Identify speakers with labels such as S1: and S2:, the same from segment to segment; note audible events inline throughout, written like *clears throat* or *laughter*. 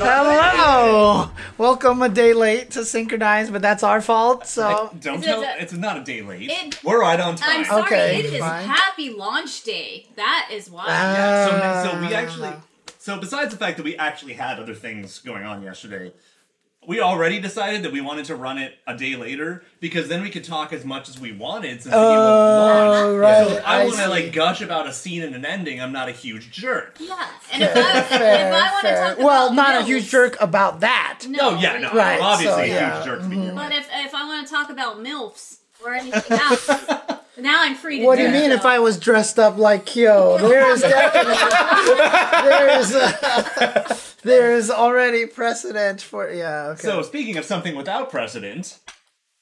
S1: Hello. Welcome a day late to synchronize, but that's our fault. So
S2: Don't tell. It's not a day late.
S3: It-
S2: We're right on time.
S3: I'm sorry,
S1: Okay,
S3: it is
S1: fine.
S3: happy launch day. That is why. Ah.
S2: Yeah, so, so we actually. So besides the fact that we actually had other things going on yesterday, we already decided that we wanted to run it a day later because then we could talk as much as we wanted since the game
S1: Oh,
S2: launch.
S1: right,
S2: So if I,
S1: I
S2: want to like gush about a scene and an ending. I'm not a huge jerk.
S3: yeah. And if I, if
S1: fair,
S3: I want to
S1: fair.
S3: talk
S1: well,
S3: about
S1: not a huge jerk about that.
S3: No,
S2: Oh yeah, no,
S1: Right,
S2: I'm obviously
S1: so,
S2: a
S1: yeah.
S2: huge jerk to begin with.
S3: But if if I want to talk about milfs or anything else, *laughs* now I'm free to
S1: What do
S3: do
S1: you mean
S3: so.
S1: if I was dressed up like Kyo? There is definitely *laughs* there is uh, *laughs* there is already precedent for yeah. Okay.
S2: So speaking of something without precedent,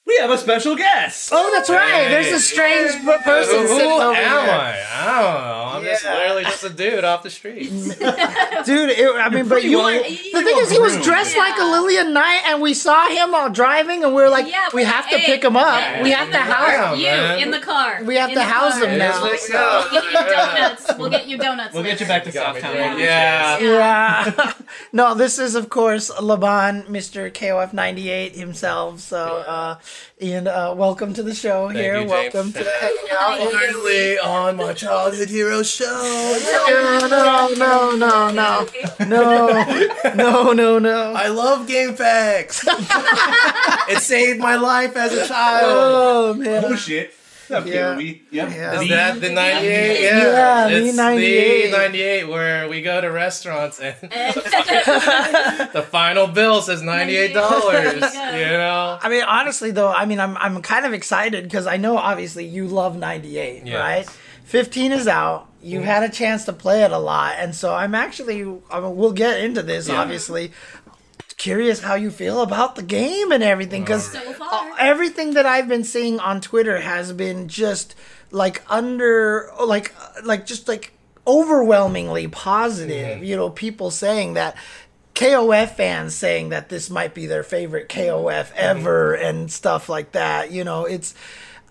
S2: we have a special guest.
S1: oh, that's right. There's a strange
S4: Who,
S1: person
S4: who
S1: sitting over
S4: am
S1: here.
S4: I? I don't know. I'm just literally just a dude off the street. *laughs*
S1: Dude, it, I mean, but you
S2: well-
S1: were, the thing
S2: well
S1: is, he was
S2: groomed.
S1: dressed like a Lillian Knight, and we saw him while driving, and we were like,
S3: Yeah,
S1: we have to
S3: hey,
S1: pick him up.
S3: yeah,
S1: we have to house
S4: Wow,
S3: you
S4: man.
S3: in the car.
S1: We have
S3: In
S1: to house
S3: car.
S1: him now.
S4: It is
S1: so-
S4: like,
S3: We'll get you donuts. We'll get you *laughs* donuts.
S2: We'll get you back to
S4: Got me
S2: Southtown.
S4: doing-
S2: one of these
S4: Yeah.
S1: Yeah. *laughs* no, this is, of course, Laban, Mr. KOF98 himself. So, uh, Ian, uh, welcome to the show
S4: Thank
S1: here.
S4: you, James.
S1: welcome to hanging out.
S4: Finally on my childhood hero show.
S1: No, no, no, no, no, no, no, no, no.
S4: I love game facts. *laughs* it saved my life as a child.
S1: Oh, man.
S2: Oh shit. Okay,
S1: Yeah.
S2: we, yep.
S1: Yeah.
S4: Is that the 98?
S1: Yeah,
S4: Yeah,
S1: the
S4: it's
S1: 98.
S4: the 98 where we go to restaurants and *laughs* *laughs* the final bill says $98. *laughs*
S3: There you.
S4: You know?
S1: I mean, honestly, though, I mean, I'm I'm kind of excited because I know obviously you love '98,
S4: Yes.
S1: right? 15 is out. You've mm-hmm. had a chance to play it a lot, and so I'm actually. I mean, we'll get into this,
S2: Yeah.
S1: obviously. Curious how you feel about the game and everything, because
S3: So uh,
S1: everything that I've been seeing on Twitter has been just like under, like, like just like overwhelmingly positive. Mm-hmm. You know, people saying that. KOF fans saying that this might be their favorite KOF mm-hmm. ever and stuff like that. You know, it's.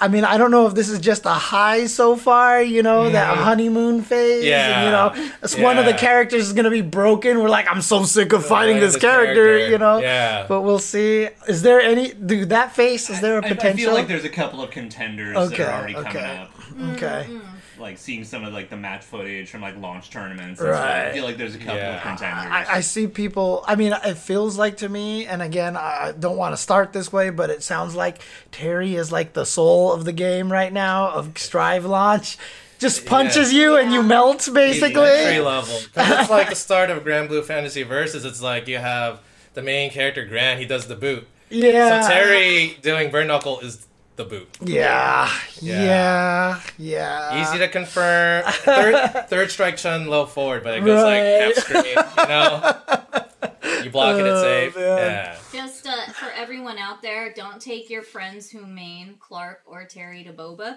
S1: I mean, I don't know if this is just a high so far. You know, that honeymoon phase.
S4: Yeah.
S1: And, you know, it's one of the characters is gonna be broken. We're like, I'm so sick of fighting this
S4: this
S1: character,
S4: character.
S1: You know.
S4: Yeah.
S1: But we'll see. Is there any? Dude, that face. Is there a
S2: I-
S1: potential?
S2: I feel like there's a couple of contenders that
S1: Okay,
S2: are already
S1: okay.
S2: coming up.
S1: okay. Mm-hmm.
S2: Like seeing some of like the match footage from like launch tournaments. And
S1: Right.
S2: stuff. I feel like there's a couple
S4: Yeah.
S2: of contenders.
S1: I, I see people. I mean, it feels like to me, and again, I don't want to start this way, but it sounds like Terry is like the Sol of the game right now of Strive launch. Just punches you and you melt,
S4: Entry
S1: basically.
S4: level. 'Cause it's like the *laughs* start of Granblue Fantasy Versus. It's like you have the main character, Gran, he does the boot.
S1: Yeah.
S4: So Terry doing Burn Knuckle is the boot.
S1: Yeah.
S4: Yeah.
S1: Yeah. Yeah.
S4: Easy to confirm. Third, *laughs* third strike Chun low forward, but it goes like half screen. You know, *laughs* you block it, it's
S1: Oh,
S4: safe.
S1: man.
S4: Yeah.
S3: Just uh, for everyone out there, don't take your friends who main Clark or Terry to Boba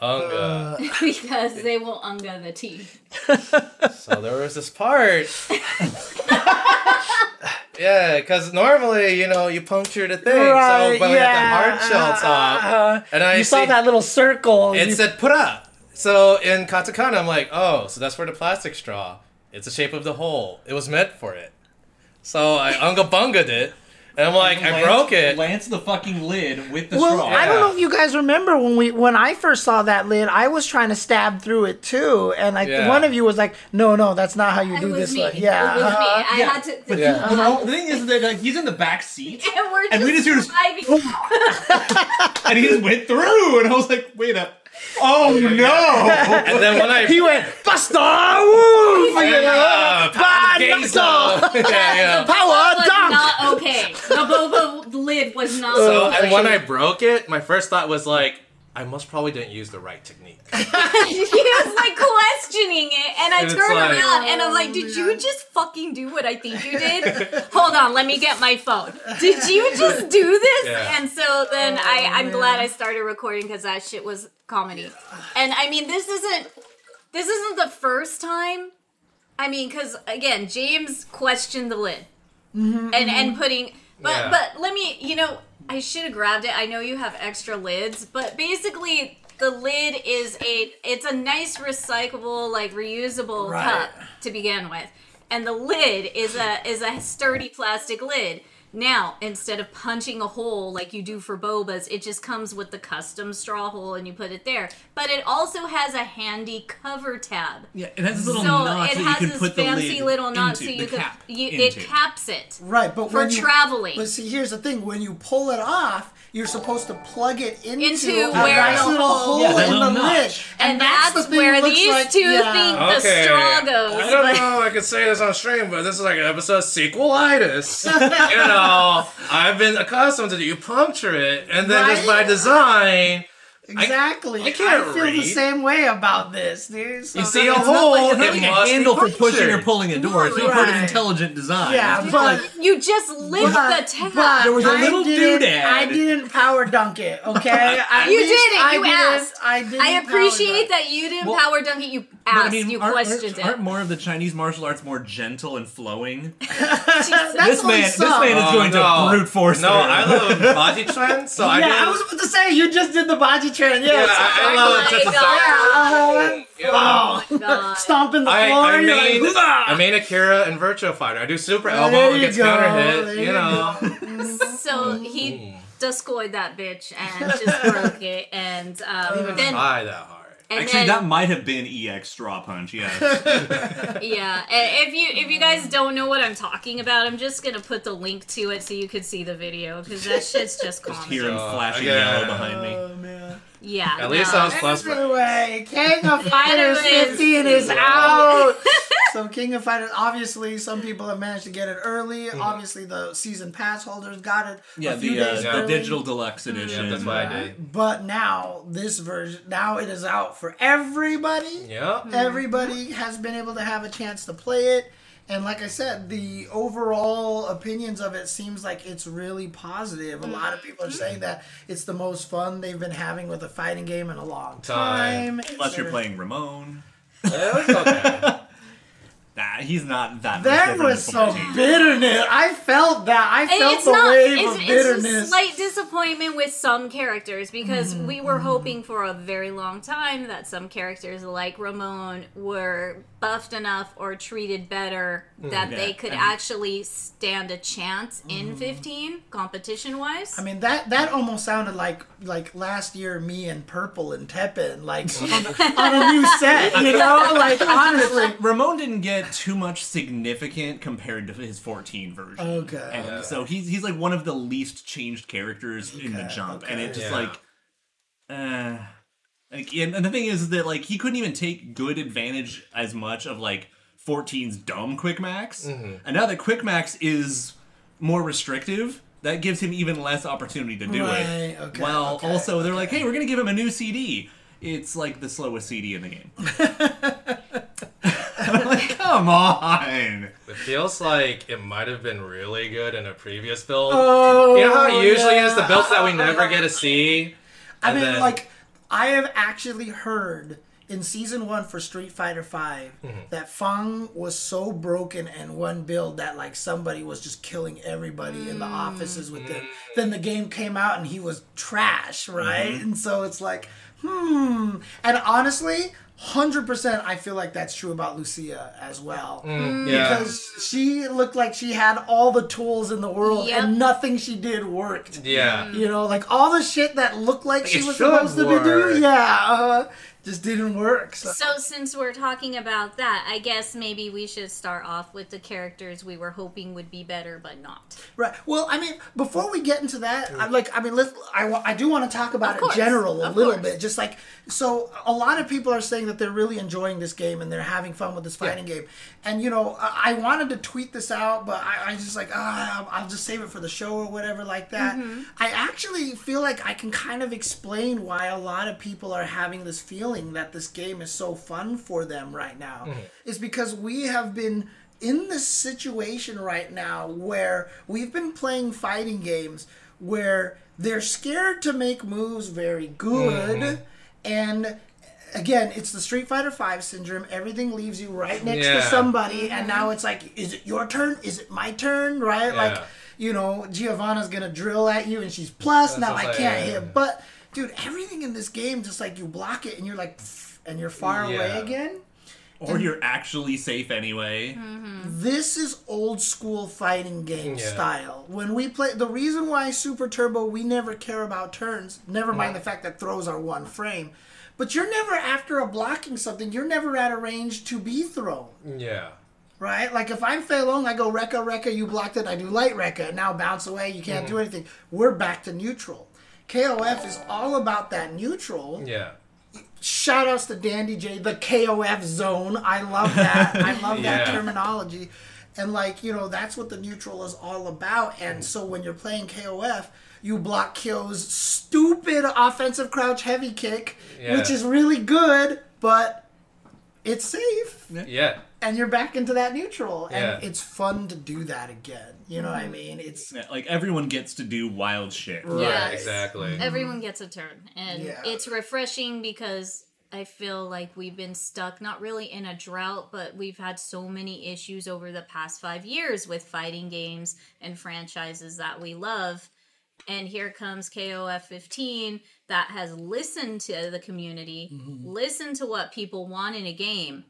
S4: Unga. *laughs*
S3: because they will unga the tea.
S4: so there was this part. *laughs* yeah, because normally, you know, you puncture the thing.
S1: Right,
S4: so, but we had the hard shell top.
S1: Uh,
S4: and I
S1: you saw that little circle.
S4: It
S1: you-
S4: said put up. So in katakana, I'm like, oh, so that's for the plastic straw. It's the shape of the hole. It was meant for it. So I unga bunga'd it, and I'm like, I broke it.
S2: Lance the fucking lid with the
S1: well,
S2: straw.
S1: I don't know if you guys remember when we when I first saw that lid, I was trying to stab through it too, and I,
S4: Yeah.
S1: one of you was like, "No, no, that's not how you
S3: It
S1: do
S3: was
S1: this."
S3: me.
S1: Lid." Yeah,
S3: It was me.
S1: uh-huh.
S3: I
S2: yeah.
S3: had to.
S2: But
S4: Yeah.
S2: you know, the thing is that like, he's in the back seat
S3: and we're just,
S2: And we just hear-
S3: driving.
S2: and he just went through, and I was like, wait up. Oh no!
S4: And then when I
S1: He went Buster Wolf! You know?
S4: Ah,
S1: Bad
S4: Queso. Yeah, yeah.
S1: Power
S3: boba was
S1: dunk!
S3: Not okay. *laughs* The boba lid was not
S4: So
S3: okay.
S4: and when I broke it, my first thought was like, I most probably didn't use the right technique. *laughs*
S3: he was like questioning it, and I
S4: And
S3: turned
S4: like-
S3: around and I'm like, oh, "Did you just fucking do what I think you *laughs* did?" Hold on, let me get my phone. Did you just do this?
S4: Yeah.
S3: And so then oh, I, I'm glad I started recording because that shit was comedy. And I mean, this isn't this isn't the first time. I mean, because again, James questioned the lid Mm-hmm, and and mm-hmm. putting, but
S4: Yeah.
S3: but let me, you know, I should have grabbed it. I know you have extra lids, but basically the lid is a it's a nice recyclable like reusable
S1: Right.
S3: cup to begin with and the lid is a is a sturdy plastic lid now instead of punching a hole like you do for bobas it just comes with the custom straw hole and you put it there but it also has a handy cover tab
S2: Yeah, it has this little
S3: so
S2: knot
S3: it
S2: that
S3: has
S2: you can
S3: this
S2: put the
S3: fancy
S2: lid
S3: little knot
S2: into,
S3: so
S2: the
S3: you could
S2: cap
S3: you, it
S2: into.
S3: caps it
S1: Right, but
S3: for
S1: when you,
S3: traveling.
S1: But see, here's the thing: when you pull it off, you're supposed to plug it into,
S3: Into
S1: a
S3: where
S1: nice
S3: the
S1: little
S3: hole-
S1: hole
S2: Yeah,
S1: in the
S2: little
S1: lid,
S2: notch.
S3: and,
S1: that's,
S3: that's,
S1: the
S3: where these
S1: like,
S3: two
S1: yeah.
S3: think the straw goes
S4: I don't
S3: but-
S4: know. I could say this on stream, but this is like an episode of sequelitis. *laughs* you know, I've been accustomed to you puncture it, and then just by design,
S1: Exactly.
S4: I can't I
S1: feel the same way about this, dude. So
S4: you see a
S2: It's
S4: hole.
S2: like, it's
S4: it
S2: like a handle for pushing or pulling a door. It's some sort of intelligent design.
S1: Yeah,
S2: It's
S1: but-
S2: like,
S3: you just lift
S1: But-
S3: the tab
S1: but
S2: There was a
S1: I
S2: little
S1: didn't-
S2: doodad.
S1: I didn't power dunk it. Okay, *laughs*
S3: You did it,
S1: I
S3: you
S1: didn't-
S3: asked.
S1: I didn't.
S3: I appreciate that you didn't
S2: Well,
S3: power dunk it. You asked,
S2: I mean,
S3: you
S2: aren't,
S3: questioned
S2: aren't, aren't more of the Chinese martial arts more gentle and flowing? *laughs* This man, this man is
S4: Oh,
S2: going to brute force.
S4: No. I love *laughs* Baji Chuan, so I
S1: yeah. I was about to say you just did the baji trend.
S4: yeah, I, I
S3: Oh
S4: love
S3: my
S4: just a
S1: God.
S4: you know.
S1: Oh,
S3: Oh, God.
S1: stomping the
S4: I,
S1: floor.
S4: I
S1: you're
S4: made
S1: like,
S4: I made Akira and Virtua Fighter. I do super
S1: There
S4: elbow,
S1: you
S4: gets
S1: go,
S4: counter
S1: there
S4: hit.
S1: you
S4: You know,
S3: So he descoyed that bitch and *laughs* just broke it, and um, then
S4: try that hard.
S3: and
S2: Actually,
S3: then,
S2: that might have been EX straw punch. Yes. *laughs*
S3: yeah. And if you if you guys don't know what I'm talking about, I'm just gonna put the link to it so you could see the video because that shit's just
S2: Hear
S3: comedy.
S2: him
S4: So,
S2: flashing
S4: yeah.
S2: yellow behind me.
S1: Oh man.
S3: Yeah.
S4: At least
S3: no.
S4: I was plus.
S1: Anyway, King of *laughs* Fighters
S3: Fighters.
S1: 15 is out. *laughs* so King of Fighters, obviously, some people have managed to get it early. Mm-hmm. Obviously, the season pass holders got it
S2: Yeah,
S1: a few
S2: the, uh,
S1: days
S2: the
S1: early.
S2: digital deluxe mm-hmm. edition.
S4: Yeah, that's what I did.
S1: But now this version, now it is out for everybody.
S4: Yeah. Mm-hmm.
S1: Everybody has been able to have a chance to play it. And like I said, the overall opinions of it seems like it's really positive. A lot of people are saying that it's the most fun they've been having with a fighting game in a long
S4: Time.
S1: time.
S2: Unless you're playing Ramon.
S4: Yeah, it was okay. *laughs*
S2: Nah, he's not that.
S1: There was
S2: than
S1: some
S2: 14.
S1: bitterness. I felt that. I felt
S3: it's
S1: the
S3: not.
S1: wave
S3: It's,
S1: of
S3: it's a
S1: bitterness.
S3: slight disappointment with some characters because
S1: Mm-hmm.
S3: we were hoping for a very long time that some characters like Ramon were buffed enough or treated better that
S2: Yeah,
S3: they could
S2: and-
S3: actually stand a chance in 15 competition wise.
S1: Mm-hmm. I mean that that almost sounded like like last year me and Purple and Teppen like on, *laughs* on a new set, you know? *laughs* Like honestly.
S2: Ramon didn't get too much significant compared to his 14 version.
S1: Okay.
S2: And so he's he's like one of the least changed characters in the
S1: Okay,
S2: jump, and it just
S4: Yeah.
S2: like, uh, like and, and the thing is that like he couldn't even take good advantage as much of like 14's dumb quick max, mm-hmm. and now that quick max is more restrictive. That gives him even less opportunity to do
S1: Right,
S2: it.
S1: okay,
S2: While
S1: okay,
S2: also they're like, "Hey, we're gonna give him a new CD." It's like the slowest CD in the game. *laughs* *laughs* I'm like, come on.
S4: It feels like it might have been really good in a previous build.
S1: Oh,
S4: you know how it usually is the builds that we never get to see.
S1: I mean,
S4: then-
S1: like, I have actually heard in season one for Street Fighter V
S4: Mm-hmm.
S1: that Fang was so broken in one build that like somebody was just killing everybody in the offices with him. Then the game came out and he was trash, right?
S4: Mm-hmm.
S1: And so it's like, hmm. And honestly. Hundred percent, I feel like that's true about Lucia as well,
S4: Mm, yeah.
S1: because she looked like she had all the tools in the world,
S3: Yep.
S1: and nothing she did worked.
S4: Yeah.
S1: You know, like all the shit that looked like she was
S4: should
S1: supposed to be doing, yeah, uh, just didn't work. So.
S3: So since we're talking about that, I guess maybe we should start off with the characters we were hoping would be better but not.
S1: Right. Well, I mean, before we get into that, I like. I mean, let's. I, I do want to talk about
S3: Of
S1: it in general a
S3: of
S1: little
S3: course.
S1: bit. Just like so, a lot of people are saying that they're really enjoying this game and they're having fun with this fighting game. And you know, I, I wanted to tweet this out, but I, I just like ah, I'll just save it for the show or whatever like that.
S3: Mm-hmm.
S1: I actually feel like I can kind of explain why a lot of people are having this feeling that this game is so fun for them right now. Mm-hmm. Is because we have been in this situation right now where we've been playing fighting games where they're scared to make moves very good mm-hmm. and again it's the street fighter 5 syndrome. Everything leaves you right next to somebody and now mm-hmm. it's like is it your turn? Is it my turn? Right? Like you know giovanna's gonna drill at you and she's plus. Now i
S4: I'm
S1: can't
S4: saying.
S1: hit but dude, everything in this game just like you block it and you're like, and you're far away again.
S2: Or you're actually safe anyway. Mm-hmm.
S1: This is old school fighting game
S4: Yeah.
S1: style. When we play, the reason why Super Turbo, we never care about turns. Never mind the fact that throws are one frame. But you're never after a blocking something. You're never at a range to be thrown.
S4: Yeah.
S1: Right? Like if I'm Fei Long, I go Rekka, Rekka, you blocked it, I do light Rekka, now bounce away, you can't mm-hmm. do anything. We're back to neutral. KOF is all about that neutral.
S4: Yeah.
S1: Shout outs to Dandy J, the KOF zone. I love that. *laughs* I love that
S4: Yeah.
S1: terminology. And like, you know, that's what the neutral is all about. And so when you're playing KOF, you block Kyo's stupid offensive crouch heavy kick,
S4: Yeah.
S1: which is really good, but it's safe
S4: Yeah.
S1: and you're back into that neutral and
S4: Yeah.
S1: it's fun to do that again you know what i mm-hmm. mean it's
S2: Yeah, Like everyone gets to do wild shit.
S4: Right.
S3: Yes.
S4: Exactly. Mm-hmm.
S3: Everyone gets a turn, and
S1: Yeah.
S3: it's refreshing because I feel like we've been stuck not really in a drought, but we've had so many issues over the past five years with fighting games and franchises that we love. And here comes KOF 15 that has listened to the community, mm-hmm. listened to what people want in a game.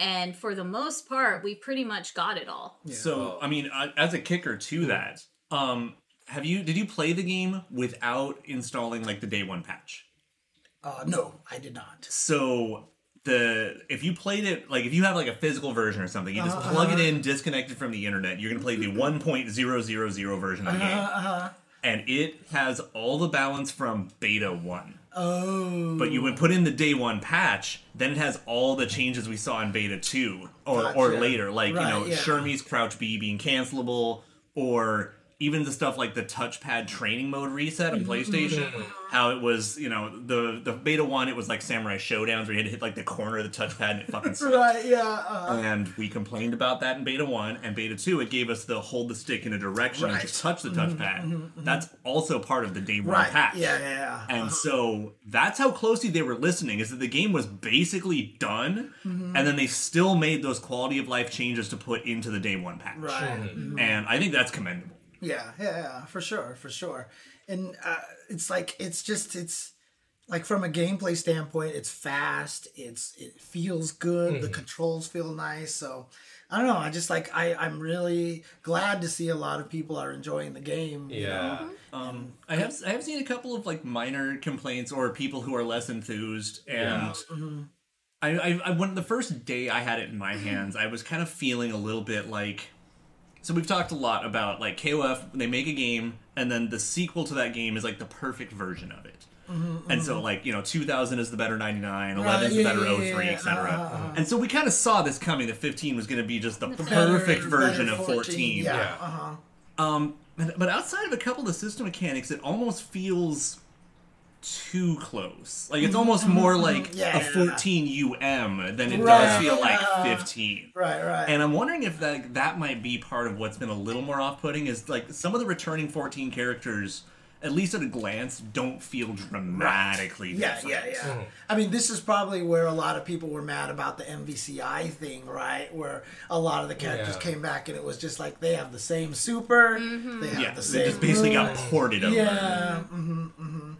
S3: And for the most part, we pretty much got it all.
S2: So, I mean, uh, as a kicker to that, um, have you did you play the game without installing like the day one patch?
S1: uh no i did not
S2: So the if you played it like if you have like a physical version or something, you just plug it in, disconnected from the internet. You're gonna play the *laughs* 1.000 version of the game, and it has all the balance from beta one.
S1: Oh
S2: But you oh. would put in the day one patch, then it has all the changes we saw in beta two or or later, like you know
S1: yeah.
S2: Shermie's crouch B being cancelable, or even the stuff like the touchpad training mode reset on mm-hmm. PlayStation. Mm-hmm. How it was, you know, the the beta one, it was like Samurai Shodowns where you had to hit like the corner of the touchpad and it fucking *laughs* sucked.
S1: right yeah uh,
S2: And we complained about that in beta one and beta two. It gave us the hold the stick in a direction and just touch the mm-hmm. touchpad. That's also part of the day one
S1: right
S2: patch.
S1: yeah yeah yeah
S2: And uh-huh. so that's how closely they were listening is that the game was basically done
S1: Mm-hmm.
S2: and then they still made those quality of life changes to put into the day one patch.
S1: right
S2: And I think that's commendable.
S1: Yeah yeah yeah for sure for sure and uh it's like it's just it's like from a gameplay standpoint it's fast it's it feels good the controls feel nice so I don't know. I just like I. I'm really glad to see a lot of people are enjoying the game. you know?
S4: Yeah.
S2: Um, I have I have seen a couple of like minor complaints or people who are less enthused, and I, I, I when the first day I had it in my hands, I was kind of feeling a little bit like. So we've talked a lot about like KOF. They make a game, and then the sequel to that game is like the perfect version of it. And so, like you know, 2000 is the better 99, 11 is the
S1: yeah,
S2: better
S1: yeah, yeah,
S2: 03,
S1: yeah.
S2: etc. And so we kind of saw this coming. The 15 was going to be just the
S1: Better-
S2: perfect version
S1: better
S2: of 14.
S1: Yeah.
S4: Yeah.
S1: Uh-huh.
S2: Um, but, but outside of a couple of the system mechanics, it almost feels too close. Like it's *laughs* almost more like
S1: Mm-hmm. Yeah,
S2: a
S1: yeah, yeah.
S2: 14 UM than it
S1: Right,
S2: does feel like
S1: yeah.
S2: 15.
S1: Right. Right.
S2: And I'm wondering if that that might be part of what's been a little more off-putting is like some of the returning 14 characters, at least at a glance, don't feel dramatically
S1: Yeah,
S2: different.
S1: yeah, yeah. yeah. I mean, this is probably where a lot of people were mad about the MVCI thing, right? Where a lot of the characters
S4: Yeah.
S1: came back and it was just like they have the same super, they have
S2: Yeah,
S1: the
S2: they
S1: same.
S2: just basically got ported over.
S1: Yeah. Mm-hmm, mm-hmm.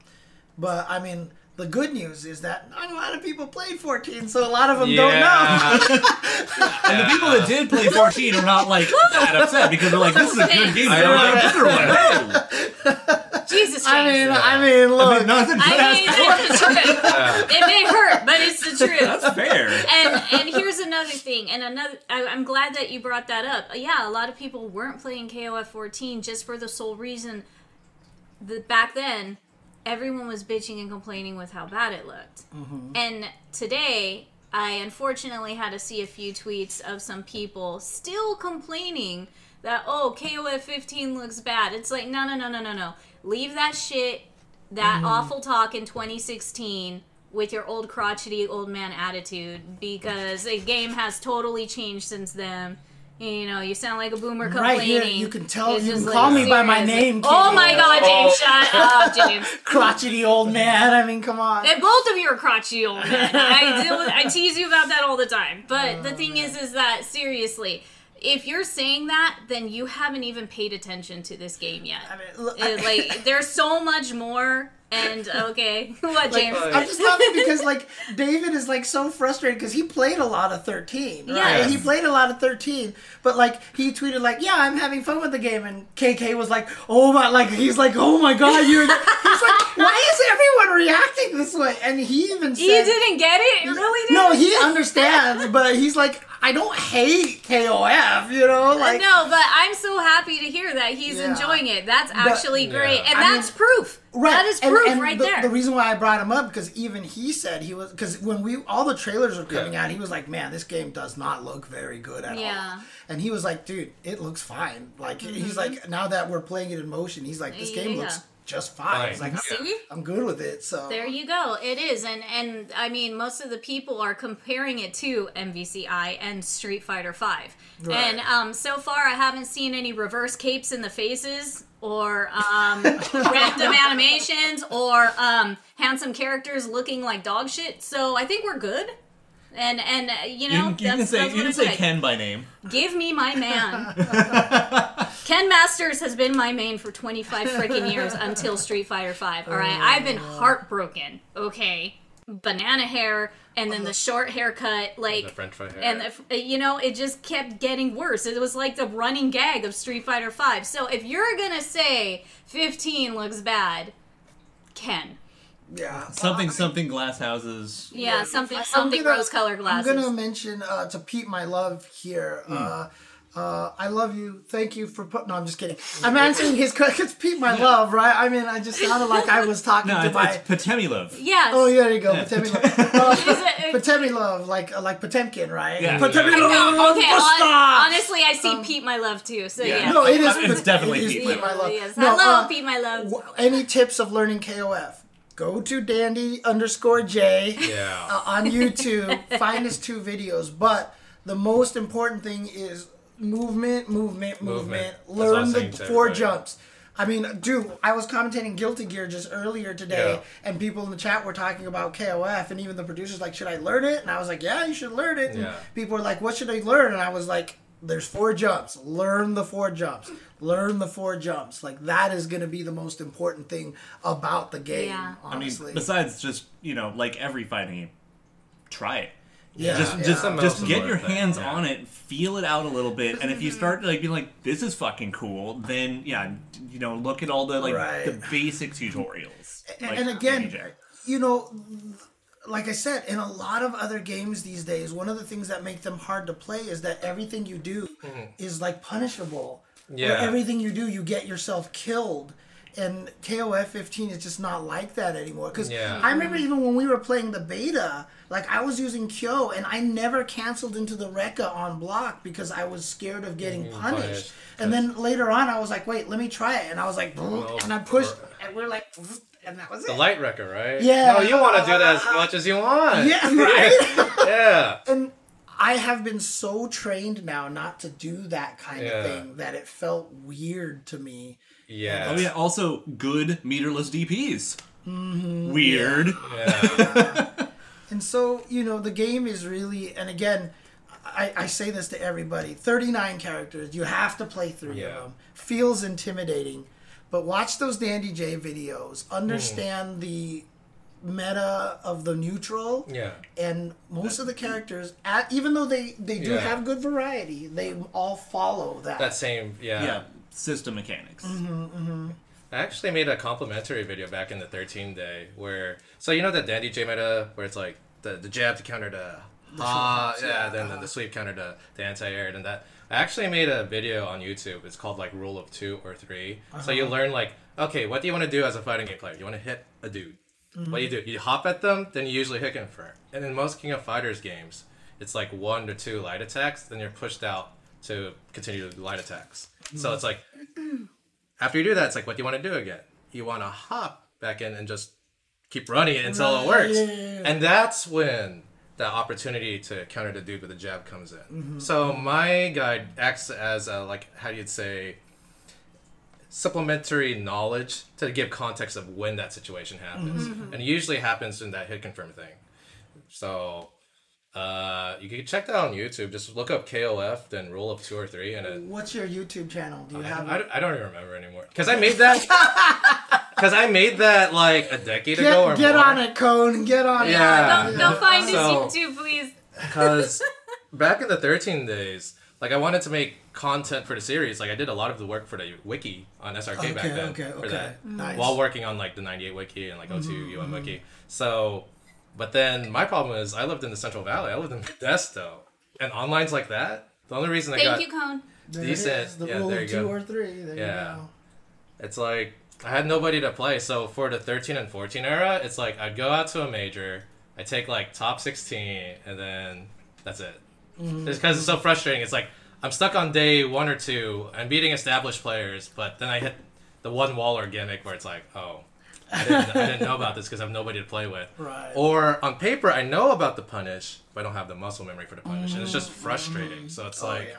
S1: But I mean, the good news is that not a lot of people played 14, so a lot of them don't know.
S4: Yeah. *laughs*
S2: And the people that did play 14 are not like that upset because they're like, this is a good game.
S4: I
S2: I
S4: know.
S2: don't like
S3: Jesus,
S1: I
S3: James.
S1: mean, I mean, look.
S2: No, it's a good
S3: I mean, it's the truth. It may hurt, but it's the truth.
S2: That's fair.
S3: and and here's another thing, and another. I, I'm glad that you brought that up. Uh, yeah, a lot of people weren't playing KOF 14 just for the sole reason that back then everyone was bitching and complaining with how bad it looked. Mm-hmm. And today, I unfortunately had to see a few tweets of some people still complaining that oh KOF 15 looks bad. It's like no no no no no no. Leave that shit, that mm-hmm. awful talk in 2016 with your old crotchety old man attitude because the game has totally changed since then. You know, you sound like a boomer complaining.
S1: Right here, you can tell-
S3: It's
S1: you can call me by my
S3: seriously.
S1: name,
S3: Oh my god, James, oh. shut *laughs* up, James.
S1: crotchety old man. I mean, come on.
S3: And both of you are crotchety old men. I *laughs* deal with, I tease you about that all the time. But the oh, thing is, is that seriously, if you're saying that, then you haven't even paid attention to this game yet.
S1: I mean, look, I-
S3: like, *laughs* there's so much more And okay, *laughs* what
S1: Like,
S3: James?
S1: I'm just laughing because like David is like so frustrated because he played a lot of 13. Right?
S3: Yes.
S1: He played a lot of 13, but like he tweeted like, "Yeah, I'm having fun with the game," and KK was like, "Oh my!" Like he's like, "Oh my god, you're." *laughs* he's like, "Why is everyone reacting this way?" And he even said,
S3: you didn't get it? You really didn't?
S1: "No, he understands, but he's like, I don't hate KOF, you know, uh, like."
S3: no, but I'm so happy to hear that he's
S1: Yeah.
S3: enjoying it. That's actually great,
S4: Yeah.
S3: and
S1: I
S3: that's
S1: mean-
S3: proof.
S1: Right.
S3: That is
S1: And-
S3: proof
S1: and
S3: right
S1: the,
S3: there.
S1: The reason why I brought him up because even he said he was because when we all the trailers were coming
S4: Yeah.
S1: out, he was like, "Man, this game does not look very good at
S3: Yeah.
S1: all." And he was like, "Dude, it looks fine." Like he's
S3: Mm-hmm.
S1: like, now that we're playing it in motion, he's like, "This game
S3: Yeah.
S1: looks just fine." He's
S4: Fine.
S1: like,
S3: See?
S1: "I'm good with it." So
S3: There you go. It is, and and I mean, most of the people are comparing it to MVCI and Street Fighter Five.
S1: Right.
S3: And um, so far, I haven't seen any reverse capes in the faces or um, *laughs* random animations or um, handsome characters looking like dog shit. So I think we're good. And and uh, you
S2: You,
S3: know,
S2: can- you can
S3: that's-
S2: say
S3: that's
S2: you
S3: what
S2: can say
S3: like.
S2: Ken by name.
S3: Give me my man. *laughs* Ken Masters has been my main for 25 freaking years until Street Fighter 5. All right, I've been heartbroken. Okay, banana hair and then the short haircut, like
S4: The French fry hair.
S3: and the, you know it just kept getting worse. It was like the running gag of Street Fighter 5. So if you're gonna say 15 looks bad, Ken.
S1: Yeah,
S2: Something something glass houses.
S3: Yeah, something something
S1: gonna-
S3: rose colored glasses.
S1: I'm gonna mention uh, to Pete my love here.
S2: Hmm.
S1: Uh, uh, I love you. Thank you for putting. No, I'm just kidding. I'm answering his question. It's Pete my love, right? I mean, I just sounded like I was talking
S2: No,
S1: to
S2: it's,
S1: my.
S2: it's Potemilov.
S3: yes.
S1: Oh, yeah, there you go.
S2: Yeah.
S1: Potemkin love. *laughs* Uh,
S3: Is it-
S1: Potemkin love, like uh, like Potemkin, right?
S2: Yeah.
S1: Potemkin
S3: No,
S1: love.
S3: okay,
S1: Busta!
S3: hon- honestly, I see Pete my love too. So yeah.
S2: Yeah.
S1: No, it is.
S2: It's definitely
S1: it is
S2: Pete
S1: Pete
S2: my
S1: my love.
S3: Yes.
S1: No,
S3: Hello,
S1: uh,
S3: Pete my love.
S1: wh- Any tips of learning KOF? Go to Dandy underscore J.
S4: yeah.
S1: uh, on YouTube. find his two videos. But the most important thing is movement, movement, movement.
S4: Movement. That's what I
S1: Learn the four
S4: everybody.
S1: jumps. I mean, dude, I was commentating Guilty Gear just earlier today,
S4: Yeah.
S1: and people in the chat were talking about KOF, and even the producers like, "Should I learn it?" And I was like, "Yeah, you should learn it." And
S4: Yeah.
S1: people were like, "What should I learn?" And I was like, "There's four jumps. Learn the four jumps. Learn the four jumps. Like that is going to be the most important thing about the game.
S3: Yeah.
S2: I mean, besides just you know, like every fighting game, try it.
S1: yeah,
S2: just
S1: yeah.
S2: just
S4: the
S2: just get your hands
S4: yeah.
S2: on it, feel it out a little bit, and if you start like being like, "This is fucking cool," then yeah, you know, look at all the like
S1: Right.
S2: the basic tutorials.
S1: And-
S2: like
S1: and again, you know, like I said, in a lot of other games these days, one of the things that make them hard to play is that everything you do mm-hmm. is like punishable. Or
S4: Yeah.
S1: everything you do, you get yourself killed. And KOF 15 is just not like that anymore. Because
S4: Yeah.
S1: I remember even when we were playing the beta, like I was using Kyo and I never canceled into the Rekka on block because I was scared of getting mm-hmm. punished.
S4: punished.
S1: And then later on, I was like, wait, let me try it. And I was like, oh, and I pushed, and we're like, and that was it.
S4: The light Rekka, right?
S1: Yeah.
S4: No, you want to do that as much as you want.
S1: Yeah, *laughs* right. *laughs*
S4: Yeah.
S1: and I have been so trained now not to do that kind
S4: Yeah.
S1: of thing that it felt weird to me.
S4: Yeah.
S2: Oh yeah, also good meterless DPs. Mm-hmm. Weird.
S4: Yeah.
S1: And so, you know, the game is really, and again, I, I say this to everybody 39 characters. You have to play through
S4: Yeah.
S1: them. Feels intimidating. But watch those Dandy J videos. Understand hmm. the meta of the neutral.
S4: Yeah.
S1: And most of the characters, at, even though they, they do
S4: Yeah.
S1: have good variety, they all follow that.
S4: That same. Yeah.
S2: Yeah, system mechanics. Mm-hmm, mm-hmm.
S4: I actually made a complimentary video back in the 13 day where, so you know that Dandy J meta where it's like the, the jab to counter the, ah,
S1: sweeps,
S4: yeah,
S1: yeah.
S4: then, then the sweep counter to the anti-air and that. I actually made a video on YouTube. It's called like rule of two or 3 So you uh-huh. learn like, okay, what do you want to do as a fighting game player? You want to hit a dude. What do you mm-hmm. do? You hop at them, then you usually hit confirm. And in most King of Fighters games, it's like one to two light attacks, then you're pushed out to continue the light attacks. So mm-hmm. it's like *clears throat* after you do that, it's like, what do you want to do again? You want to hop back in and just keep running it until
S1: Right,
S4: it works. And that's when the opportunity to counter the dude with the jab comes in.
S1: Mm-hmm.
S4: So my guide acts as a, like, how do you say, supplementary knowledge to give context of when that situation happens.
S1: Mm-hmm.
S4: And it usually happens in that hit confirm thing. So uh, you can check that on YouTube. Just look up KOF, then rule up two or three, and it,
S1: What's your YouTube channel? Do you
S4: I,
S1: have
S4: I, I don't even remember anymore because I made that. *laughs* because I made that like a decade ago or
S1: Get, get
S4: more.
S1: on it, Cone. Get on it.
S4: Yeah.
S3: Go, go find his
S4: So-
S3: YouTube, please.
S4: Because *laughs* back in the 13 days, like I wanted to make content for the series. Like I did a lot of the work for the wiki on SRK back then.
S1: okay,
S4: for
S1: okay.
S4: that.
S1: Nice.
S4: While working on like the 98 wiki and like O2
S1: Mm-hmm,
S4: UM wiki. So, but then my problem is I lived in the Central Valley. I lived in Modesto. And online's like that. The only reason I
S3: Thank
S4: got
S3: you, Cone.
S1: There it
S4: Decent.
S1: is, The
S4: Yeah,
S1: rule
S4: there
S1: of
S4: you
S1: two or three. There
S4: Yeah.
S1: you go.
S4: It's like I had nobody to play. So for the 13 and 14 era, it's like I'd go out to a major, I take like top 16, and then that's it.
S1: Mm-hmm.
S4: Just because it's so frustrating. It's like I'm stuck on day one or two. I'm beating established players, but then I hit the one waller gimmick where it's like, oh, I didn't, I didn't know about this because I have nobody to play with.
S1: Right.
S4: Or on paper, I know about the punish, but I don't have the muscle memory for the punish, and it's just frustrating. So it's
S1: Oh,
S4: like.
S1: yeah.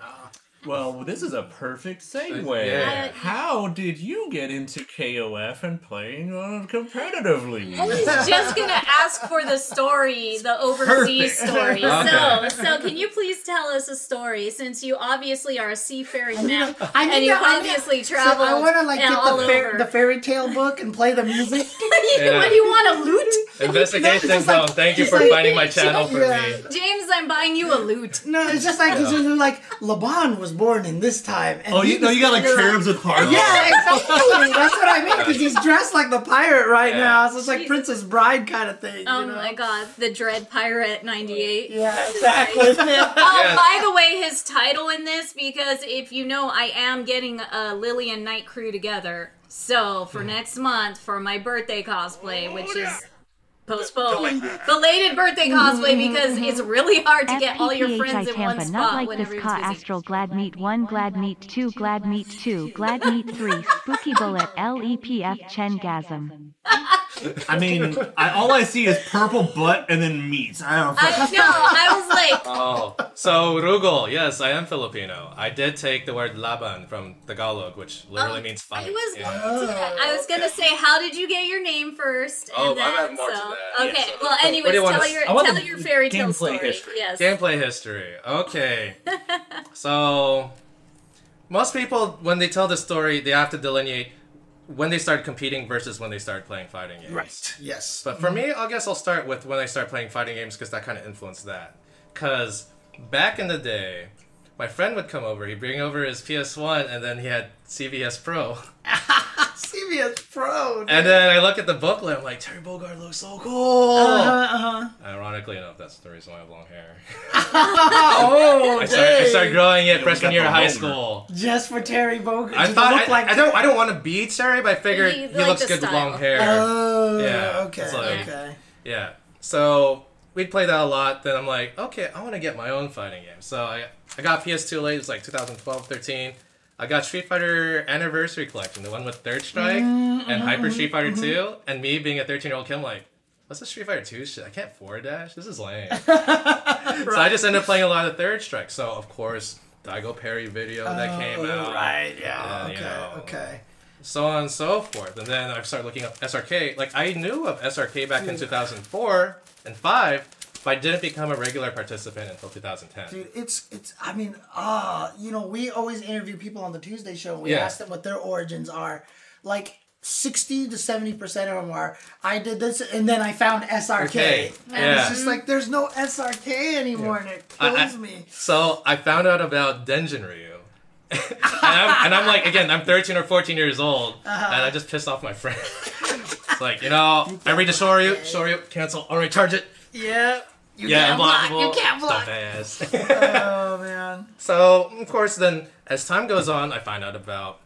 S2: Well, this is a perfect segue.
S4: Yeah.
S2: How did you get into KOF and playing uh, competitively?
S3: I was just gonna ask for the story, the overseas
S2: Perfect.
S3: story. *laughs*
S4: Okay.
S3: So, so can you please tell us a story? Since you obviously are a seafaring man,
S1: I need
S3: and you
S1: to- I need-
S3: obviously
S1: So
S3: traveled.
S1: I want to like get the, fair,
S3: over.
S1: the fairy tale book and play the music. *laughs*
S4: Yeah.
S3: what do you want a lute?
S4: Investigation
S1: just like-
S4: Thank you for
S1: like-
S4: finding my channel for me.
S3: James, I'm buying you a lute.
S1: No, it's just like because you're like Laban was born in this time. And
S2: Oh, you know, you got like
S1: you're
S2: cherubs with hearts.
S1: Yeah, exactly. *laughs* That's what I mean. Because he's dressed like the pirate right
S4: Yeah.
S1: now. So it's like
S3: Jesus.
S1: Princess Bride kind of thing.
S3: Oh
S1: you know?
S3: my god, the Dread Pirate 98.
S1: Yeah, exactly. *laughs*
S3: Oh, *laughs*
S4: Yeah.
S3: by the way, his title in this, because if you know, I am getting a Lillian Night crew together. So for next month, for my birthday cosplay, which is postponed, belated birthday cosplay, because it's really hard to get all your friends in one
S5: Tampa,
S3: spot
S5: not like
S3: when
S5: this
S3: everyone's
S5: Ka
S3: busy.
S5: Astral Glad Meet 1 Glad Meet 2 Glad Meet 2 Glad Meet 3 Spooky Bullet LEPF Chengasm. *laughs*
S2: I mean, I, all I see is purple butt and then meat. I don't.
S3: I know. I was like, *laughs*
S4: Oh, so Rugol, yes, I am Filipino. I did take the word laban from Tagalog, which literally
S3: Oh,
S4: means
S3: I
S4: fight.
S3: was,
S4: Yeah.
S3: I was gonna oh. say, how did you get your name first? And
S4: Oh,
S3: then,
S4: I have more to
S3: so,
S4: that,
S3: Okay,
S4: yes.
S3: well,
S4: What do
S3: anyways,
S4: you wanna
S3: tell
S4: s-
S3: your
S2: I want
S3: tell
S2: the
S3: your fairy tale
S2: gameplay
S3: story.
S2: history.
S3: Yes.
S4: Gameplay history. Okay. *laughs* so, most people, when they tell the story, they have to delineate when they start competing versus when they start playing fighting games.
S1: right. Yes.
S4: But for me, I guess I'll start with when I start playing fighting games because that kind of influenced that. Because back in the day, my friend would come over. He'd bring over his PS1, and then he had CVS Pro. *laughs*
S1: CBS Pro. dude.
S4: And then I look at the booklet. I'm like, Terry Bogard looks so cool.
S1: Uh-huh, uh-huh.
S4: Ironically enough, that's the reason why I have long hair. *laughs*
S1: Oh,
S4: I started, I started growing it freshman year of high school.
S1: Just for Terry Bogard.
S4: I thought
S1: look
S4: I,
S1: like
S4: I don't I don't want to be Terry, but I figured
S3: You
S4: he
S3: like
S4: looks
S3: the
S4: good with long hair.
S1: Oh,
S4: Yeah,
S1: okay,
S4: like-
S1: okay.
S4: Yeah. So we'd play that a lot. Then I'm like, okay, I want to get my own fighting game. So I, I got PS2 late. It was like 2012, 13. I got Street Fighter Anniversary Collection, the one with Third Strike mm, and Hyper mm-hmm, Street Fighter mm-hmm. 2. And me being a 13 year old kid, I'm like, what's the Street Fighter 2 shit? I can't forward dash. This is lame. *laughs* So I just ended up playing a lot of Third Strike. So of course, Daigo parry video that oh, came
S1: Oh,
S4: out.
S1: Right, yeah,
S4: Yeah, you know.
S1: okay.
S4: So on and so forth. And then I started looking up SRK. Like I knew of SRK back in 2004 and 5, but I didn't become a regular participant until 2010.
S1: Dude, it's it's. I mean, uh, you know, we always interview people on the Tuesday show. and We
S4: Yeah.
S1: ask them what their origins are. Like sixty to seventy percent of them are. I did this, and then I found SRK,
S4: Okay,
S1: and
S4: yeah.
S1: it's just like there's no SRK anymore, and it kills
S4: I- I-
S1: me.
S4: So I found out about Denjin Ryu. And, I'm, and I'm like, again, I'm 13 or 14 years old,
S1: Uh-huh.
S4: and I just pissed off my friend. *laughs* it's like, you know, I read the Shoryu, Shoryu, cancel, I'll recharge it.
S1: Yeah, you
S4: Yeah,
S1: can't block. You can't block.
S4: Dumbass. *laughs*
S1: Oh man.
S4: So, of course, then as time goes on, I find out about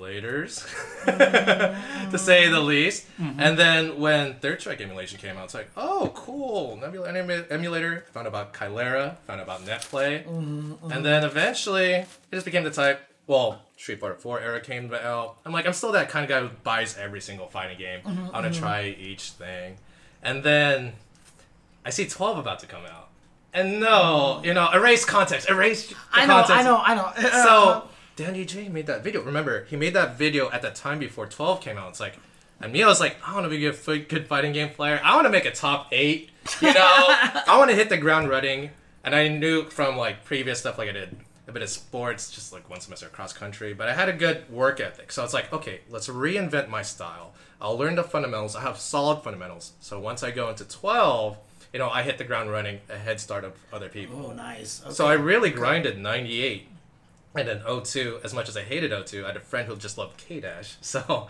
S4: emulators, *laughs* to mm-hmm. say the least. Mm-hmm. And then when Third Strike emulation came out, it's like, oh, cool, Nebula emulator. Found out about Kaillera, found out about NetPlay, mm-hmm, and then eventually it just became the type. Well, Street Fighter 4 era came out. I'm like, I'm still that kind of guy who buys every single fighting game. I want to try each thing, and then I see 12 about to come out. And no, you know, erase context, erase
S1: I know,
S4: context.
S1: I know, I know. Uh,
S4: So uh, Dandy J made that video. Remember, he made that video at the time before 12 came out. It's like, and me, I was like, I want to be a f- good fighting game player. I want to make a top eight. You know, *laughs* I want to hit the ground running. And I knew from like previous stuff like I did a bit of sports, just like one semester cross country. But I had a good work ethic, so it's like, okay, let's reinvent my style. I'll learn the fundamentals. I have solid fundamentals. So once I go into twelve, you know, I hit the ground running, a head start of other people.
S1: Oh, nice. Okay.
S4: So I really grinded 98 and then O2, As much as I hated O2, I had a friend who just loved K Dash. So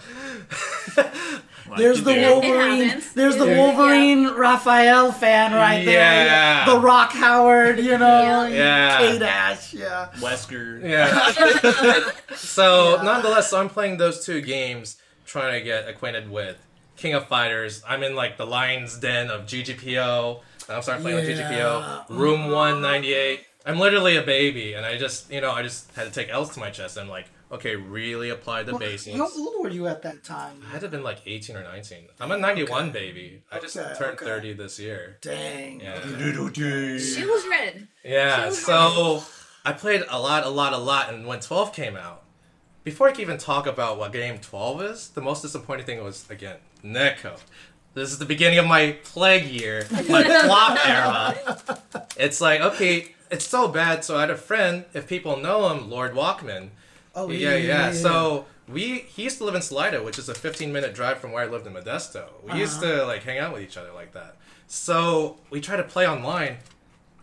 S1: There's the
S2: Dude.
S1: Wolverine. There's the
S3: Yeah.
S1: Wolverine Raphael fan right
S4: Yeah.
S1: there. The Rock Howard, you know.
S4: Yeah.
S1: K Dash, yeah.
S2: Wesker.
S4: yeah. *laughs* so
S1: Yeah.
S4: nonetheless, so I'm playing those two games, trying to get acquainted with King of Fighters. I'm in like the lion's den of GGPO. I'm starting playing with GGPO. Room 198. I'm literally a baby, and I just, you know, I just had to take L's to my chest. and like, okay, really apply the basics.
S1: How old were you at that time?
S4: I had to have been like 18 or 19. I'm a 91 baby. I just
S1: Okay,
S4: turned
S1: okay.
S4: 30 this year.
S1: Dang.
S4: Yeah.
S3: Children.
S4: Yeah, so I played a lot, a lot, a lot, and when 12 came out, before I can even talk about what game 12 is, the most disappointing thing was, again, Neko. This is the beginning of my plague year, my *laughs* flop era. It's like, okay, it's so bad, so I had a friend, if people know him, Lord Walkman.
S1: Oh,
S4: Yeah, yeah. So we he used to live in Salida, which is a 15 minute drive from where I lived in Modesto. We used uh-huh. to like hang out with each other like that. So we tried to play online.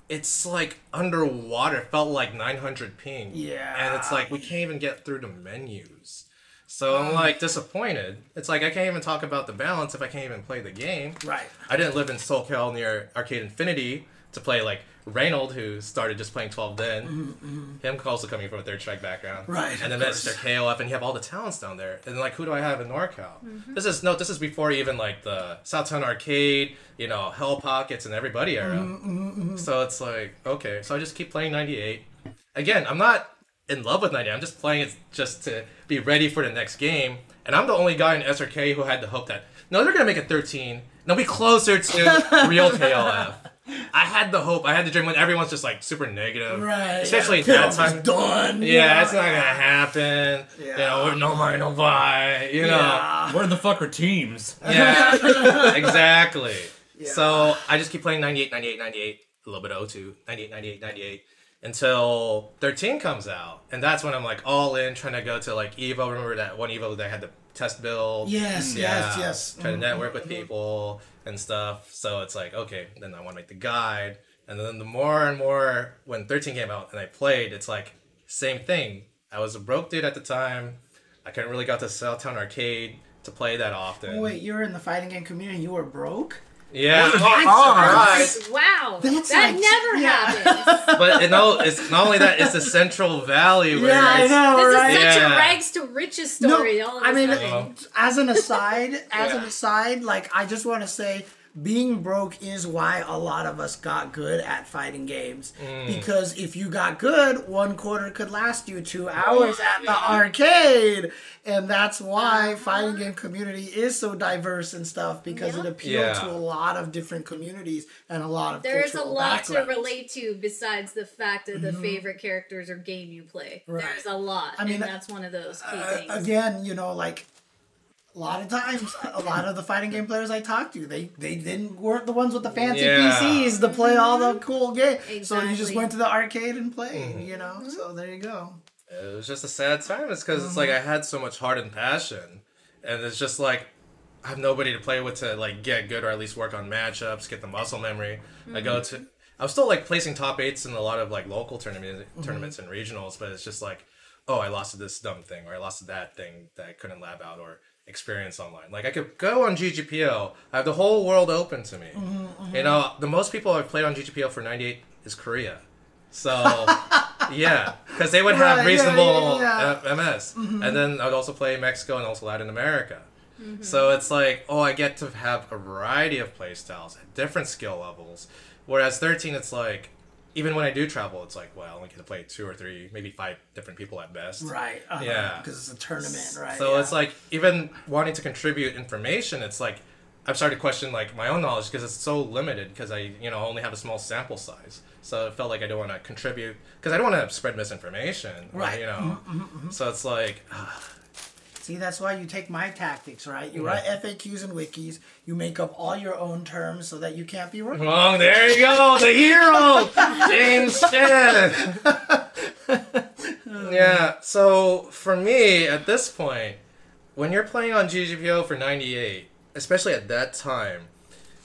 S4: It's like underwater. It felt like 900 ping.
S1: Yeah.
S4: And it's like we can't even get through the menus. So I'm uh-huh. like disappointed. It's like I can't even talk about the balance if I can't even play the game.
S1: Right.
S4: I didn't live in SoCal near Arcade Infinity to play like Reynold, who started just playing 12 then. Him also coming from a third strike background.
S1: Mm-hmm, Right,
S4: And then
S1: of
S4: Mr.
S1: course.
S4: KOF, and you have all the talents down there. And like, who do I have in NorCal? This is no, this is before even like the Southtown Arcade, you know, Hell Pockets and everybody era.
S1: Mm-hmm,
S4: So it's like, okay, so I just keep playing 98. Again, I'm not in love with 98. I'm just playing it just to be ready for the next game. And I'm the only guy in SRK who had the hope that no, they're gonna make it 13. They'll be closer to *laughs* real KOF. I had the hope. I had the dream when everyone's just like super negative,
S1: Right.
S4: Especially
S1: yeah.
S4: at that time.
S1: done.
S4: Yeah, it's not gonna happen. You
S1: Yeah.
S4: know, no money, no buy. You know.
S1: Yeah.
S2: Where the fuck are teams? *laughs*
S4: Yeah, *laughs* exactly.
S1: Yeah.
S4: So I just keep playing 98, 98, 98, a little bit of 02, 98, 98, 98, until 13 comes out. And that's when I'm like all in, trying to go to like Evo. Remember that one Evo that had the test build?
S1: Yes, yes, yes.
S4: Trying to
S1: Mhm,
S4: network with people and stuff. So it's like, okay, then I want to make the guide. And then the more and more, when 13 came out and I played, it's like, same thing. I was a broke dude at the time. I couldn't really go to Southtown Arcade to play that often.
S1: Wait, you were in the fighting game community. You were broke.
S4: Yeah,
S1: Surprise.
S3: Wow.
S1: That's
S3: that
S1: like-
S3: never
S1: yeah.
S3: happens.
S4: but you know, it's not only that; it's the Central Valley where
S1: Yeah, I know,
S3: This
S1: right?
S3: is such
S4: Yeah.
S3: a rags to riches story. all of
S1: I
S3: a
S1: mean,
S3: sudden.
S1: as an aside, as an aside, like I just want to say, being broke is why a lot of us got good at fighting games.
S4: Mm.
S1: Because if you got good, one quarter could last you two hours at the arcade, and that's why fighting game community is so diverse and stuff because it
S3: Yeah.
S1: appealed
S4: Yeah.
S1: to a lot of different communities and a lot of
S3: There's a
S1: cultural
S3: lot to relate to besides the fact of the favorite characters or game you play.
S1: Right.
S3: There's a lot.
S1: I mean,
S3: and that's one of those key
S1: Uh,
S3: things.
S1: again, you know, like a lot of times, a lot of the fighting game players I talked to, they they didn't weren't the ones with the fancy
S4: Yeah.
S1: PCs to play all the mm-hmm. cool games. So you just went to the arcade and played,
S4: Mm-hmm.
S1: you know. So mm-hmm. there you go.
S4: it was just a sad time. It's because it's like mm-hmm. I had so much heart and passion, and it's just like I have nobody to play with to like get good or at least work on matchups, get the muscle memory. I go to. I was still like placing top eights in a lot of like local tournament tournaments and regionals, but it's just like, oh, I lost to this dumb thing, or I lost to that thing that I couldn't lab out or experience online. Like I could go on GGPO, I have the whole world open to me. Mm-hmm, mm-hmm. You know, the most people I've played on GGPO for '98 is Korea. So *laughs* yeah, because they would have
S1: yeah,
S4: reasonable
S1: yeah, yeah.
S4: MS, mm-hmm. and then I'd also play Mexico and also Latin America. So it's like, oh, I get to have a variety of play styles at different skill levels. Whereas 13, it's like, even when I do travel, it's like, well, I only get to play two or three, maybe five different people at best.
S1: Right. Uh-huh,
S4: Yeah.
S1: Because it's a tournament, right?
S4: So
S1: yeah.
S4: it's like even wanting to contribute information, it's like I've started to question like my own knowledge because it's so limited because I you know only have a small sample size. So it felt like I don't want to contribute because I don't want to spread misinformation. or,
S1: Right.
S4: You know. Mm-hmm, mm-hmm, mm-hmm. So it's like
S1: See, that's why you take my tactics, right? You write FAQs and wikis. You make up all your own terms so that you can't be wrong.
S4: Oh, there you go, the hero, *laughs* James Chen. *laughs* Yeah, so for me, at this point, when you're playing on GGPO for 98, especially at that time,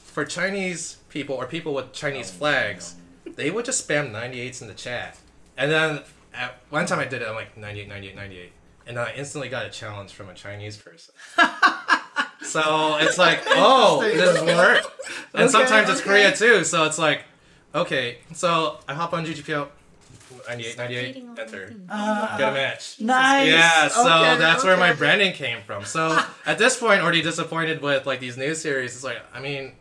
S4: for Chinese people or people with Chinese oh, flags, they would just spam 98s in the chat. And then at one time I did it, I'm like 98, 98, 98. And I instantly got a challenge from a Chinese person. *laughs* so it's like, oh, this work. And sometimes it's
S1: okay.
S4: Korea too. So it's like, okay. So I hop on GGPO, 98, 98, enter. Get a match.
S1: Nice.
S4: Yeah, so
S1: Okay,
S4: that's where my branding came from. So *laughs* at this point, already disappointed with like these new series. It's like, I mean,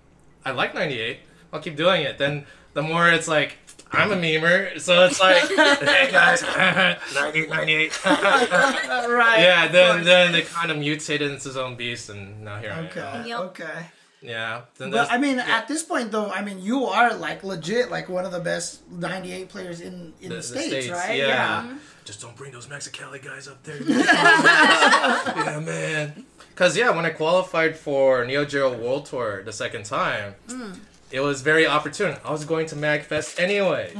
S4: I like 98. I'll keep doing it. Then the more it's like, I'm a memer, so it's like, *laughs* hey guys, *laughs* 98, 98. *laughs*
S1: right.
S4: yeah, then then they kind of mutated into its own beast, and now here I am.
S1: Okay.
S3: Yep.
S1: Okay.
S4: Yeah. Then
S1: But I mean, at this point, though, I mean, you are like legit, like one of the best '98 players in in the,
S4: the
S1: states,
S4: States,
S1: right?
S4: yeah. Mm-hmm. Just don't bring those Mexicali guys up there. yeah, man. Because, yeah, when I qualified for Neo Geo World Tour the second time, mm. It was very opportune. I was going to MagFest anyway.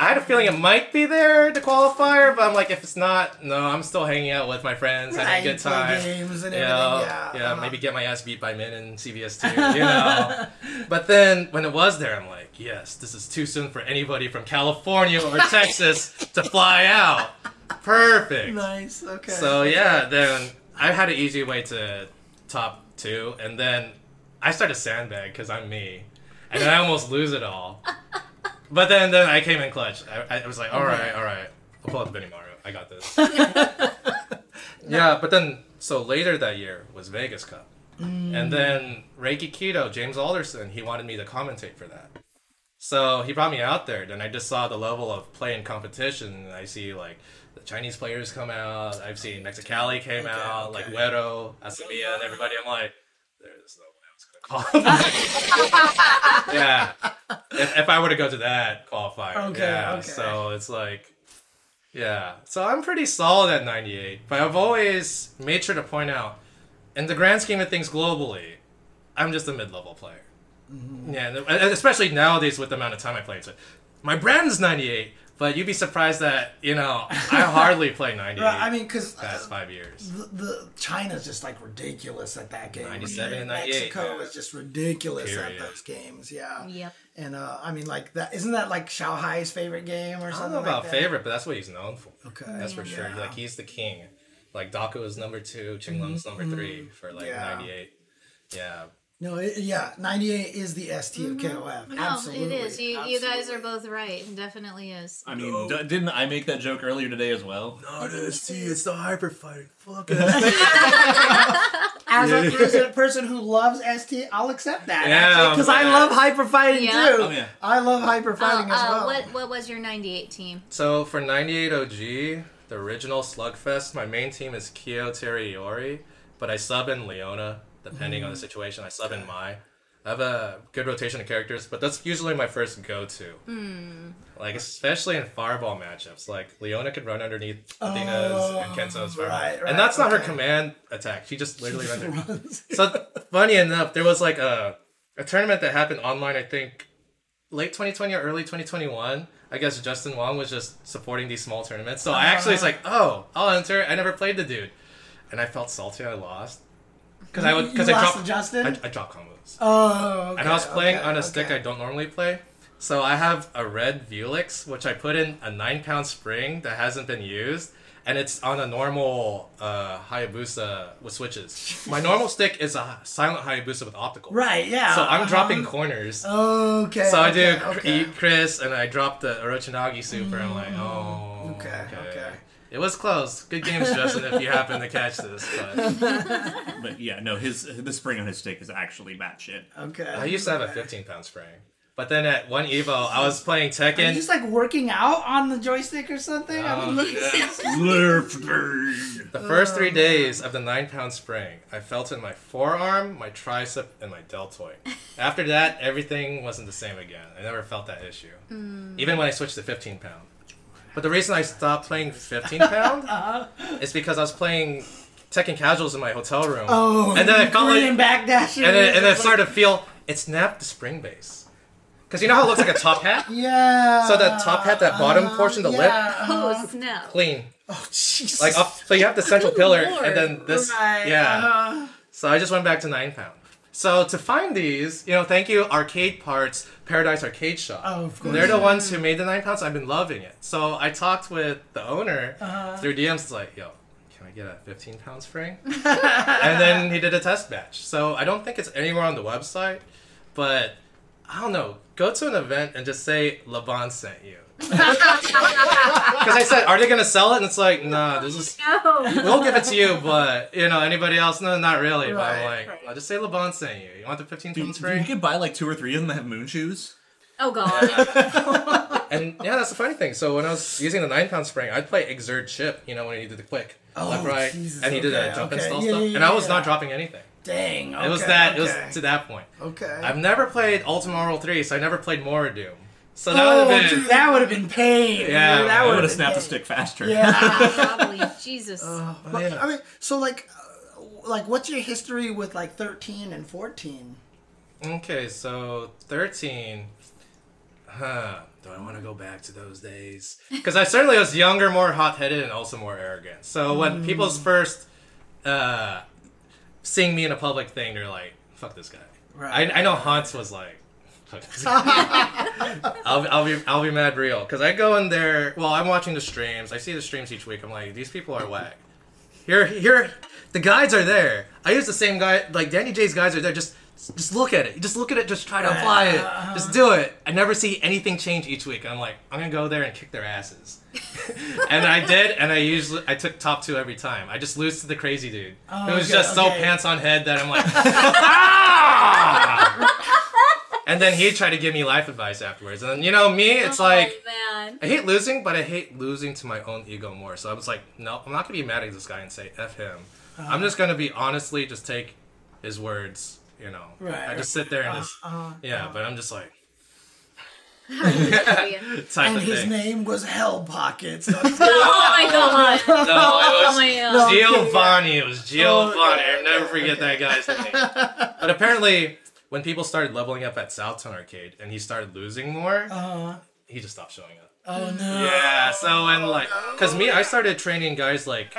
S4: I had a feeling it might be there, the qualifier, but I'm like, if it's not, no, I'm still hanging out with my friends,
S1: Right,
S4: having a good time.
S1: games and
S4: You know,
S1: yeah.
S4: yeah,
S1: uh-huh.
S4: maybe get my ass beat by men in CVS too, *laughs* you know. but then when it was there, I'm like, yes, this is too soon for anybody from California or *laughs* Texas to fly out. Perfect.
S1: Nice. Okay.
S4: So yeah, then I had an easy way to top two, and then I started sandbag because I'm me, and then I almost lose it all. But then, then I came in clutch. I, I was like, all right, all right, I'll pull up Benimaru. I got this. *laughs* *laughs* yeah, but then so later that year was Vegas Cup, and mm. then Reiki Keto, James Alderson, he wanted me to commentate for that. So he brought me out there. and I just saw the level of play and competition. and I see like the Chinese players come out. I've seen Mexicali came out, like Wero, Asamiya, and everybody. I'm like, there's no way I was gonna qualify. *laughs* yeah, if, if I were to go to that qualifier,
S1: Okay,
S4: yeah.
S1: okay.
S4: So it's like, yeah. So I'm pretty solid at 98, but I've always made sure to point out, in the grand scheme of things globally, I'm just a mid-level player.
S1: Mm-hmm.
S4: Yeah, especially nowadays with the amount of time I play. So my brand's 98, but you'd be surprised that you know I hardly *laughs* play ninety.
S1: Right, I mean, because
S4: past five years.
S1: the, the China's just like ridiculous at that game.
S4: 97 and 98,
S1: Mexico
S4: yeah.
S1: is just ridiculous
S4: Period.
S1: at those games. Yeah.
S3: Yep.
S1: And uh, I mean, like that. Isn't that like Xiao Hai's favorite game or something?
S4: I don't know about
S1: like that?
S4: favorite, but that's what he's known for.
S1: Okay.
S4: That's for sure.
S1: Yeah. Mm-hmm.
S4: Like he's the king. Like Daku is number two, Qinglong's number three for like
S1: Yeah.
S4: 98. Yeah.
S1: No, it, yeah, 98 is the ST of KOF.
S3: No,
S1: Absolutely.
S3: it is. You, you guys are both right. It definitely is.
S2: I mean, d- didn't I make that joke earlier today as well?
S4: Not ST, it's the hyper fighting. Fuck *laughs* *laughs*
S1: As a, as a person who loves ST, I'll accept that.
S4: Yeah,
S1: Because I love hyper fighting
S3: Yeah.
S1: too.
S2: Oh, yeah.
S1: I love hyper
S3: Uh,
S1: fighting as
S3: uh,
S1: well.
S3: what what was your '98 team?
S4: So for 98 OG, the original Slugfest, my main team is Kyo Teriori, but I sub in Leona, depending on the mm. situation. I sub in Mai. I have a good rotation of characters, but that's usually my first go-to. Hmm. Like especially in fireball matchups, like Leona can run underneath Athena's oh, and Kensou's fireball,
S1: right, right,
S4: and that's not her command attack. She just literally runs. so funny enough, there was like a a tournament that happened online. I think late 2020 or early 2021. I guess Justin Wong was just supporting these small tournaments. So I actually was uh-huh. like, oh, I'll enter. I never played the dude, and I felt salty. I lost because I would because I dropped
S1: Justin?
S4: I, I dropped combos.
S1: Oh, okay,
S4: and I was playing
S1: okay,
S4: on a
S1: okay.
S4: stick I don't normally play. So I have a red Vewlix, which I put in a nine pound spring that hasn't been used, and it's on a normal uh, Hayabusa with switches. My normal stick is a silent Hayabusa with optical.
S1: Right, yeah.
S4: So I'm
S1: uh-huh.
S4: dropping corners.
S1: Okay.
S4: So I do
S1: okay,
S4: cr-
S1: okay.
S4: eat Chris, and I drop the Orochinagi super. I'm like, oh,
S1: Okay, okay.
S4: It was close. Good games, Justin. if you happen to catch this, but *laughs*
S2: But yeah, no, his the spring on his stick is actually batshit.
S1: Okay.
S4: I used to have a 15 pound spring. But then at one Evo, I was playing
S1: Are you
S4: Tekken.
S1: just like working out on the joystick or something? I
S4: Oh,
S1: mean, look *laughs*
S4: The first three oh, days of the nine pound spring, I felt it in my forearm, my tricep, and my deltoid. *laughs* After that, everything wasn't the same again. I never felt that issue. Hmm. Even when I switched to 15 pound. But the reason I stopped playing 15 pound *laughs* is because I was playing Tekken casuals in my hotel room.
S1: Oh,
S4: and then I felt
S1: Korean
S4: like.
S1: backdash.
S4: And then, and then I started to feel it snapped the spring base. Because you know how it looks like a top hat? *laughs*
S1: Yeah.
S4: So that top hat, that bottom
S1: uh,
S4: portion, the lip.
S3: Oh snap!
S4: clean.
S1: Oh, Jesus.
S4: Like up, so you have the central
S3: Good
S4: pillar,
S3: lord.
S4: and then this.
S1: Right,
S4: Yeah.
S1: uh-huh.
S4: So I just went back to nine pound. So to find these, you know, thank you, Arcade Parts, Paradise Arcade Shop.
S1: Oh, of course.
S4: They're the ones who made the nine pounds. I've been loving it. So I talked with the owner
S1: Uh-huh.
S4: through DMs. It's like, yo, can I get a 15 pound spring? *laughs* and then he did a test batch. So I don't think it's anywhere on the website, but I don't know. Go to an event and just say Laban sent you. Because I said, are they gonna sell it? And it's like, nah, this is *laughs*
S3: No.
S4: we'll give it to you, but you know, anybody else? No, not really. but I'm
S1: Right,
S4: like,
S1: right.
S4: I'll just say LeBron saying you. You want the 15
S2: Dude,
S4: pound
S2: you could buy like two or three of them that have moon shoes.
S3: Oh god. *laughs*
S4: And yeah, that's the funny thing. So when I was using the nine pound spring, I'd play Xrd Chipp, you know, when he did the quick
S1: Oh,
S4: left right,
S1: Jesus,
S4: and he did
S1: okay,
S4: a jump
S1: okay.
S4: install
S1: Yeah,
S4: stuff,
S1: yeah,
S4: and I was
S1: yeah.
S4: not dropping anything.
S1: Dang.
S4: it was
S1: okay,
S4: that. It
S1: okay.
S4: was to that point.
S1: Okay.
S4: I've never played Ultima World 3, so I never played Mora Doom. So that
S1: oh,
S4: would have been.
S1: dude, that would have been pain.
S4: Yeah,
S1: dude,
S4: I
S1: that
S2: I
S1: would
S2: would have
S1: been
S2: snapped the stick faster.
S1: Yeah. *laughs*
S3: Probably. Jesus.
S1: But,
S4: yeah.
S1: I mean, so like, uh, like, what's your history with like thirteen and fourteen?
S4: Okay, so 13. Huh. Do I want to go back to those days? Because I certainly was younger, more hot headed, and also more arrogant. So when people's first uh, seeing me in a public thing, they're like, fuck this guy.
S1: Right.
S4: I, I know Hans was like, fuck this guy. *laughs* I'll, I'll, be, I'll be mad real. Because I go in there, well, I'm watching the streams. I see the streams each week. I'm like, these people are whack. Here, here, the guides are there. I use the same guy, like Dandy J's guides are there. Just, just look at it. Just look at it. Just try to apply it. Just do it. I never see anything change each week. I'm like, I'm gonna go there and kick their asses. *laughs* and I did, and I usually I took top two every time. I just lose to the crazy dude.
S1: Oh,
S4: it was
S1: okay,
S4: just so pants on head that I'm like, *laughs* "Ah!" And then he'd try to give me life advice afterwards. And you know me, it's like.
S3: Oh, man.
S4: I hate losing, but I hate losing to my own ego more. So I was like, no, I'm not gonna be mad at this guy and say f him.
S1: Uh-huh.
S4: I'm just gonna be honestly just take his words. You know,
S1: Right,
S4: I just sit there and just
S1: Uh,
S4: yeah. But I'm just like
S3: oh *laughs* *laughs*
S4: type
S1: and
S4: of
S1: his
S4: thing.
S1: name was Hell Pockets. So *laughs*
S3: my god.
S4: No, it
S3: Oh
S4: was
S3: my god.
S4: Giovanni. It was Giovanni.
S1: okay,
S4: I'll never
S1: okay,
S4: forget that guy's name. But apparently, when people started leveling up at Southtown Arcade and he started losing more,
S1: uh,
S4: he just stopped showing up.
S1: oh no.
S4: Yeah, so and like, cause me, I started training guys like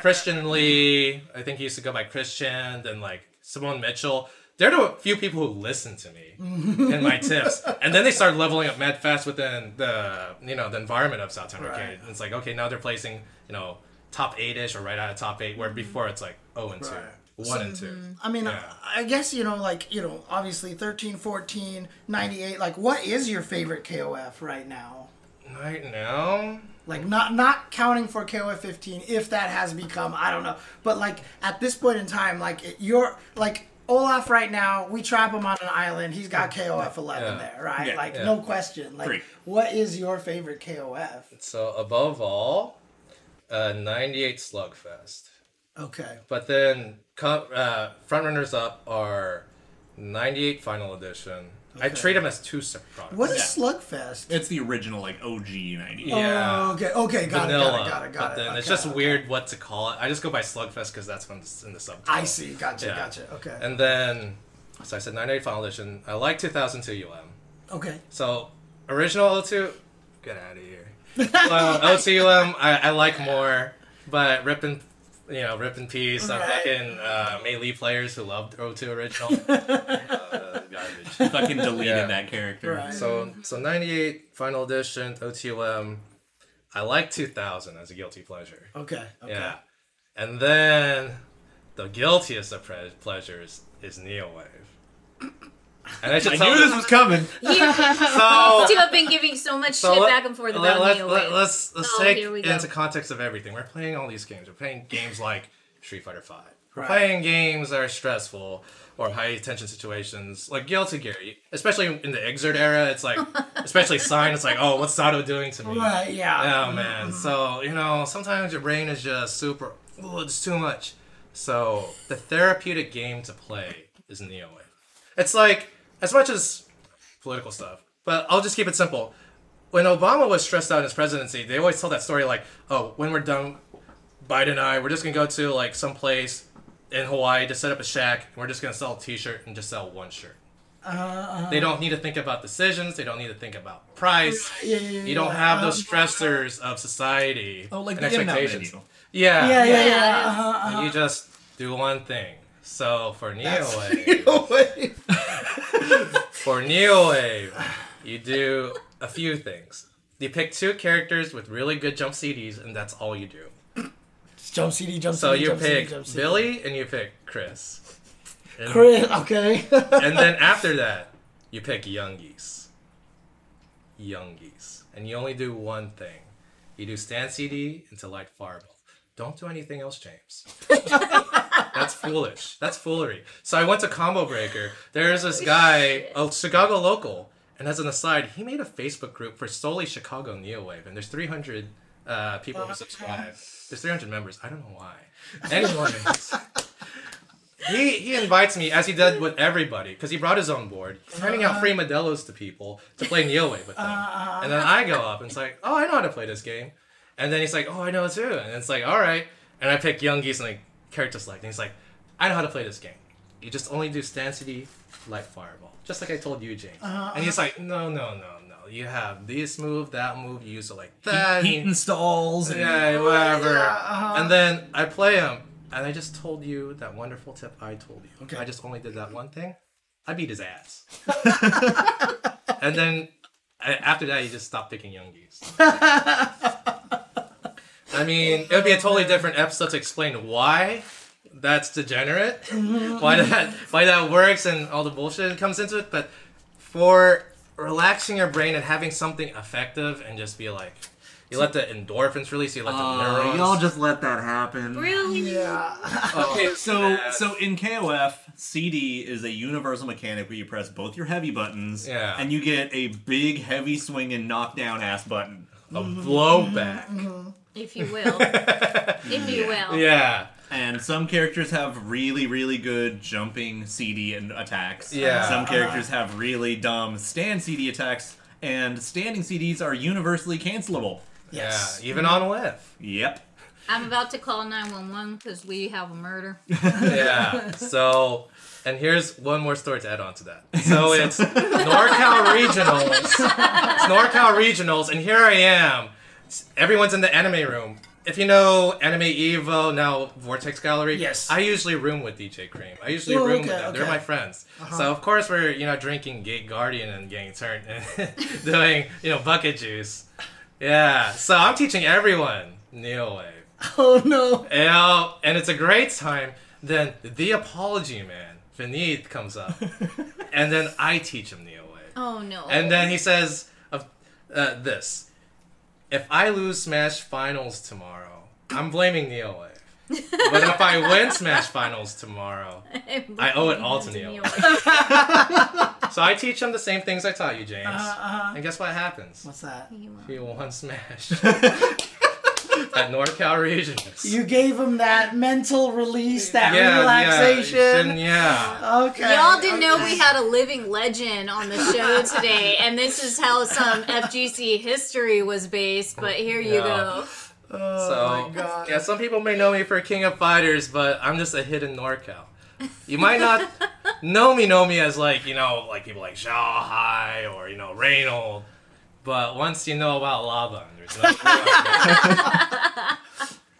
S4: Christian Lee. I think he used to go by Christian. Then like Simone Mitchell. They're the few people who listen to me *laughs* and my tips, and then they started leveling up mad fast within the you know the environment of Southtown
S1: Right.
S4: Arcade. And it's like okay, now they're placing you know top eight ish or right out of top eight, where before it's like oh and two,
S1: Right.
S4: One and two.
S1: I mean,
S4: Yeah.
S1: I guess, you know, like, you know, obviously 13, 14, 98. Like, what is your favorite KOF right now?
S4: Right now,
S1: Like, not not counting for KOF 15, if that has become, I don't know. But, like, at this point in time, like, it- you're, like, Olaf right now, we trap him on an island. He's got KOF 11
S4: Yeah.
S1: there, right?
S2: Yeah.
S1: like, no question. Like, what is your favorite KOF?
S4: so above all, uh, ninety eight Slugfest.
S1: Okay.
S4: But then co- uh, front runners up are 98 Final Edition. I
S1: Okay.
S4: treat them as two separate products.
S1: What is
S2: Yeah.
S1: Slugfest?
S2: It's the original like OG 90.
S4: Yeah.
S1: Oh, okay. Okay. Got
S4: Vanilla,
S1: it. Got it. Got it. Got
S4: but
S1: it.
S4: then it's just
S1: okay.
S4: weird what to call it. I just go by Slugfest because that's when it's in the sub.
S1: I see. Gotcha.
S4: Yeah.
S1: Gotcha. Okay.
S4: And then, so I said 98 Final Edition. I like 2002 UM.
S1: okay.
S4: So original O2, get out of here. well, O2 UM, I, I like more, but rip and you know, rip in peace. I'm fucking uh, melee players who loved O2 original. *laughs* uh.
S2: Fucking deleted
S4: Yeah.
S2: that character.
S1: Right.
S4: So so 98 final edition OTUM. I like 2000 as a guilty pleasure.
S1: Okay. Okay.
S4: Yeah. And then the guiltiest of pre- pleasures is Neowave. And I should
S2: I
S4: tell
S2: knew this was coming. *laughs*
S3: You *laughs*
S4: so, *laughs*
S3: two have been giving so much
S4: so
S3: shit
S4: let-
S3: back and forth
S4: let-
S3: about
S4: let-
S3: Neo
S4: let-
S3: Wave.
S4: let's let's
S3: Oh,
S4: take
S3: here we go.
S4: into context of everything. We're playing all these games. We're playing games like Street Fighter Five. We're
S1: Right.
S4: playing games that are stressful or high tension situations, like Guilty Gear. Especially in the Xrd era, it's like, especially Sign. It's like, oh, what's Sato doing to me?
S1: Right. Yeah.
S4: Oh mm-hmm. man. So you know, sometimes your brain is just super. Oh, it's too much. So the therapeutic game to play is Neo Wave. It's like as much as political stuff, but I'll just keep it simple. When Obama was stressed out in his presidency, they always tell that story like, "Oh, when we're done, Biden and I, we're just gonna go to like some place in Hawaii to set up a shack, and we're just gonna sell a T-shirt and just sell one shirt." They don't need to think about decisions. They don't need to think about price.
S1: Yeah, yeah, yeah,
S4: You don't
S1: yeah.
S4: have those
S1: Um,
S4: stressors of society
S2: Oh, like
S4: and
S2: the
S4: expectations.
S2: menu.
S4: Yeah,
S1: Yeah, yeah,
S3: Yeah.
S1: yeah. Uh-huh,
S4: And You just do one thing. So for. Neowave, *laughs*
S1: Wait. *laughs*
S4: for Neowave, you do a few things. You pick two characters with really good jump CDs, and that's all you do.
S1: Just Jump CD, jump
S4: So
S1: CD,
S4: you
S1: jump CD,
S4: pick
S1: CD.
S4: Billy and you pick Chris. And,
S1: Chris, okay. *laughs*
S4: and then after that, you pick Young Geese. Young Geese. And you only do one thing. You do stand CD into light fireball. Don't do anything else, James. That's foolish. That's foolery. So I went to Combo Breaker. There's this guy, a Chicago local, and as an aside, he made a Facebook group for solely Chicago Neowave, and there's 300 uh, people who subscribe. There's 300 members. I don't know why. Anyways, he he invites me as he did with everybody because he brought his own board. He's handing out free Modelos to people to play Neowave with them, and then I go up and it's like, oh, I know how to play this game, and then he's like, oh, I know too, and it's like, all right, and I pick Young Geese and like character select, and he's like, I know how to play this game. You just only do stand CD, light fireball, just like I told you, James. And he's like, no, no, no, no. You have this move, that move. You use it like that.
S2: Heat installs. And,
S4: Yeah, whatever.
S1: uh-huh.
S4: And then I play him, and I just told you that wonderful tip I told you.
S1: Okay.
S4: I just only did that one thing. I beat his ass. *laughs* and then after that, you just stop picking young geese. *laughs* I mean, it would be a totally different episode to explain why that's degenerate, *laughs* why that why that works, and all the bullshit that comes into it. But for relaxing your brain and having something effective, and just be like, you let the endorphins release, you let the
S2: Uh,
S4: neurons.
S2: y'all just let that happen.
S3: Really?
S1: yeah. *laughs*
S2: Okay, so
S4: Yeah.
S2: so in KOF, CD is a universal mechanic where you press both your heavy buttons,
S4: Yeah.
S2: and you get a big, heavy swing and knockdown ass button.
S4: a blowback.
S3: If you will. *laughs* if you will.
S4: Yeah.
S2: And some characters have really, really good jumping CD and attacks.
S4: Yeah.
S2: Some uh-huh. characters have really dumb stand CD attacks, and standing CDs are universally cancelable.
S1: Yes.
S4: Yeah. Even mm-hmm. on Whiff.
S2: Yep.
S3: I'm about to call 911 because we have a murder. *laughs*
S4: Yeah. So, and here's one more story to add on to that. So *laughs* it's NorCal Regionals. It's NorCal Regionals, and here I am. Everyone's in the anime room. If you know Anime Evo, now Vortex Gallery,
S1: Yes.
S4: I usually room with DJ Cream. I usually
S1: Oh,
S4: room
S1: okay,
S4: with them. They're
S1: okay. Uh-huh.
S4: my friends. So of course we're you know drinking Gate Guardian and getting turned and *laughs* doing you know bucket juice. Yeah. So I'm teaching everyone Neowave.
S1: Oh no.
S4: You know, and it's a great time. Then the apology man, Vineet, comes up, *laughs* and then I teach him Neowave.
S3: Oh no.
S4: And then he says of uh, this: If I lose Smash Finals tomorrow, I'm blaming Neowave. but if I win Smash Finals tomorrow, *laughs* I owe it all to Neo. so I teach him the same things I taught you, James.
S1: Uh-huh.
S4: And guess what happens?
S1: What's that?
S4: He won Smash *laughs* at NorCal Regions.
S1: You gave him that mental release, that
S4: yeah,
S1: relaxation.
S4: Yeah, yeah.
S1: Okay.
S3: Y'all didn't know we had a living legend on the show today, and this is how some FGC history was based. But here you
S4: Yeah.
S3: go.
S1: Oh
S4: So,
S1: my god.
S4: yeah, some people may know me for King of Fighters, but I'm just a hidden NorCal. You might not *laughs* know me, know me as like, you know, like people like Xiao Hai or, you know, Reynold. But once you know about Lava, there's no *laughs* *laughs*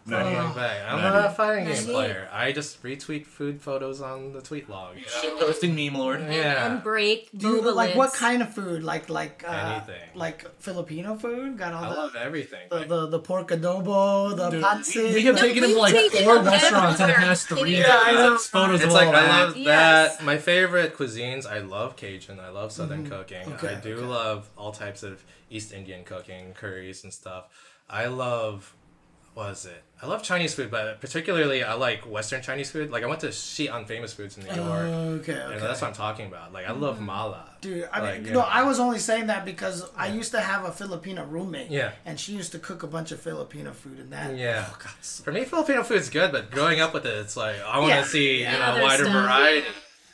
S4: no going back. I'm not a fighting game player. I just retweet food photos on the tweet log.
S2: Posting meme lord.
S4: Yeah.
S3: And break.
S1: Do you, like what kind of food? Like like uh,
S4: Anything.
S1: Like Filipino food? Got all
S4: I
S1: the,
S4: love everything.
S1: the, the the pork adobo, the pancit.
S2: We have
S1: the-
S2: taken him to like four restaurants and it
S3: everywhere.
S2: has three
S3: Yeah, I know.
S2: photos
S4: It's
S2: of
S4: like I love
S3: Yes.
S4: that. My favorite cuisines. I love Cajun. I love Southern cooking.
S1: Okay,
S4: I do
S1: okay.
S4: love all types of East Indian cooking, curries and stuff. I love. What is it? I love Chinese food, but particularly I like Western Chinese food. Like I went to Xi'an Famous Foods in New York, oh,
S1: Okay, okay.
S4: and
S1: okay.
S4: that's what I'm talking about. Like I love mm. mala.
S1: Dude, I
S4: Like,
S1: mean,
S4: you
S1: no,
S4: know.
S1: I was only saying that because I used to have a Filipino roommate.
S4: Yeah.
S1: And she used to cook a bunch of Filipino food, and that.
S4: Yeah.
S1: Oh, God, so-
S4: For me, Filipino food's good, but growing up with it, it's like I want to
S1: Yeah.
S4: see you know a wider
S3: stuff.
S4: variety.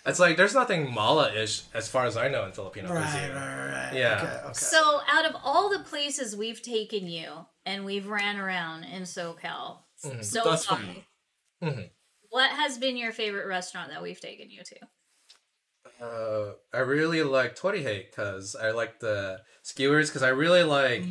S4: It's like there's nothing mala-ish as far as I know in Filipino
S1: Right,
S4: cuisine.
S1: right, right.
S4: Yeah.
S1: Okay, okay.
S3: So, out of all the places we've taken you and we've ran around in SoCal
S4: Mm-hmm.
S3: so
S2: Thus
S3: far,
S2: far.
S3: what has been your favorite restaurant that we've taken you to?
S4: Uh, I really like Torihei because I like the skewers because I really like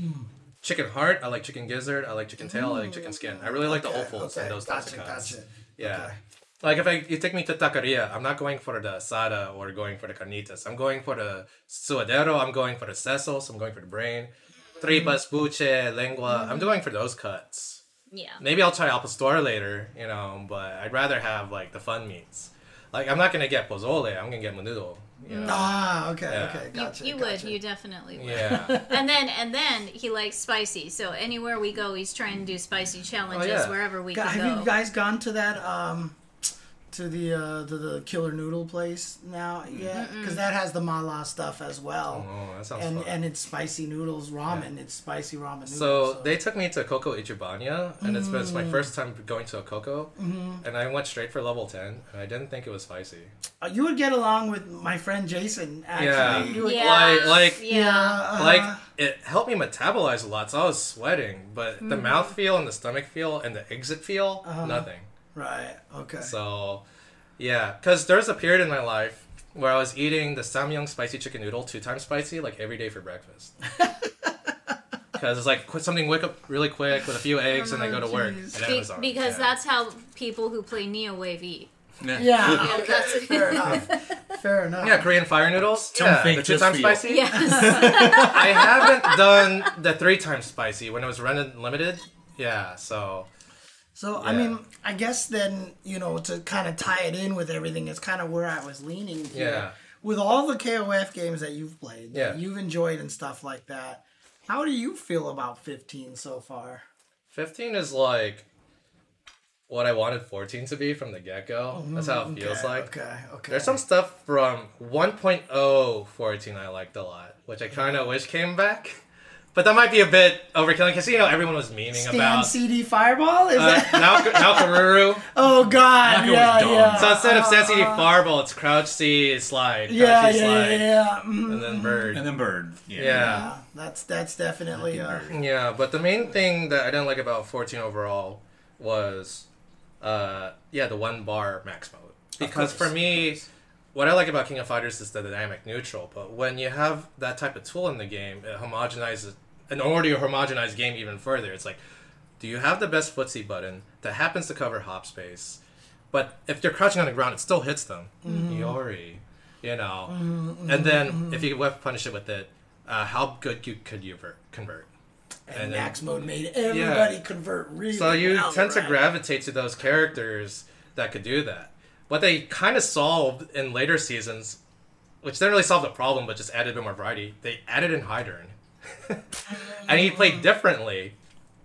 S4: chicken heart. I like chicken gizzard. I like chicken tail. I like chicken skin. I really like the offals and those types
S1: gotcha,
S4: of cuts.
S1: gotcha.
S4: Yeah.
S1: Okay.
S4: Like if I you take me to taqueria, I'm not going for the asada or going for the carnitas. I'm going for the suadero. I'm going for the sesos. I'm going for the brain, tripas, buche, lengua. I'm going for those cuts.
S3: Yeah.
S4: Maybe I'll try al pastor later, you know, but I'd rather have like the fun meats. Like I'm not gonna get pozole. I'm gonna get menudo. You know?
S1: Ah, okay,
S4: Yeah.
S1: okay, gotcha.
S3: you
S1: gotcha.
S3: would. You definitely would.
S4: Yeah. *laughs*
S3: And then and then he likes spicy. So anywhere we go, he's trying to do spicy challenges
S4: yeah.
S3: wherever we
S1: Ga-
S3: can
S1: Have
S3: go.
S1: you guys gone to that um to the uh the, the killer noodle place now? Yeah, because that has the mala stuff as well.
S4: Oh, that sounds
S1: and
S4: fun.
S1: and it's spicy noodles, ramen. It's spicy ramen noodles.
S4: So they took me to Coco Ichibanya, and it's, it's my first time going to a Coco,
S1: Mm-hmm.
S4: and I went straight for level ten, and I didn't think it was spicy.
S1: Uh, you would get along with my friend Jason. Actually,
S4: Yeah.
S1: You would-
S3: yeah.
S4: Like- like-
S3: yeah.
S1: uh,
S4: like it helped me metabolize a lot, so I was sweating, but the
S1: Mm-hmm.
S4: mouth feel and the stomach feel and the exit feel,
S1: Uh-huh.
S4: nothing.
S1: Right. Okay.
S4: So, yeah, because there's a period in my life where I was eating the Samyang spicy chicken noodle two times spicy like every day for breakfast. *laughs* Because it's like qu- something up really quick with a few eggs, and I go to work oh,
S1: jeez.
S4: at
S3: Be-
S4: Amazon.
S3: because
S4: Yeah.
S3: that's how people who play Neo Wave eat.
S1: yeah.
S3: Yeah,
S1: Okay.
S3: that's-
S1: Fair enough. Fair enough.
S4: yeah, Korean fire noodles. yeah,
S2: fake
S4: the two
S2: just
S4: times
S2: for you.
S4: spicy.
S3: Yes. *laughs*
S4: I haven't done the three times spicy when it was rented limited. Yeah, so
S1: So I mean, I guess then you know to kind of tie it in with everything is kind of where I was leaning. Here.
S4: Yeah.
S1: With all the KOF games that you've played, that
S4: Yeah.
S1: you've enjoyed and stuff like that, how do you feel about 15 so far?
S4: 15 is like what I wanted 14 to be from the get go. That's how it feels
S1: Mm-hmm. okay,
S4: like.
S1: Okay. Okay.
S4: There's some stuff from 1.0 14 I liked a lot, which I kind of wish came back. But that might be a bit overkilling because you know everyone was memeing
S1: Stan
S4: about
S1: CD Fireball. Is
S4: uh,
S1: that?
S4: now now Karuru. *laughs*
S1: Oh God.
S2: That was
S1: Yeah.
S2: dumb.
S1: Yeah.
S4: So instead of stand CD
S1: Uh,
S4: Fireball, it's Crouch C slide, Crouch
S1: Yeah.
S4: C
S1: Yeah.
S4: slide,
S1: Yeah. Yeah. Mhm.
S4: and then Bird.
S2: And then bird. Yeah.
S4: yeah.
S1: Yeah, That's that's definitely. Uh,
S4: Yeah, but the main thing that I didn't like about 14 overall was, uh, yeah, the one bar max mode. Because for me, what I like about King of Fighters is the dynamic neutral. But when you have that type of tool in the game, it homogenizes, in order to homogenize game even further, it's like, do you have the best footsie button that happens to cover hop space? But if they're crouching on the ground, it still hits them. Mm-hmm. Yori, you know. Mm-hmm. And then mm-hmm. if you punish it with it, uh, how good you could you ver- convert?
S1: and
S4: then-
S1: Max Mode made everybody convert really.
S4: So you tend to gravitate to those characters that could do that. What they kind of solved in later seasons, which didn't really solve the problem, but just added a bit more variety, they added in Heidern. *laughs* and he played differently,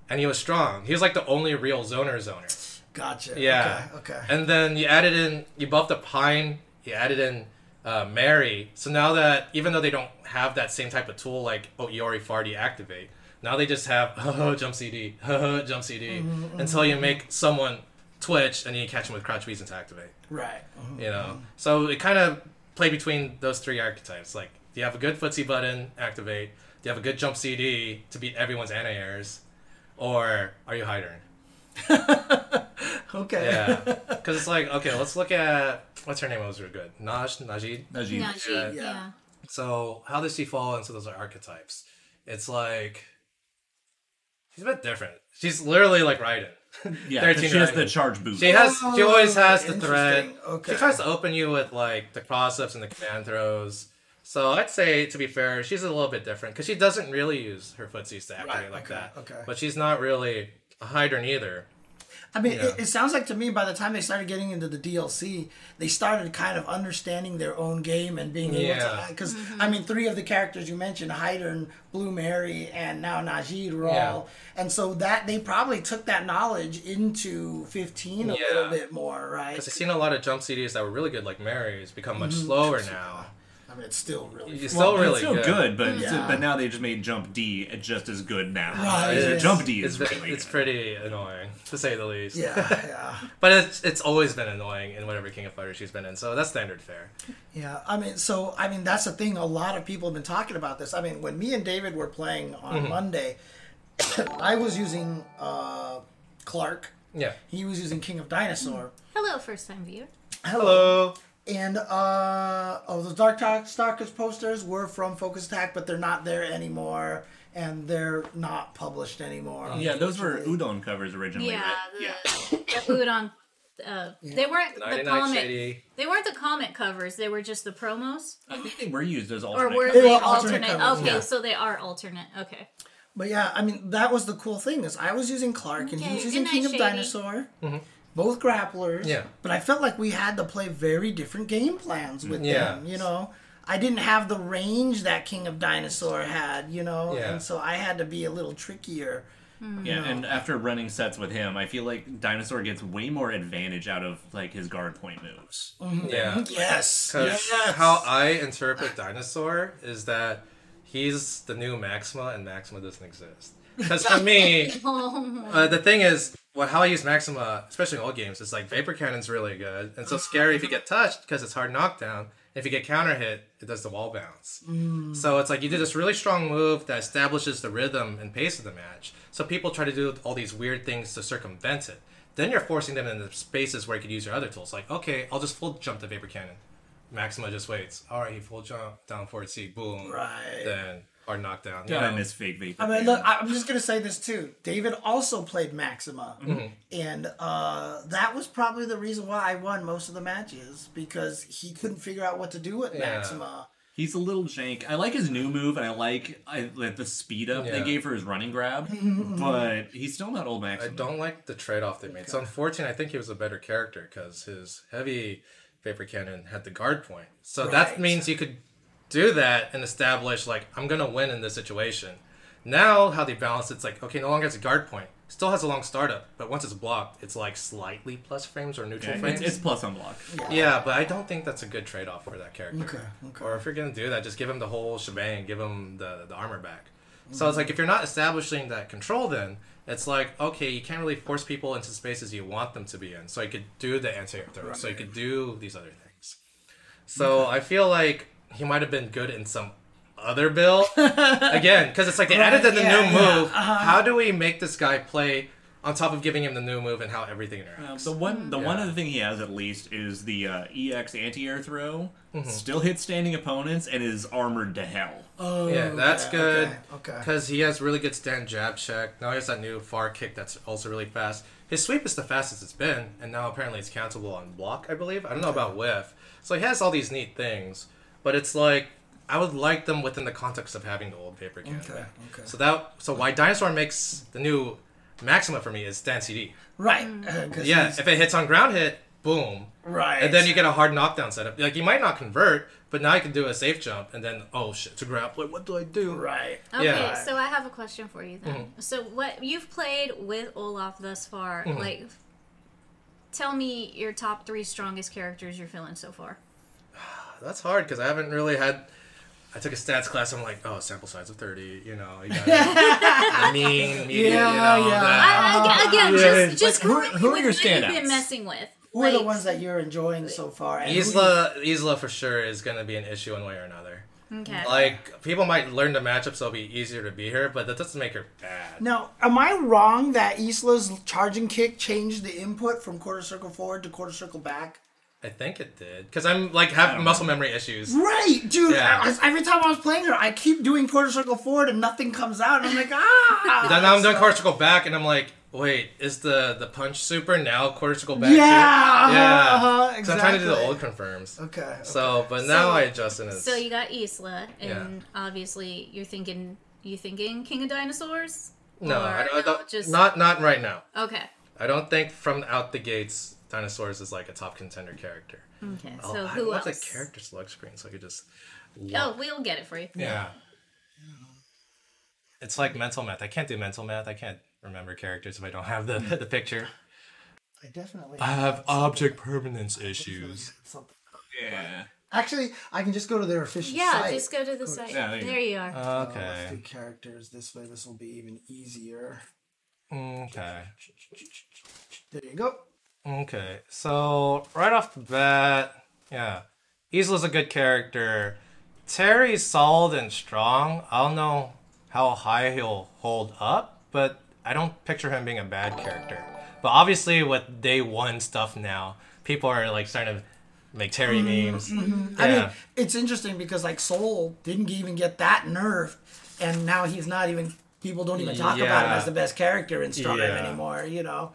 S4: and he was strong. He was like the only real zoner zoner.
S1: Gotcha.
S4: Yeah.
S1: Okay. okay.
S4: And then you added in, you buffed up Pine, you added in uh, Mary. So now that, even though they don't have that same type of tool like oh, Iori Farty activate, now they just have *laughs* jump CD, *laughs* jump CD,
S1: Mm-hmm,
S4: until you make someone twitch and then you catch them with crouch reasons to activate.
S1: right. Mhm.
S4: You know? So it kind of played between those three archetypes. Like, do you have a good footsie button, activate? Do you have a good jump CD to beat everyone's anti-airs? Or are you Heidern? *laughs*
S1: Okay.
S4: Yeah, *laughs* because it's like okay, let's look at what's her name. What was real good? Naj Najid.
S2: Najee.
S3: Yeah, she,
S4: Yeah.
S3: yeah.
S4: So how does she fall into those archetypes? It's like she's a bit different. She's literally like Raiden.
S2: Yeah,
S4: 13
S2: 'cause she has the charge boost.
S4: She has. She oh, always has the
S1: Oh,
S4: threat.
S1: Okay.
S4: She tries to open you with like the cross ups and the command throws. So I'd say, to be fair, she's a little bit different because she doesn't really use her footsies to activate
S1: Right,
S4: like
S1: okay,
S4: that.
S1: okay.
S4: But she's not really a Heidern either.
S1: I mean,
S4: Yeah.
S1: it, it sounds like to me by the time they started getting into the DLC, they started kind of understanding their own game and being able
S4: Yeah.
S1: to. Because I mean, three of the characters you mentioned, Heidern, Blue Mary, and now Najid, were
S4: Yeah.
S1: all, and so that they probably took that knowledge into 15 a
S4: Yeah.
S1: little bit more, right?
S4: Because I've seen a lot of jump CDs that were really good, like Mary's, become much
S1: Mm-hmm.
S4: slower now.
S1: I mean, it's still really.
S4: It's
S2: Well,
S4: still really
S2: it's still
S4: good.
S2: good, but
S1: Yeah.
S2: but now they just made Jump D just as good now.
S1: Right, yes.
S2: Jump D
S4: It's,
S2: is
S4: ve-
S2: really
S4: it's
S2: good.
S4: pretty annoying to say the least.
S1: yeah, *laughs* yeah.
S4: but it's it's always been annoying in whatever King of Fighters she's been in, so that's standard fare.
S1: Yeah, I mean, so I mean that's the thing. A lot of people have been talking about this. I mean, when me and David were playing on
S4: Mm-hmm.
S1: Monday, *coughs* I was using uh, Clark.
S4: Yeah.
S1: He was using King of Dinosaur.
S3: Hello, first time viewer.
S4: Hello.
S1: And uh oh, those Dark Talk Stalkers posters were from Focus Attack, but they're not there anymore, and they're not published anymore.
S2: Yeah, those were udon covers originally.
S3: Yeah,
S2: right?
S3: the, the udon. Uh, They weren't the comic.
S4: Shady.
S3: They weren't the comic covers. They were just the promos,
S2: I think they were used as alternate.
S3: or
S2: alternate.
S3: were
S2: covers.
S3: they
S1: were alternate
S3: alternate?
S1: covers,
S3: okay,
S1: yeah.
S3: so they are alternate. Okay.
S1: But yeah, I mean that was the cool thing is I was using Clark and he was using King
S3: night,
S1: of
S3: Shady.
S1: Dinosaur. Both grapplers.
S4: Yeah.
S1: But I felt like we had to play very different game plans with
S4: Yeah.
S1: them, you know. I didn't have the range that King of Dinosaur had, you know,
S4: Yeah.
S1: and so I had to be a little trickier.
S2: Yeah, and after running sets with him, I feel like Dinosaur gets way more advantage out of like his guard point moves.
S4: Yeah. *laughs*
S1: Yes.
S4: 'Cause
S1: yes.
S4: how I interpret Dinosaur is that he's the new Maxima and Maxima doesn't exist. Because for me, *laughs* uh, the thing is, well, how I use Maxima, especially in old games, is like Vapor Cannon's really good and so *laughs* scary if you get touched because it's hard knockdown. If you get counter hit, it does the wall bounce. Mm. So it's like you do this really strong move that establishes the rhythm and pace of the match. So people try to do all these weird things to circumvent it. Then you're forcing them into spaces where you could use your other tools. Like, okay, I'll just full jump the Vapor Cannon. Maxima just waits. All right, he full jump down forward C, boom.
S1: Right.
S4: Then hard knocked down.
S2: Yeah, I
S4: know?
S2: miss fake vapor.
S1: I mean, look, I- I'm just gonna say this too. David also played Maxima,
S4: Mm-hmm.
S1: and uh, that was probably the reason why I won most of the matches because he couldn't figure out what to do with
S4: Yeah.
S1: Maxima.
S2: He's a little jank. I like his new move, and I like, I, like the speed up they gave for his running grab, *laughs* but he's still not old Max.
S4: I don't like the trade off they made. So unfortunately, I think he was a better character because his heavy vapor cannon had the guard point. So that means you could do that and establish like I'm gonna win in this situation. Now how they balance it's like okay, no longer has a guard point. Still has a long startup, but once it's blocked, it's like slightly plus frames or neutral
S2: Yeah,
S4: frames.
S2: it's, it's plus on block.
S4: Yeah, but I don't think that's a good trade off for that character.
S1: Okay, okay.
S4: Or if you're gonna do that, just give him the whole shebang, give him the, the armor back. So mm-hmm. it's like if you're not establishing that control, then it's like okay, you can't really force people into spaces you want them to be in. So you could do the anti-air throw. So you could do these other things. So I feel like he might have been good in some other bill *laughs* again because it's like they added in the
S1: yeah,
S4: new
S1: yeah,
S4: move. How do we make this guy play on top of giving him the new move and how everything interacts?
S2: The one, the one other thing he has at least is the uh, EX anti-air throw.
S4: Mm-hmm.
S2: Still hits standing opponents and is armored to hell.
S1: Oh,
S4: Yeah, that's
S1: okay,
S4: good.
S1: Okay. okay.
S4: Because he has really good stand jab check. Now he has that new far kick that's also really fast. His sweep is the fastest it's been, and now apparently it's countable on block, I believe. I don't know about whiff. So he has all these neat things, but it's like I would like them within the context of having the old vapor cannon.
S1: Okay, okay.
S4: So that so why Dinosaur makes the new Maxima for me is stand CD.
S1: Right. uh, *laughs* 'cause
S4: Yeah,
S1: he's-
S4: if it hits on ground hit, boom.
S1: right.
S4: And then you get a hard knockdown setup. Like you might not convert, but now you can do a safe jump, and then oh shit, to grappler, what do I do?
S1: Right.
S3: Okay,
S4: Yeah. Mm-hmm.
S3: so I have a question for you then. So what you've played with Olaf thus far, like tell me your top three strongest characters you're feeling so far.
S4: That's hard because I haven't really had. I took a stats class. I'm like, oh, sample size of 30. You know, you got *laughs* the mean, medium, you
S1: Yeah,
S4: know,
S1: yeah.
S4: that.
S3: I, again,
S4: yeah.
S3: just just
S2: Like, who-
S3: go
S2: who are
S3: what
S2: your
S3: you've been
S2: standouts?
S3: messing with.
S1: Who are the ones that you're enjoying so far? And who do you-
S4: Isla, Isla for sure is gonna be an issue one way or another.
S3: Okay.
S4: Like people might learn the matchup, so it'll be easier to beat her, but that doesn't make her bad.
S1: Now, am I wrong that Isla's charging kick changed the input from quarter circle forward to quarter circle back?
S4: I think it did because I'm like have muscle memory issues.
S1: Right, dude.
S4: Yeah.
S1: I was- every time I was playing her, I keep doing quarter circle forward and nothing comes out. And I'm like, ah. *laughs*
S4: Then now I'm doing quarter circle back, and I'm like, wait, is the the punch super now quarter circle back?
S1: Yeah,
S4: too?
S1: uh-huh,
S4: yeah.
S1: uh-huh,
S4: 'Cause I'm trying to do the old confirms.
S1: Okay.
S4: So, but now
S3: So-
S4: I adjust it.
S3: so you got Isla, and
S4: Yeah.
S3: obviously you're thinking you thinking King of Dinosaurs.
S4: no,
S3: Or
S4: I, don't- I don't,
S3: just
S4: not not right now.
S3: okay.
S4: I don't think from out the gates, dinosaurs is like a top contender character.
S3: Okay,
S4: Oh,
S3: so
S4: I
S3: who
S4: want
S3: else?
S4: the character select screen so I could just.
S3: Oh, we'll get it for you.
S4: Yeah. It's like mental math. I can't do mental math. I can't remember characters if I don't have the *laughs* the picture.
S1: I definitely.
S4: I have object permanence issues.
S1: something.
S2: Yeah.
S1: Actually, I can just go to their official
S3: Yeah,
S1: site.
S3: just go to the site.
S2: Yeah, there you
S3: there you are.
S1: Uh, let's do
S4: Okay.
S1: characters this way. This will be even easier.
S4: Okay.
S1: There you go.
S4: Okay. So right off the bat, yeah, Isla's a good character. Terry's solid and strong. I don't know how high he'll hold up, but I don't picture him being a bad character. But obviously, with day one stuff now, people are like starting to make Terry mm-hmm, memes. Mm-hmm.
S1: I mean, it's interesting because like Sol didn't even get that nerfed, and now he's not even. People don't even talk about him as the best character in Stardom
S4: Yeah.
S1: anymore. You know,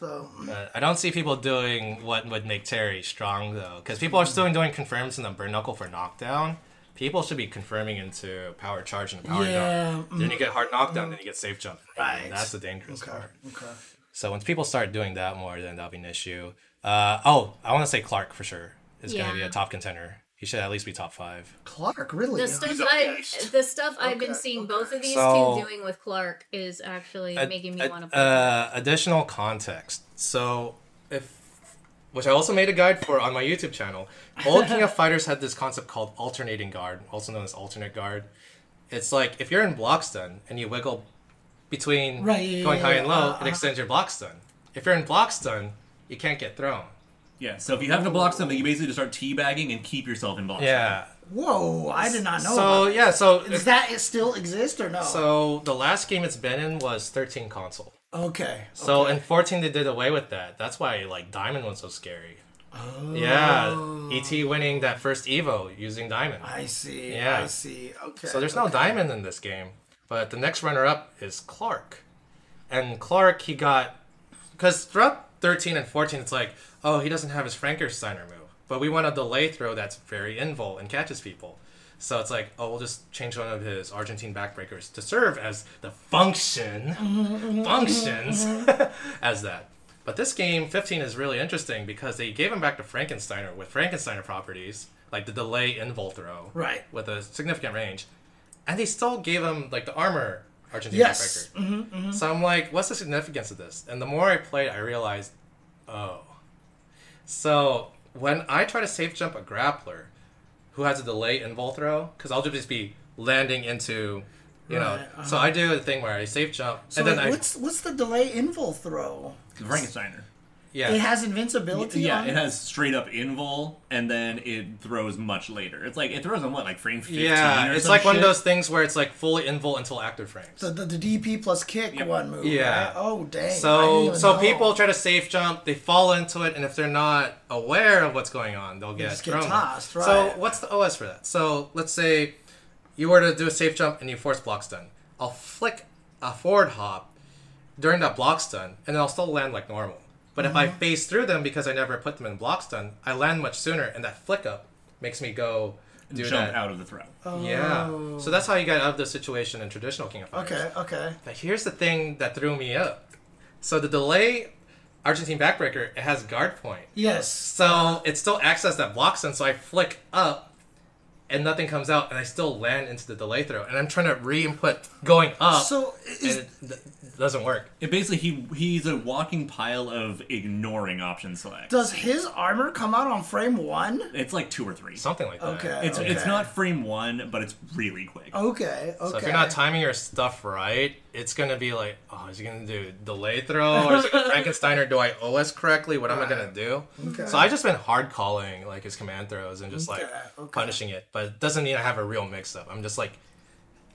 S1: so
S4: But I don't see people doing what would make Terry strong though, because people are still doing confirms in the burn knuckle for knockdown. People should be confirming into power charge and power
S1: Yeah,
S4: jump. Then you get hard knockdown, then you get safe jump.
S1: Right.
S4: That's the dangerous part.
S1: okay.
S4: So once people start doing that more, then that'll be an issue. Uh, oh, I want to say Clark for sure is going to be a top contender. He should at least be top five.
S1: Clark really.
S3: The stuff I, the stuff I've been
S1: Okay,
S3: seeing both of these
S4: So-
S3: two doing with Clark is actually
S4: Ad-
S3: making me want to play.
S4: uh, additional context. So if which I also made a guide for on my YouTube channel. Old King of *laughs* Fighters had this concept called alternating guard, also known as alternate guard. It's like if you're in block stun and you wiggle between
S1: Right,
S4: going
S1: yeah,
S4: high
S1: yeah,
S4: and low,
S1: uh-huh.
S4: it extends your block stun. If you're in block stun, you can't get thrown.
S2: Yeah, so if you have to block something, you basically just start teabagging and keep yourself in block.
S4: Yeah.
S1: Whoa, I did not know.
S4: So
S1: about
S4: yeah, so.
S1: Does that it still exist or no?
S4: so the last game it's been in was 13 console.
S1: okay.
S4: So in 14 they did away with that. That's why like Diamond was so scary. Oh. Yeah, ET winning that first Evo using Diamond.
S1: I see.
S4: Yeah.
S1: I see. Okay.
S4: So there's no
S1: okay.
S4: Diamond in this game. But the next runner up is Clark. And Clark he got because throughout 13 and 14 it's like, oh, he doesn't have his Frankensteiner move. But we want a delay throw that's very invul and catches people. So it's like, oh, we'll just change one of his Argentine backbreakers to serve as the function, *laughs* functions *laughs* as that. But this game, 15, is really interesting because they gave him back to Frankensteiner with Frankensteiner properties, like the delay invul throw,
S1: Right.
S4: with a significant range, and they still gave him like the armor Argentine
S1: Yes.
S4: backbreaker. Mm-hmm, mm-hmm. So I'm like, what's the significance of this? And the more I played, I realized, oh. So when I try to safe jump a grappler who has a delay invul throw, because I'll just be landing into, you know,
S1: Right, uh-huh.
S4: so I do the thing where I safe jump
S1: So
S4: and then
S1: like,
S4: I
S1: what's what's the delay invul throw?
S2: Frankensteiner.
S4: Yeah
S1: It has invincibility.
S2: Yeah,
S1: on
S2: it has straight up invul, and then it throws much later. It's like it throws on what, like frame fifteen?
S4: yeah
S2: or
S4: it's
S2: some
S4: like one of those things where it's like fully invul until active frames.
S1: the, the, the DP plus kick
S2: Yep.
S1: one move.
S4: Yeah.
S1: Right? Oh dang.
S4: So so
S1: know.
S4: people try to safe jump, they fall into it, and if they're not aware of what's going on, they'll get
S1: just get
S4: thrown.
S1: tossed,
S4: So what's the OS for that? So let's say you were to do a safe jump and you force block stun. I'll flick a forward hop during that block stun, and then I'll still land like normal. But if I
S1: Mm-hmm.
S4: phase through them because I never put them in block stun, I land much sooner, and that flick up makes me go do
S2: jump
S4: that.
S2: out of the throw. Oh.
S4: Yeah. So that's how you get out of the situation in traditional King of Fighters.
S1: Okay. Okay.
S4: But here's the thing that threw me up. So the delay Argentine backbreaker, it has guard point.
S1: Yes.
S4: So it still acts as that block stun, so I flick up and nothing comes out and I still land into the delay throw. And I'm trying to re-input going up
S1: So
S4: and
S1: is,
S4: it d- doesn't work.
S2: It basically he he's a walking pile of ignoring option select.
S1: does his armor come out on frame one?
S2: It's like two or three.
S4: Something like that.
S1: Okay.
S2: It's it's not frame one, but it's really quick.
S1: Okay. Okay.
S4: So if you're not timing your stuff right, it's gonna be like, oh, is he gonna do delay throw or is it *laughs* Frankenstein or do I OS correctly? What am I gonna do?
S1: Okay.
S4: So I just been hard calling like his command throws and just like
S1: Okay, okay.
S4: punishing it, but it doesn't mean I have a real mix up. I'm just like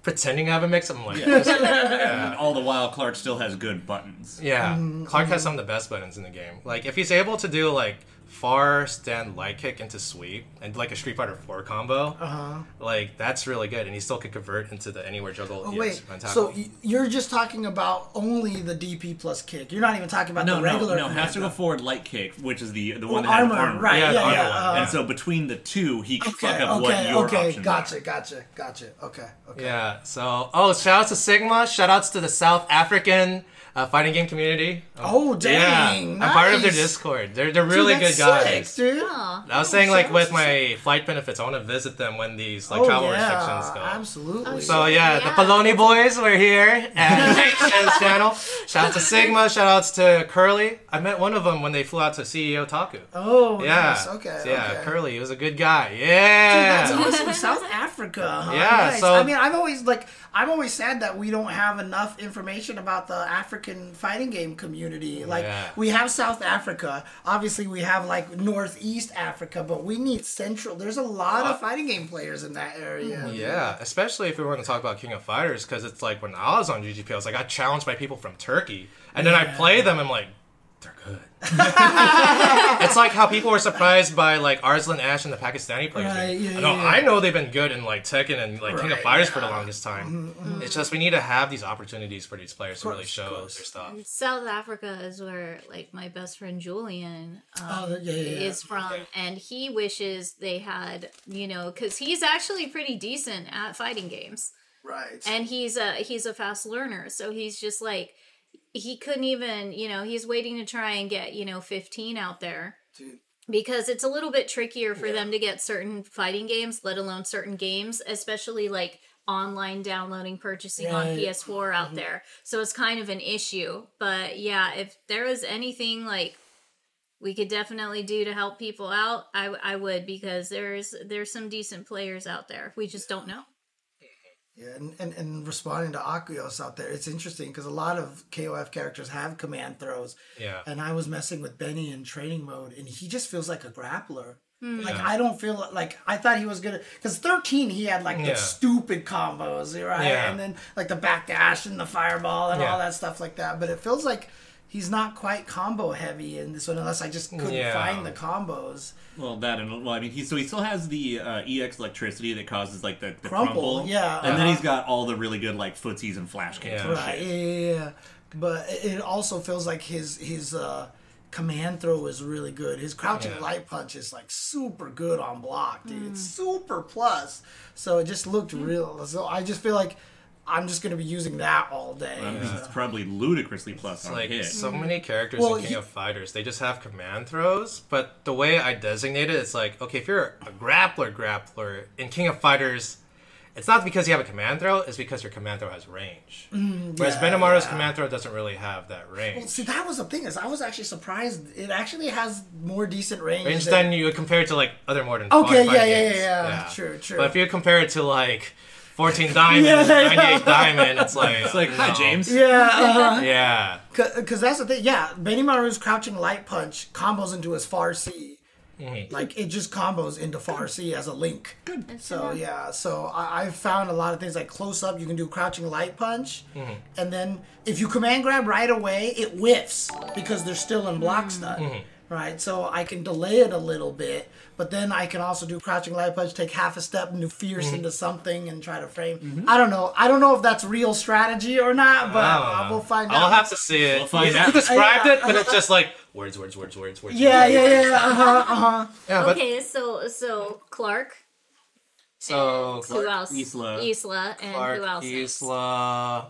S4: pretending I have a mix up. I'm like, *laughs* yeah,
S2: And all the while, Clark still has good buttons.
S4: yeah.
S1: Mm-hmm.
S4: Clark has some of the best buttons in the game. Like if he's able to do like far stand light kick into sweep and like a Street Fighter 4 combo,
S1: Uh-huh.
S4: like that's really good, and he still could convert into the anywhere juggle.
S1: Oh wait. So y- you're just talking about only the DP plus kick. You're not even talking about
S2: No,
S1: the regular.
S2: no. Has to go forward light kick, which is the the one that has
S1: armor,
S2: armor.
S1: right?
S4: Yeah,
S1: Yeah, yeah. uh,
S2: And so between the two, he can
S1: Okay,
S2: fuck up what
S1: okay,
S2: your
S1: okay,
S2: options
S1: gotcha,
S2: are.
S1: gotcha, gotcha. Okay, okay.
S4: Yeah. So, oh, shout outs to Sigma. Shout outs to the South African uh, fighting game community.
S1: Oh dang!
S4: Yeah, I'm part of their. Discord. They're they're
S1: Dude,
S4: really
S1: that's
S4: good guys.
S1: sick, dude.
S3: Aw.
S4: I was saying like with my flight benefits, I want to visit them when these like
S1: oh
S4: travel
S1: yeah,
S4: restrictions go.
S1: absolutely.
S4: So yeah,
S3: Yeah.
S4: the Poloni boys were here *laughs* at Shen's channel. Shout out to Sigma. Shout outs to Curly. I met one of them when they flew out to CEO Taku.
S1: oh
S4: Yeah.
S1: nice. Okay,
S4: So, yeah,
S1: okay.
S4: Curly. He was a good guy.
S1: Dude,
S4: Yeah.
S1: that's awesome. South Africa. Huh?
S4: Yeah,
S1: Nice.
S4: so-
S1: I mean, I've always like I'm always sad that we don't have enough information about the African fighting game community. Like
S4: Yeah.
S1: we have South Africa, obviously we have like Northeast Africa, but we need Central. There's a lot of uh, fighting game players in that area.
S4: Yeah, especially if we want to talk about King of Fighters, because it's like when I was on GGP, I was like, I got challenged by people from Turkey, and then I play them, I'm like, they're good. *laughs* it's like how people were surprised by like Arslan Ash and the Pakistani players.
S1: Right, yeah,
S4: I know,
S1: yeah.
S4: I know they've been good in like Tekken and like King of
S1: Right,
S4: Fighters for the
S1: yeah. Mm-hmm,
S4: longest time. It's just we need to have these opportunities for these players to really show
S1: of
S4: their stuff.
S3: South Africa is where like my best friend Julian um,
S1: Oh, yeah, yeah, yeah.
S3: is from, and he wishes they had you know because he's actually pretty decent at fighting games,
S1: Right.
S3: and he's a he's a fast learner, so he's just like he couldn't even you know he's waiting to try and get you know 15 out there.
S1: Dude.
S3: because it's a little bit trickier for them to get certain fighting games let alone certain games especially like online downloading purchasing on ps4 out mm-hmm. there. So it's kind of an issue. But yeah if there was anything like we could definitely do to help people out i, I would because there's there's some decent players out there. We just don't know
S1: Yeah, and, and, and responding to Akuyos out there, it's interesting because a lot of KOF characters have command throws.
S4: Yeah.
S1: And I was messing with Benny in training mode, and he just feels like a grappler.
S3: Hmm.
S1: Like
S4: Yeah.
S1: I don't feel like I thought he was gonna because thirteen he had like the
S4: Yeah.
S1: stupid combos right
S4: Yeah.
S1: and then like the backdash and the fireball and
S4: Yeah.
S1: all that stuff like that but it feels like he's not quite combo heavy in this one unless I just couldn't
S4: Yeah.
S1: find the combos
S2: Well, that and well, I mean, he so he still has the uh, EX electricity that causes like the, the
S1: Crumple,
S2: crumple,
S1: yeah,
S2: and then
S1: uh-huh.
S2: he's got all the really good like footsies and flash kicks.
S4: Yeah.
S1: Right. Yeah, yeah, yeah. But it it also feels like his his uh, command throw is really good. His crouching
S4: Yeah.
S1: light punch is like super good on block, dude. It's super plus. So it just looked real. So I just feel like I'm just gonna be using that all day.
S2: I mean,
S1: So-
S2: It's probably ludicrously plus
S4: It's
S2: on
S4: like
S2: hit.
S4: so mm-hmm. many characters
S1: Well,
S4: in King
S1: he-
S4: of Fighters, they just have command throws. But the way I designate it, it's like, okay, if you're a grappler, grappler in King of Fighters, it's not because you have a command throw; it's because your command throw has range. Mm, Whereas
S1: yeah,
S4: Benimaru's
S1: yeah.
S4: command throw doesn't really have that range.
S1: Well,
S4: range.
S1: see, that was the thing is I was actually surprised. It actually has more decent range.
S4: range
S1: than-
S4: than you would compare it to like other modern
S1: Okay,
S4: fighting
S1: yeah, yeah, yeah, yeah. True, true.
S4: But if you compare it to like 14 diamond,
S1: Yeah, yeah.
S4: 98 diamond, it's like
S2: It's like, hi
S4: no.
S2: James.
S1: yeah, uh-huh. *laughs*
S4: Yeah.
S1: Because that's the thing. Yeah, Benimaru's crouching light punch combos into his far C.
S4: Mm-hmm.
S1: Like it just combos into far C as a link. Good. So yeah, so I, I've found a lot of things like close up. You can do crouching light punch,
S4: Mm-hmm.
S1: and then if you command grab right away, it whiffs because they're still in block stun.
S4: Mm-hmm.
S1: Right, so I can delay it a little bit, but then I can also do crouching light punch, take half a step, and do fierce
S4: Mm-hmm.
S1: into something, and try to frame. I don't know. I don't know if that's real strategy or not, but uh, we'll find out.
S4: I'll have to see it.
S2: We'll find
S4: you,
S2: out.
S4: you described
S1: Yeah.
S4: it, but it's just like words, words, words, words, words.
S1: Yeah,
S4: words.
S1: yeah, yeah. Uh huh. Uh huh. *laughs*
S4: Yeah,
S3: okay so so clark
S4: so
S3: who else
S2: Isla.
S3: isla and
S4: Clark,
S3: who else
S4: Isla,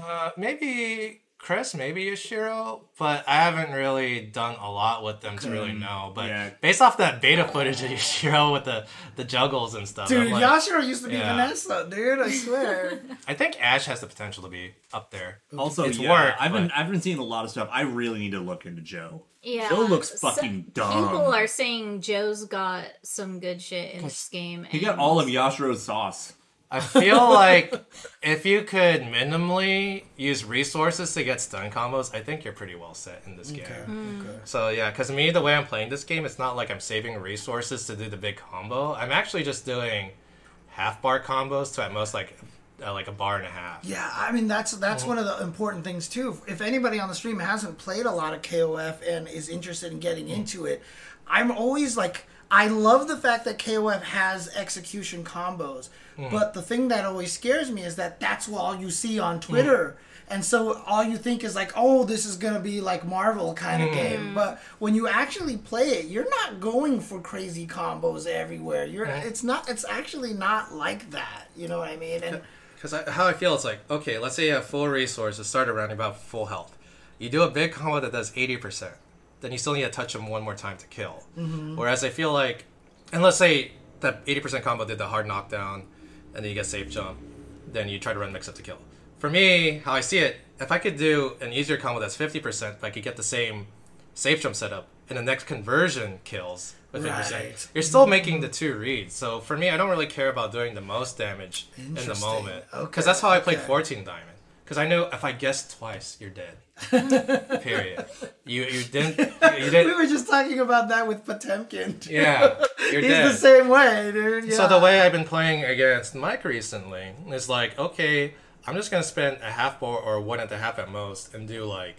S4: uh, maybe Chris, maybe Yashiro, but I haven't really done a lot with them to really know. But
S2: yeah.
S4: based off that beta footage of Yashiro *laughs* with the the juggles and stuff,
S1: Dude,
S4: like,
S1: Yashiro used to be
S4: Yeah.
S1: Vanessa, dude. I swear. *laughs*
S4: I think Ash has the potential to be up there.
S2: Also,
S4: It's
S2: yeah,
S4: work,
S2: I've been I've been seeing a lot of stuff. I really need to look into Joe.
S3: Yeah,
S2: Joe looks
S3: so-
S2: fucking dumb.
S3: People are saying Joe's got some good shit in this game.
S2: He got all of Yashiro's sauce.
S4: I feel like *laughs* if you could minimally use resources to get stun combos, I think you're pretty well set in this game.
S1: okay.
S4: So yeah, because me, the way I'm playing this game, it's not like I'm saving resources to do the big combo. I'm actually just doing half bar combos to at most like uh, like a bar and a half.
S1: Yeah, I mean that's that's one of the important things too. If anybody on the stream hasn't played a lot of KOF and is interested in getting into it, I'm always like I love the fact that KOF has execution combos. Hmm. But the thing that always scares me is that that's all you see on hmm. Twitter. And so all you think is like, oh, this is gonna be like Marvel kind of hmm. game. But when you actually play it, you're not going for crazy combos everywhere. You're it's not it's actually not like that. You know what I mean? And
S4: Because how I feel, it's like okay, let's say you have full resources, start around about full health. You do a big combo that does eighty percent, then you still need to touch them one more time to kill. Mm-hmm. Whereas I feel like, and let's say that eighty percent combo did the hard knockdown, and then you get safe jump, then you try to run mix up to kill. For me, how I see it, if I could do an easier combo that's fifty percent, but I could get the same safe jump setup, and the next conversion kills with fifty percent,
S1: Right.
S4: you're still mm-hmm. making the two reads. So for me, I don't really care about doing the most damage in the moment,
S1: Okay,
S4: because that's how I played
S1: okay.
S4: fourteen diamond. Because I know if I guess twice, you're dead. *laughs* Period. You you didn't you *laughs*
S1: We
S4: didn't.
S1: were just talking about that with Potemkin.
S4: Yeah, *laughs* you're
S1: He's
S4: dead.
S1: the same way, dude. Yeah.
S4: So the way I've been playing against Mike recently is like, okay, I'm just gonna spend a half bar or one and a half at most and do like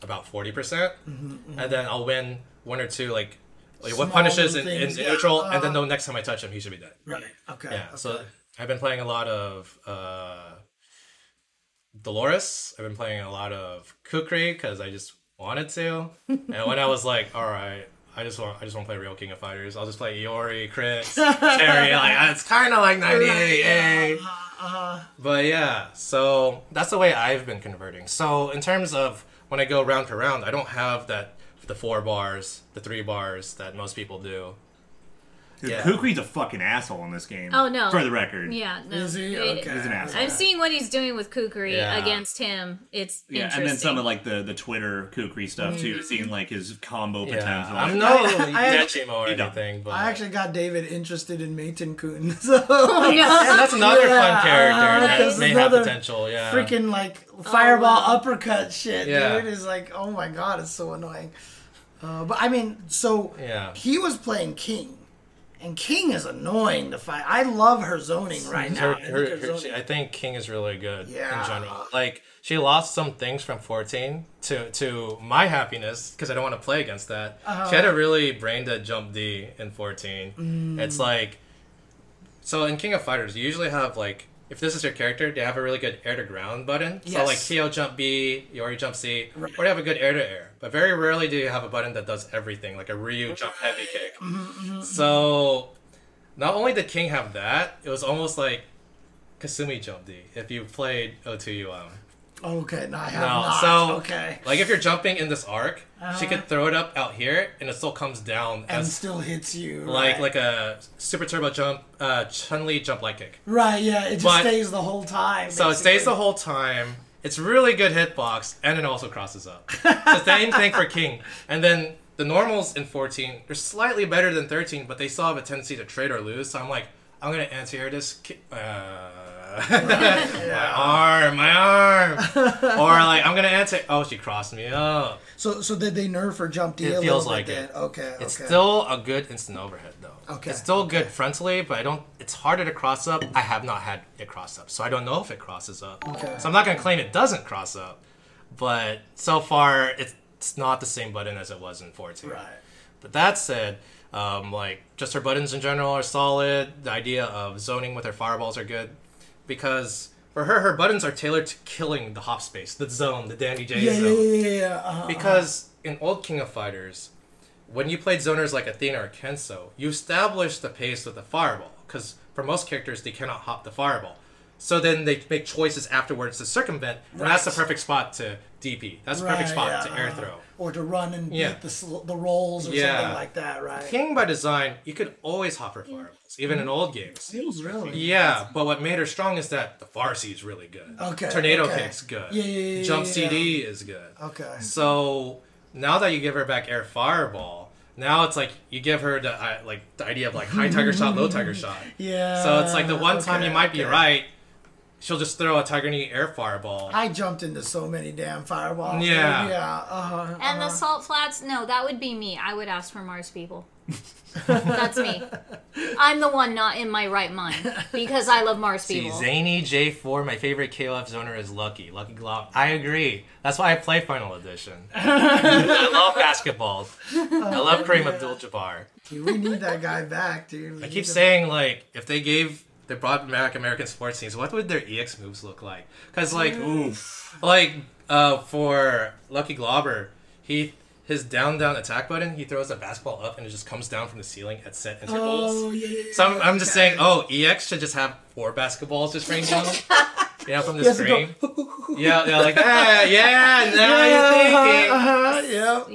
S4: about 40%, percent
S1: Mm-hmm,
S4: and then I'll win one or two like, like
S1: Small
S4: what punishes in, in
S1: yeah.
S4: neutral, and then
S1: Uh-huh.
S4: the next time I touch him, he should be dead.
S1: Right. Okay.
S4: Yeah, so. I've been playing a lot of uh, Dolores. I've been playing a lot of Kukri because I just wanted to. and when I was like, all right, I just want I just want to play real King of Fighters. I'll just play Iori, Chris, Terry. *laughs* Like it's kind of like 98. eh? But yeah, so that's the way I've been converting. So in terms of when I go round to round, I don't have that the four bars, the three bars that most people do.
S2: Dude,
S4: Yeah.
S2: Kukri's a fucking asshole in this game.
S3: Oh, no.
S2: For the record.
S3: Yeah, no.
S1: Is he? Okay.
S2: He's an asshole.
S3: I'm seeing what he's doing with Kukri
S4: Yeah.
S3: against him. It's
S2: Yeah,
S3: interesting.
S2: and then some of like the the Twitter Kukri stuff too, seeing like his combo
S4: Yeah,
S2: potential.
S4: I'm no *laughs*
S1: I-
S4: Dechimo or
S2: You don't.
S4: anything, but
S1: I actually got David interested in Meitenkun. *laughs* So *laughs*
S3: Oh,
S4: Yeah, that's another
S1: Yeah,
S4: fun character
S1: uh,
S4: that
S1: that's
S4: may
S1: another
S4: have potential. Yeah,
S1: freaking like fireball
S3: wow.
S1: uppercut shit,
S4: Yeah.
S1: dude. Is like, oh my god, it's so annoying. Uh, but I mean, so
S4: Yeah.
S1: he was playing King, and King is annoying to fight. I love her zoning right now.
S4: Her,
S1: I think
S4: her,
S1: zoning-
S4: she- I think King is really good
S1: Yeah.
S4: in general. Like she lost some things from 14 to to my happiness because I don't want to play against that. She had a uh-huh. really brain dead jump D in 14. Mm. It's like so in King of Fighters you usually have like if this is your character, they have a really good air to ground button. Yes. So like. Kyo jump B, Iori jump C,
S1: Right.
S4: or they have a good air to air. But very rarely do you have a button that does everything, like a Ryu mm-hmm. jump heavy kick. Mm-hmm, mm-hmm, so not only did King have that, it was almost like Kasumi jump D if you played O2UM.
S1: okay, no, I have
S4: No,
S1: not.
S4: so
S1: okay,
S4: like if you're jumping in this arc, she could uh-huh. throw it up out here and it still comes down
S1: and
S4: as
S1: still hits you.
S4: like
S1: right.
S4: like a super turbo jump, uh, Chun Li jump light kick.
S1: right, yeah, it just
S4: but-
S1: stays the whole time.
S4: So it stays the whole time. It's really good hitbox, and it also crosses up. *laughs* the same thing for King. And then the normals in 14, they're slightly better than 13, but they still have a tendency to trade or lose. So I'm like, I'm gonna anti-air this. Ki- uh, *laughs* my arm, my arm, *laughs* or like I'm gonna anti. Oh, she crossed me up.
S1: So, so did they nerf her jump D?
S4: It
S1: a
S4: feels
S1: little
S4: like
S1: bit
S4: it.
S1: then? Okay,
S4: It's
S1: okay.
S4: still a good instant overhead though.
S1: Okay,
S4: It's still good frontally, but I don't. It's harder to cross up. I have not had it cross up, so I don't know if it crosses up.
S1: Okay.
S4: So I'm not gonna claim it doesn't cross up, but so far it's, it's not the same button as it was in 14.
S1: right.
S4: But that said, um, like just her buttons in general are solid. The idea of zoning with her fireballs are good because for her, her buttons are tailored to killing the hop space, the zone, the Dandy J
S1: Yeah, yeah,
S4: zone.
S1: yeah, yeah. yeah. Uh-huh.
S4: Because in old King of Fighters, when you played zoners like Athena or Kensou, you established the pace with the fireball. Because for most characters, they cannot hop the fireball. So then they make choices afterwards to circumvent, and that's the perfect spot to DP. That's the perfect spot
S1: yeah,
S4: to air throw.
S1: or to run and
S4: Yeah.
S1: hit the the rolls or
S4: Yeah.
S1: something like that, right?
S4: King by design, you could always hop her fireballs, even in old games.
S1: Feels really?
S4: Yeah, but what made her strong is that the far C is really good.
S1: Okay,
S4: Tornado
S1: okay.
S4: kick's good.
S1: Yeah, yeah, yeah,
S4: Jump
S1: yeah,
S4: CD is good.
S1: Okay.
S4: So now that you give her back air fireball, now it's like you give her the uh, like the idea of like high tiger shot, low tiger shot. *laughs*
S1: Yeah.
S4: So it's like the one time you might be right, she'll just throw a tiger knee air fireball.
S1: I jumped into so many damn fireballs. dude.
S4: Yeah.
S1: Yeah. Uh-huh.
S3: And the salt flats, no, that would be me. I would ask for Mars people. *laughs* That's me. I'm the one not in my right mind because I love Mars people.
S4: See,
S3: people.
S4: Zany J4, my favorite KOF zoner is Lucky. Lucky Glauber. I agree. That's why I play Final Edition. *laughs* I love basketball. I love Kareem Abdul-Jabbar.
S1: Dude, we need that guy back, dude. We
S4: I keep
S1: to-
S4: saying like if they gave they brought back American sports teams, what would their EX moves look like? Because like
S2: Oof.
S4: like uh for Lucky Glauber, he his down down attack button, he throws a basketball up and it just comes down from the ceiling at set intervals.
S1: Oh yeah. yeah,
S4: So I'm, I'm just
S1: okay.
S4: saying, oh, EX should just have four basketballs just rain down. You know, from the
S1: He has to go,
S4: screen. *laughs* Yeah, yeah, like ah, yeah. Now
S1: Yeah,
S4: you're thinking.
S1: uh-huh,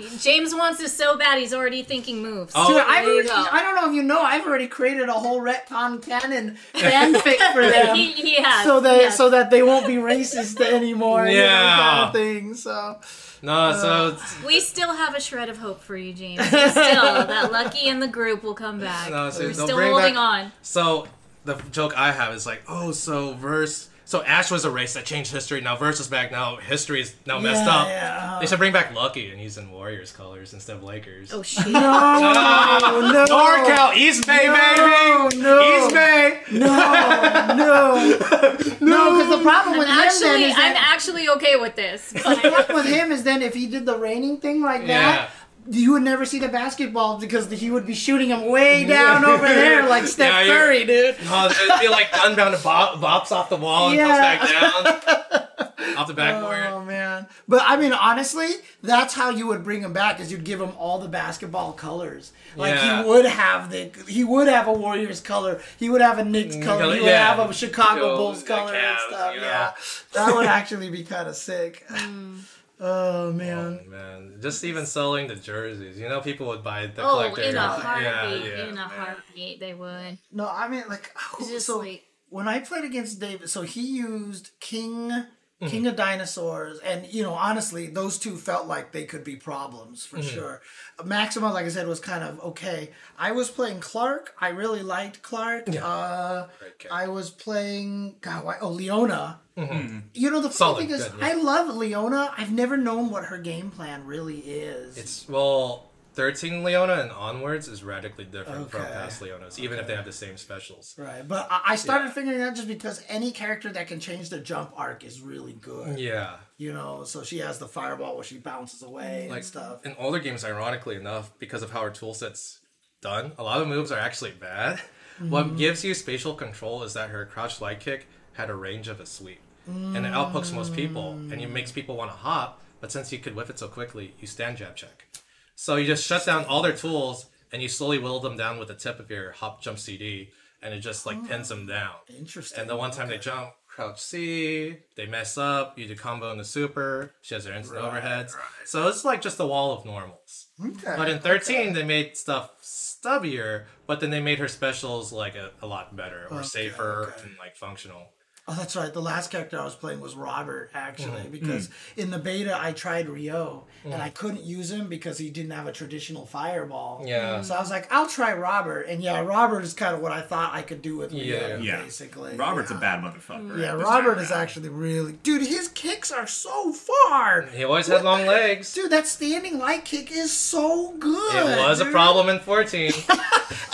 S1: yeah.
S3: James wants this so bad, he's already thinking moves.
S4: Oh.
S1: Dude, I've already. I don't know if you know, I've already created a whole retcon canon *laughs* fanfic for them.
S3: He, he has.
S1: so that
S3: yes.
S1: so that they won't be racist *laughs* anymore, you know,
S4: Yeah.
S1: kind of thing. So
S4: No, uh, so
S3: we still have a shred of hope for you, James. Still, *laughs* that Lucky and the group will come back.
S4: No, so
S3: We're still holding
S4: back-
S3: on.
S4: So the joke I have is like, oh, so verse So Ash was a race that changed history. Now Versus back. Now history is now messed
S1: Yeah,
S4: up.
S1: yeah.
S4: They should bring back Lucky and he's in Warriors colors instead of Lakers.
S3: Oh *laughs* shit.
S1: Oh no!
S4: NorCal, East Bay, baby.
S1: no.
S4: East Bay.
S1: No, no, *laughs* no! Because the problem with him then
S3: Actually,
S1: is
S3: I'm actually okay with this.
S1: the problem with him is then if he did the raining thing like that. You would never see the basketball because he would be shooting him way down over there like *laughs* Steph
S4: Yeah,
S1: Curry, dude.
S4: Oh, *laughs* it'd be like unbound bop, bops off the wall and
S1: Yeah.
S4: comes back down *laughs* off the backboard.
S1: Oh man! But I mean, honestly, that's how you would bring him back. Is you'd give him all the basketball colors. Like
S4: Yeah.
S1: he would have the he would have a Warriors color. He would have a Knicks color.
S4: color,
S1: He would
S4: yeah.
S1: have a Chicago Bulls color and stuff. Yeah, that would actually be kind of sick. Mm. Oh man!
S4: Oh, man, just even selling the jerseys. You know, people would buy the
S3: oh,
S4: collector.
S3: in a
S4: Yeah,
S3: heartbeat,
S4: yeah,
S3: in a heartbeat, they would.
S1: No, I mean like
S3: It's just
S1: so.
S3: like
S1: when I played against David, so he used King
S4: Mm-hmm.
S1: King of Dinosaurs, and you know, honestly, those two felt like they could be problems for
S4: Mm-hmm.
S1: sure. Maxima, like I said, was kind of okay. I was playing Clark. I really liked Clark. Uh,
S4: Great.
S1: I was playing God, why, oh Leona.
S2: Mm-hmm.
S1: You know, the funny thing is,
S4: good, yeah.
S1: I love Leona. I've never known what her game plan really is.
S4: It's well, thirteen Leona and onwards is radically different from past Leonas, even if they have the same specials.
S1: right, but I I started figuring out just because any character that can change the jump arc is really good.
S4: Yeah,
S1: You know, so she has the fireball where she bounces away
S4: like
S1: and stuff.
S4: in older games, ironically enough, because of how her toolset's done, a lot of moves are actually bad.
S1: Mm-hmm.
S4: What gives you spatial control is that her crouch light kick had a range of a sweep, and it outpokes most people, and it makes people want to hop. But since you could whip it so quickly, you stand jab check. So you just shut down all their tools, and you slowly whittle them down with the tip of your hop jump CD, and it just like pins them down.
S1: Interesting.
S4: And the one time they jump, crouch C, they mess up, you do combo in the super, she has her instant overheads. So it's like just a wall of normals.
S1: Okay.
S4: But in 13, they made stuff stubbier, but then they made her specials like a, a lot better or
S1: Okay,
S4: safer
S1: okay.
S4: and like functional.
S1: Oh, that's right. The last character I was playing was Robert, actually,
S4: Mm-hmm.
S1: because in the beta I tried Ryo and I couldn't use him because he didn't have a traditional fireball.
S4: Yeah.
S1: So I was like, I'll try Robert, and yeah, Robert is kind of what I thought I could do with Ryo,
S4: Yeah.
S2: Yeah.
S1: basically.
S2: Robert's
S1: yeah.
S2: a bad motherfucker.
S1: Yeah,
S2: This
S1: Robert is actually really dude. His kicks are so far.
S4: He always had long legs.
S1: Dude, that standing light kick is so good.
S4: It was a problem in 14. *laughs*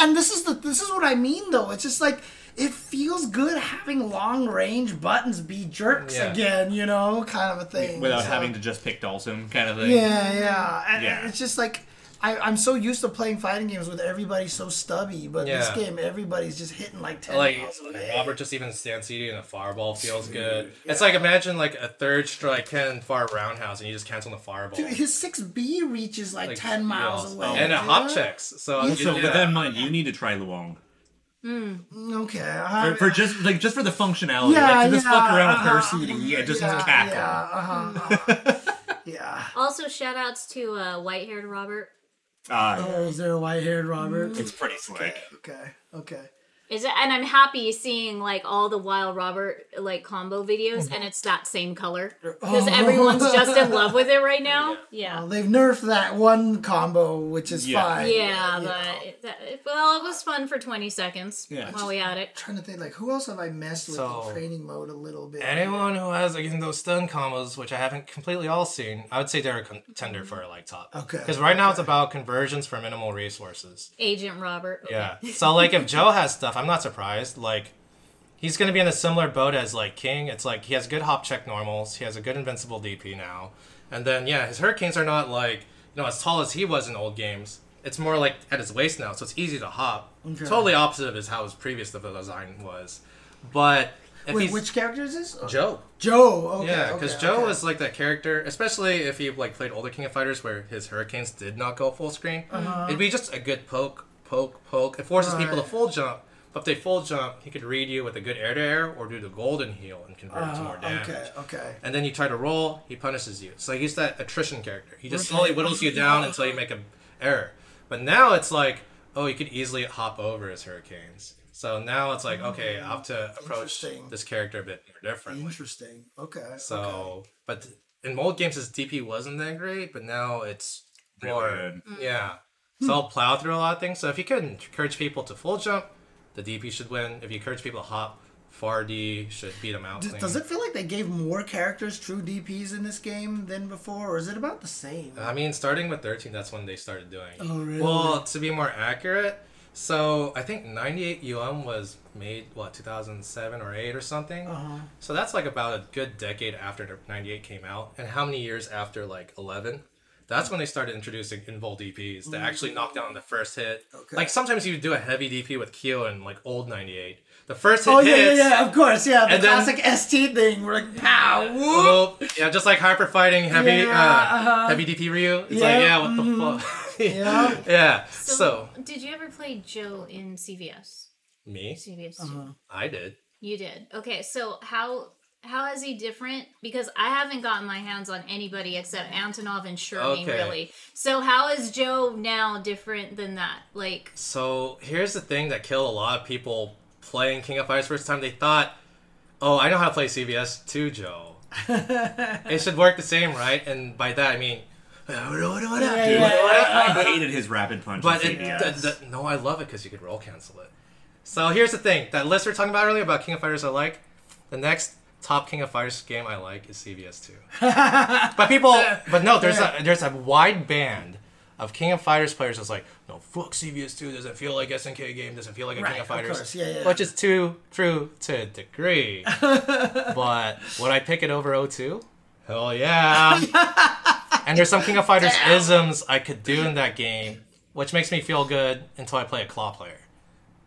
S1: And this is the this is what I mean though. It's just like it feels good having long range buttons be jerks
S4: Yeah.
S1: again, you know, kind of a thing.
S2: without
S1: So-
S2: having to just pick Dhalsim, kind of thing.
S1: Yeah, yeah. And
S2: Yeah.
S1: it's just like I, I'm so used to playing fighting games with everybody so stubby, but this game everybody's just hitting like ten
S4: like
S1: miles away.
S4: Robert just even stand CD and a fireball feels good. It's like imagine like a third strike Ken far roundhouse and you just cancel the fireball.
S1: Dude, his six B reaches like,
S4: Like,
S1: ten miles
S4: yeah.
S1: away.
S4: and it hop checks. So,
S2: So
S4: yeah.
S2: with that in mind, you need to try Luong.
S1: Okay.
S2: For,
S1: I-
S2: for just like just for the functionality,
S1: Yeah,
S2: like to just
S1: yeah,
S2: fuck around with her
S1: uh-huh.
S2: CD and just
S1: yeah,
S2: cackle.
S1: Yeah, uh-huh, uh-huh. *laughs* yeah.
S3: Also, shout outs to uh, white haired Robert.
S2: Uh,
S1: Oh, is there a white haired Robert?
S2: it's pretty slick.
S1: Okay, okay.
S3: Is it? And I'm happy seeing like all the Wild Robert like combo videos, mm-hmm. and it's that same color because
S1: Oh.
S3: everyone's *laughs* just in love with it right now.
S1: Well,
S3: Yeah.
S1: they've nerfed that one combo, which is
S2: Yeah.
S1: fine.
S3: Yeah, but it, that, it- well, it was fun for 20 seconds
S2: Yeah.
S3: while we had it.
S1: trying to think, like, who else have I messed with
S4: So-
S1: in training mode a little bit?
S4: Anyone who has again those stun combos, which I haven't completely all seen, I would say they're a contender for a like top.
S1: Okay,
S4: Because right now it's about conversions for minimal resources.
S3: Agent Robert. Okay.
S4: Yeah. So like if *laughs* Joe has stuff, I'm not surprised. Like he's gonna be in a similar boat as like King. It's like he has good hop check normals. He has a good invincible DP now. And then yeah, his hurricanes are not like you know as tall as he was in old games. It's more like at his waist now, so it's easy to hop.
S1: Okay.
S4: Totally opposite of his how his previous design was. But if
S1: Wait, which character is this?
S4: Joe.
S1: Joe. Okay,
S4: Yeah, because
S1: okay,
S4: Joe
S1: okay.
S4: was like that character, especially if he like played older King of Fighters where his Hurricanes did not go full screen. Uh-huh. It'd be just a good poke, poke, poke. It forces people to full jump, but if they full jump, he could read you with a good air to air or do the golden heel and convert it to more
S1: Uh,
S4: damage.
S1: okay, okay.
S4: And then you try to roll, he punishes you. So he's that attrition character. He just slowly whittles you down until you make an error. But now it's like, oh, you could easily hop over his Hurricanes. So now it's like, okay, I have to approach this character a bit more differently.
S1: Interesting. Okay.
S4: So,
S1: okay.
S4: but in old games, his DP wasn't that great, but now it's
S2: Really
S4: more.
S2: good.
S4: Yeah. So I'll plow through a lot of things. So if you can encourage people to full jump, the DP should win. If you encourage people to hop, Far D should beat him out.
S1: Does, does it feel like they gave more characters true DPs in this game than before, or is it about the same?
S4: I mean, starting with 13, that's when they started doing. it.
S1: Oh, really?
S4: Well, to be more accurate, so I think 98 UM was made what 2007 or 8 or something.
S1: Uh-huh.
S4: So that's like about a good decade after 98 came out, and how many years after like 11? That's when they started introducing invul DPs to actually knock down the first hit.
S1: Okay.
S4: Like sometimes you would do a heavy DP with Kyo and like old 98. The first hit
S1: Oh yeah, yeah,
S4: hits.
S1: yeah, of course, yeah. The
S4: And then-
S1: classic ST thing, we're like, pow, whoop.
S4: Well, yeah, just like hyper fighting heavy,
S1: Yeah,
S4: uh,
S1: uh-huh.
S4: heavy DP Ryu. It's
S1: Yeah,
S4: like, yeah, what
S1: mhm.
S4: the fuck? *laughs*
S1: Yeah.
S4: yeah.
S3: So,
S4: So,
S3: did you ever play Joe in CVS?
S4: me,
S3: CVS.
S1: Uh-huh.
S4: I did.
S3: You did. Okay, so how how is he different? Because I haven't gotten my hands on anybody except Antonov and Sherming,
S4: Okay.
S3: really. So how is Joe now different than that? Like,
S4: So here's the thing that killed a lot of people playing King of Fighters first time. They thought, "Oh, I know how to play CVS too, Joe. *laughs* it should work the same, right?" And by that I mean,
S1: Yeah,
S2: Dude,
S1: yeah.
S2: I hated his rapid punch.
S4: but it,
S2: CVS.
S4: the- the- no, I love it because you could roll cancel it. So here's the thing: that list we are talking about earlier about King of Fighters I like. The next top King of Fighters game I like is CVS 2. *laughs* but people, but no, there's a there's a wide band of King of Fighters players that's like, no, fuck CVS 2 doesn't feel like SNK game, doesn't feel like a
S1: Right,
S4: King
S1: of
S4: of Fighters.
S1: course, yeah, yeah.
S4: Which is too true to a degree. *laughs* but would I pick it over O2? Hell yeah. *laughs* and there's some King of Fighters isms I could do in that game, which makes me feel good until I play a claw player.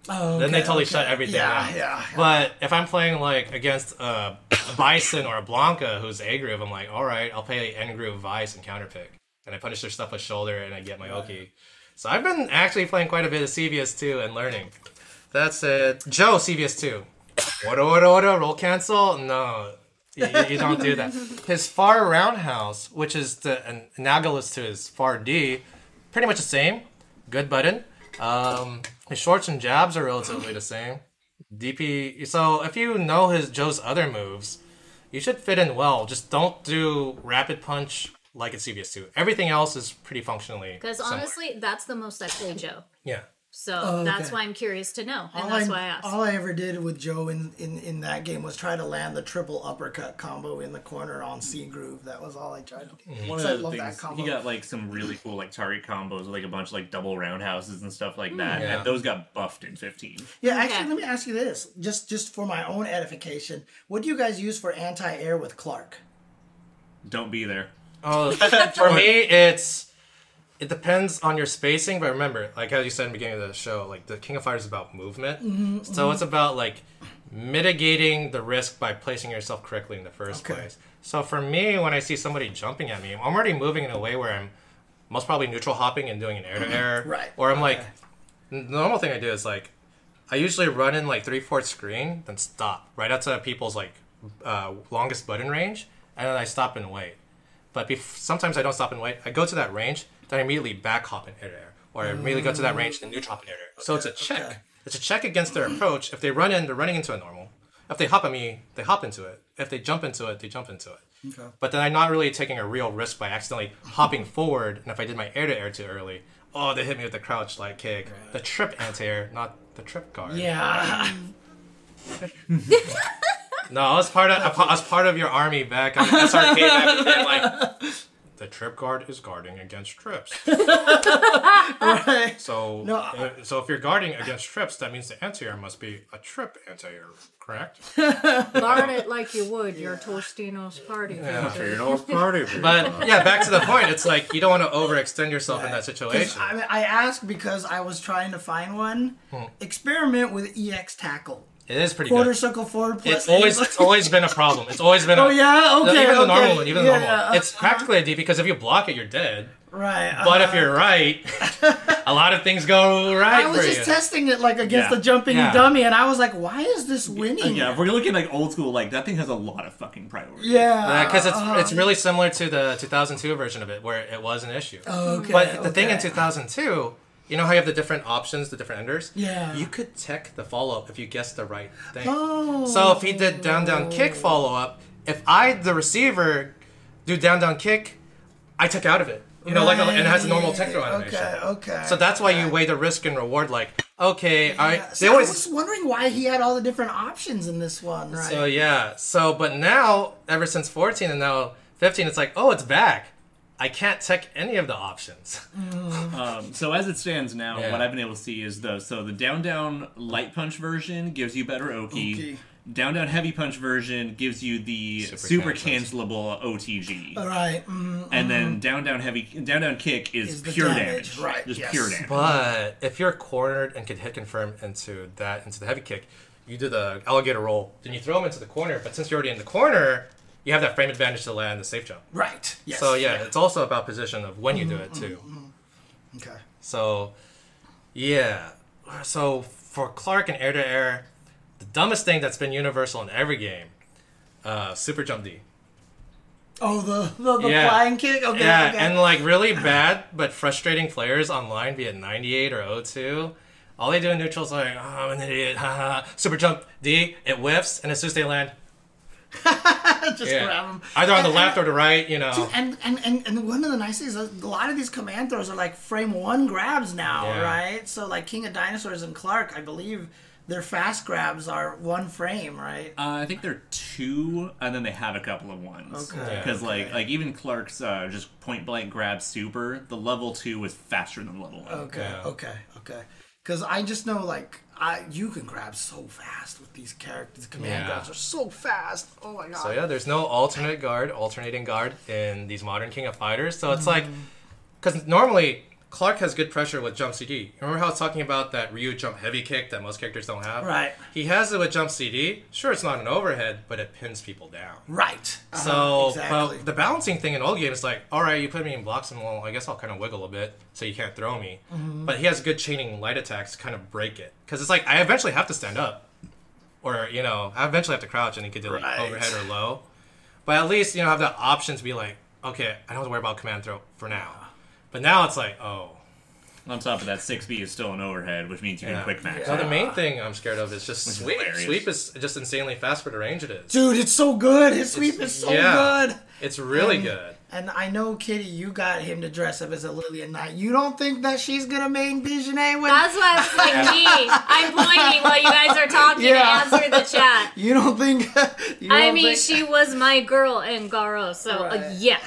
S1: Oh,
S4: Then they totally
S1: okay.
S4: shut everything
S1: yeah,
S4: down.
S1: Yeah,
S4: But if I'm playing like against a Bison or a Blanka who's A groove, I'm like, all right, I'll play N groove Vice and counterpick, and I punish their stuff with shoulder and I get my Oki. So I've been actually playing quite a bit of CVS 2 and learning. That's it. Joe CVS 2. *coughs* Order, order, order, roll cancel. No, you, you don't do that. *laughs* His far roundhouse, which is the an- analogous to his far D, pretty much the same. Good button. Um, his shorts and jabs are relatively the same. DP. So if you know his Joe's other moves, you should fit in well. Just don't do rapid punch like it's CVS two. Everything else is pretty functionally.
S3: because honestly, that's the most I play Joe.
S4: yeah.
S3: So
S1: Oh,
S3: that's why I'm curious to know, and
S1: all
S3: that's
S1: I,
S3: why I asked.
S1: all I ever did with Joe in, in, in that game was try to land the triple uppercut combo in the corner on C groove. That was all I tried to do.
S2: One
S1: So
S2: of the things
S1: combo.
S2: he got like some really cool like target combos with like a bunch of like double roundhouses and stuff like that, hmm.
S4: Yeah.
S2: and those got buffed in 15.
S1: Yeah,
S3: Okay.
S1: actually, let me ask you this, just just for my own edification. What do you guys use for anti-air with Clark?
S2: Don't be there.
S4: Oh, *laughs* for me, it's it depends on your spacing, but remember, like as you said in the beginning of the show, like the King of Fighters is about movement. so it's about like mitigating the risk by placing yourself correctly in the first
S1: Okay.
S4: place. So for me, when I see somebody jumping at me, I'm already moving in a way where I'm most probably neutral hopping and doing an air to *laughs* air.
S1: Right,
S4: Or I'm like, the normal thing I do is like, I usually run in like three fourths screen, then stop right outside of people's like uh, longest button range, and then I stop and wait. But bef- sometimes I don't stop and wait. I go to that range, then I immediately back hop in air air, or I immediately go to that range, then neutral hop in air. So it's a check.
S1: okay.
S4: It's a check against their approach. If they run in, they're running into a normal. If they hop at me, they hop into it. If they jump into it, they jump into it.
S1: Okay.
S4: But then I'm not really taking a real risk by accidentally hopping forward. And if I did my air to air too early, oh, they hit me with the crouch like kick, the trip anti air, not the trip guard.
S1: Yeah. *laughs*
S4: No, I was part of I was part of your army back on SRK back in the day, like the trip guard is guarding against trips. *laughs*
S1: right.
S4: So
S1: No,
S4: uh, so if you're guarding against trips, that means the anti-air must be a trip anti-air, correct? *laughs*
S3: Guard it like you would your Totino's party. *laughs*
S2: party.
S4: But yeah, back to the point. It's like you don't want to overextend yourself in that situation.
S1: I, I asked because I was trying to find one.
S4: Hmm.
S1: Experiment with EX tackle.
S4: It is pretty
S1: Quarter
S4: good.
S1: circle forward plus.
S4: It's always it's always been a problem. It's always been. A, *laughs*
S1: Oh yeah.
S4: No,
S1: Okay.
S4: even the normal one, even the
S1: Yeah,
S4: normal one. It's practically a D because if you block it, you're dead.
S1: right.
S4: But
S1: uh,
S4: if you're right, *laughs* a lot of things go right
S1: I was
S4: for
S1: just
S4: you.
S1: testing it like against
S2: Yeah.
S1: the jumping
S4: Yeah.
S1: dummy, and I was like, "Why is this winning?"
S2: yeah, if we're looking like old school, like that thing has a lot of fucking priority.
S1: Yeah.
S4: because it's
S1: uh,
S4: it's really similar to the 2002 version of it, where it was an issue.
S1: okay.
S4: but the thing in 2002, you know how you have the different options, the different enders.
S1: Yeah.
S4: You could tech the follow up if you guessed the right thing.
S1: Oh.
S4: So if he did down down kick follow up, if I the receiver do down down kick, I took out of it. You know, like a, and it has a normal tech throw animation.
S1: Okay, okay.
S4: So that's why you weigh the risk and reward. Like, okay, I
S1: Yeah,
S4: they
S1: so I
S4: always
S1: was wondering why he had all the different options in this one, right?
S4: So yeah. So but now, ever since 14 and now 15, it's like, oh, it's back. I can't tech any of the options.
S2: Um, so as it stands now,
S4: Yeah.
S2: what I've been able to see is the so the down down light punch version gives you better Oki.
S1: Oki.
S2: Down down heavy punch version gives you the
S4: Super
S2: super, cancelable OTG.
S1: all right. Mm,
S2: and then down down heavy down down kick is,
S1: Is the
S2: pure
S1: damage,
S2: damage,
S1: right,
S2: Just
S1: yes.
S2: pure damage.
S4: But if you're cornered and can hit confirm into that into the heavy kick, you do the alligator roll. Then you throw him into the corner. But since you're already in the corner, you have that frame advantage to land the safe jump.
S1: right. Yes.
S4: So yeah, it's also about position of when you do mm-hmm, it too. Mm-hmm, mm-hmm.
S1: Okay.
S4: So, yeah. So for Clark and air to air, the dumbest thing that's been universal in every game, uh, super jump D.
S1: Oh, the the, the
S4: Yeah.
S1: flying kick. Okay.
S4: Yeah,
S1: okay.
S4: and like really *clears throat* bad but frustrating players online, be it 98 or 02. All they do in neutral is like, oh, I'm an idiot, haha. Super jump D, it whiffs, and as soon as they land, *laughs*
S1: just
S4: yeah.
S1: grab him.
S4: either on the
S1: And-
S4: left or the right, you know.
S1: And, and and and one of the nice things is a lot of these command throws are like frame one grabs now,
S4: Yeah.
S1: right? So like King of Dinosaurs and Clark, I believe their fast grabs are one frame, right?
S2: Uh, I think they're two, and then they have a couple of ones.
S1: Okay,
S2: Because
S1: okay.
S2: like like even Clark's uh, just point blank grab super, the level two was faster than level one.
S1: Okay,
S4: Yeah.
S1: okay, okay. Because I just know like I you can grab so fast with these characters. Command
S4: Yeah.
S1: grabs are so fast. Oh my god.
S4: So yeah, there's no alternate guard, alternating guard in these modern King of Fighters. So it's like, mm. because normally Clark has good pressure with jump CD. Remember how I was talking about that Ryu jump heavy kick that most characters don't have?
S1: Right.
S4: He has it with jump CD. Sure, it's not an overhead, but it pins people down.
S1: Right. Uh-huh,
S4: So,
S1: exactly.
S4: but the balancing thing in old games is like, all right, you put me in blocks, and well, I guess I'll kind of wiggle a bit so you can't throw me.
S1: Mm-hmm.
S4: But he has good chaining light attacks to kind of break it, because it's like I eventually have to stand up, or you know, I eventually have to crouch, and he could do like
S1: Right.
S4: overhead or low. But at least you know have the option to be like, okay, I don't have to worry about command throw for now. But now it's like, oh.
S2: On top of that, six B is still an overhead, which means you
S4: Yeah.
S2: can quick max.
S4: Now the main thing I'm scared of is just
S2: is
S4: sweep.
S2: hilarious.
S4: Sweep is just insanely fast for the range it is.
S1: Dude, it's so good. His sweep
S4: It's-
S1: is so
S4: yeah.
S1: good.
S4: It's really
S1: Um,
S4: good.
S1: And I know, Kitty, you got him to dress up as a Lillian Knight. You don't think that she's gonna main Visionet when
S3: That's why I was like, *laughs* gee, I'm pointing while you guys are talking
S1: Yeah.
S3: to answer the chat. *laughs*
S1: you don't think? *laughs* you
S3: I
S1: don't
S3: mean,
S1: think-
S3: she was my girl in Garou, so uh, yeah.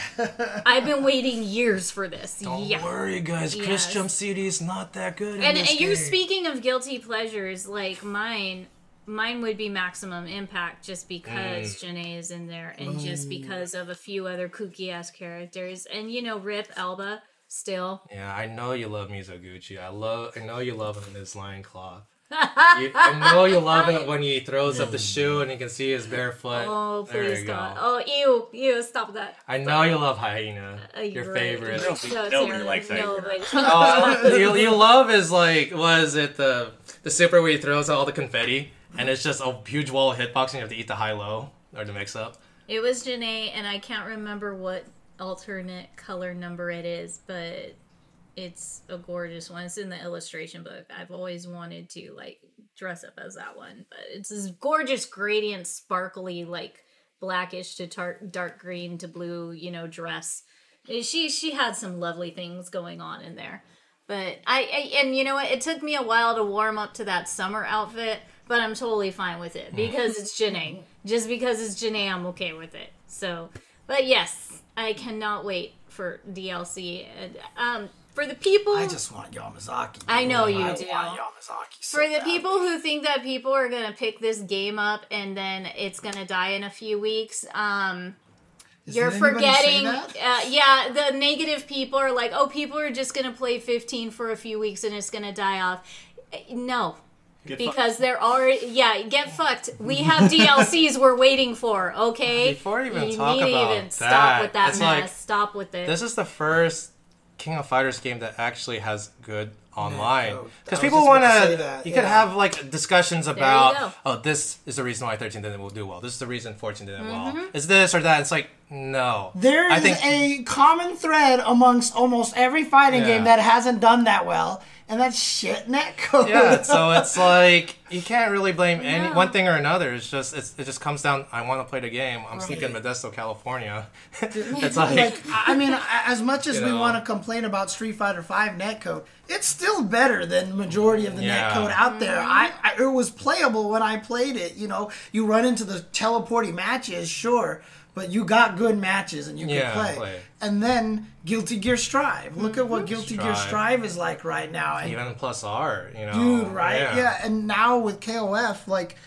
S3: I've been waiting years for this. yeah.
S4: Don't worry, guys.
S3: Chris
S4: Chris Jump
S3: Jump
S4: CD is not that good.
S3: And, and you're speaking of guilty pleasures, like mine. Mine would be Maximum Impact just because
S4: Mm.
S3: Jenet is in there and just because of a few other kooky ass characters. And you know, Rip Elba still.
S4: Yeah, I know you love Mizoguchi. I love. I know you love him in his lion claw. *laughs* You- I know you love it when he throws up the shoe and you can see his bare foot.
S3: Oh,
S4: There
S3: please
S4: you
S3: God.
S4: go.
S3: Oh, ew, ew, stop that.
S4: I know you love Hyena.
S3: Uh,
S4: Your
S3: you're right.
S4: favorite.
S3: You're so
S2: Nobody likes that. *laughs*
S4: Oh, you, you love is like was it the the super where he throws out all the confetti and it's just a huge wall of hitboxing. You have to eat the high low or the mix up.
S3: It was Jenet, and I can't remember what alternate color number it is, but it's a gorgeous one. It's in the illustration book. I've always wanted to like dress up as that one, but it's this gorgeous gradient, sparkly, like blackish to tar- dark green to blue, you know, dress. She she had some lovely things going on in there. But I, I and you know what? It took me a while to warm up to that summer outfit, but I'm totally fine with it because it's Jenet. Just because it's Jenet, I'm okay with it. So, but yes, I cannot wait for DLC. And um, for the people,
S1: I just want Yamazaki.
S3: I know you
S1: I
S3: do.
S1: want Yamazaki. So
S3: for the
S1: bad.
S3: people who think that people are gonna pick this game up and then it's gonna die in a few weeks, um,
S1: Does
S3: you're forgetting. Uh, yeah, the negative people are like, oh, people are just gonna play 15 for a few weeks and it's gonna die off. No,
S2: Get
S3: because there are yeah, get fucked. We have *laughs* DLCs we're waiting for. Okay,
S4: Before we even
S3: you
S4: talk
S3: need to
S4: about
S3: even stop with that mess.
S4: like-
S3: stop with it.
S4: This is the first King of Fighters game that actually has good online. Because
S1: was
S4: people want
S1: to say that,
S4: you could have like discussions about, oh, this is the reason why 13 didn't will do well. This is the reason 14 didn't
S3: Mm-hmm.
S4: well. Is this or that? It's like, no.
S1: There
S4: I think
S1: a common thread amongst almost every fighting
S4: Yeah.
S1: game that hasn't done that well. And that's shit netcode. *laughs*
S4: Yeah, so it's like you can't really blame any one thing or another. It's just it's, it just comes down. I want to play the game. I'm stuck in Modesto, California. *laughs* it's like,
S1: like I mean, as much as we
S4: know.
S1: want to complain about Street Fighter Five netcode, it's still better than majority of the
S4: Yeah.
S1: netcode out there. I, I it was playable when I played it. You know, you run into the teleporting matches, sure, but you got good matches and you
S4: Yeah,
S1: could play.
S4: play.
S1: And then Guilty Gear Strive. Look mm, at what Guilty Gear
S4: Strive.
S1: Strive is like right now. And
S4: even plus R, you know,
S1: dude, right? Yeah. And now with KOF, like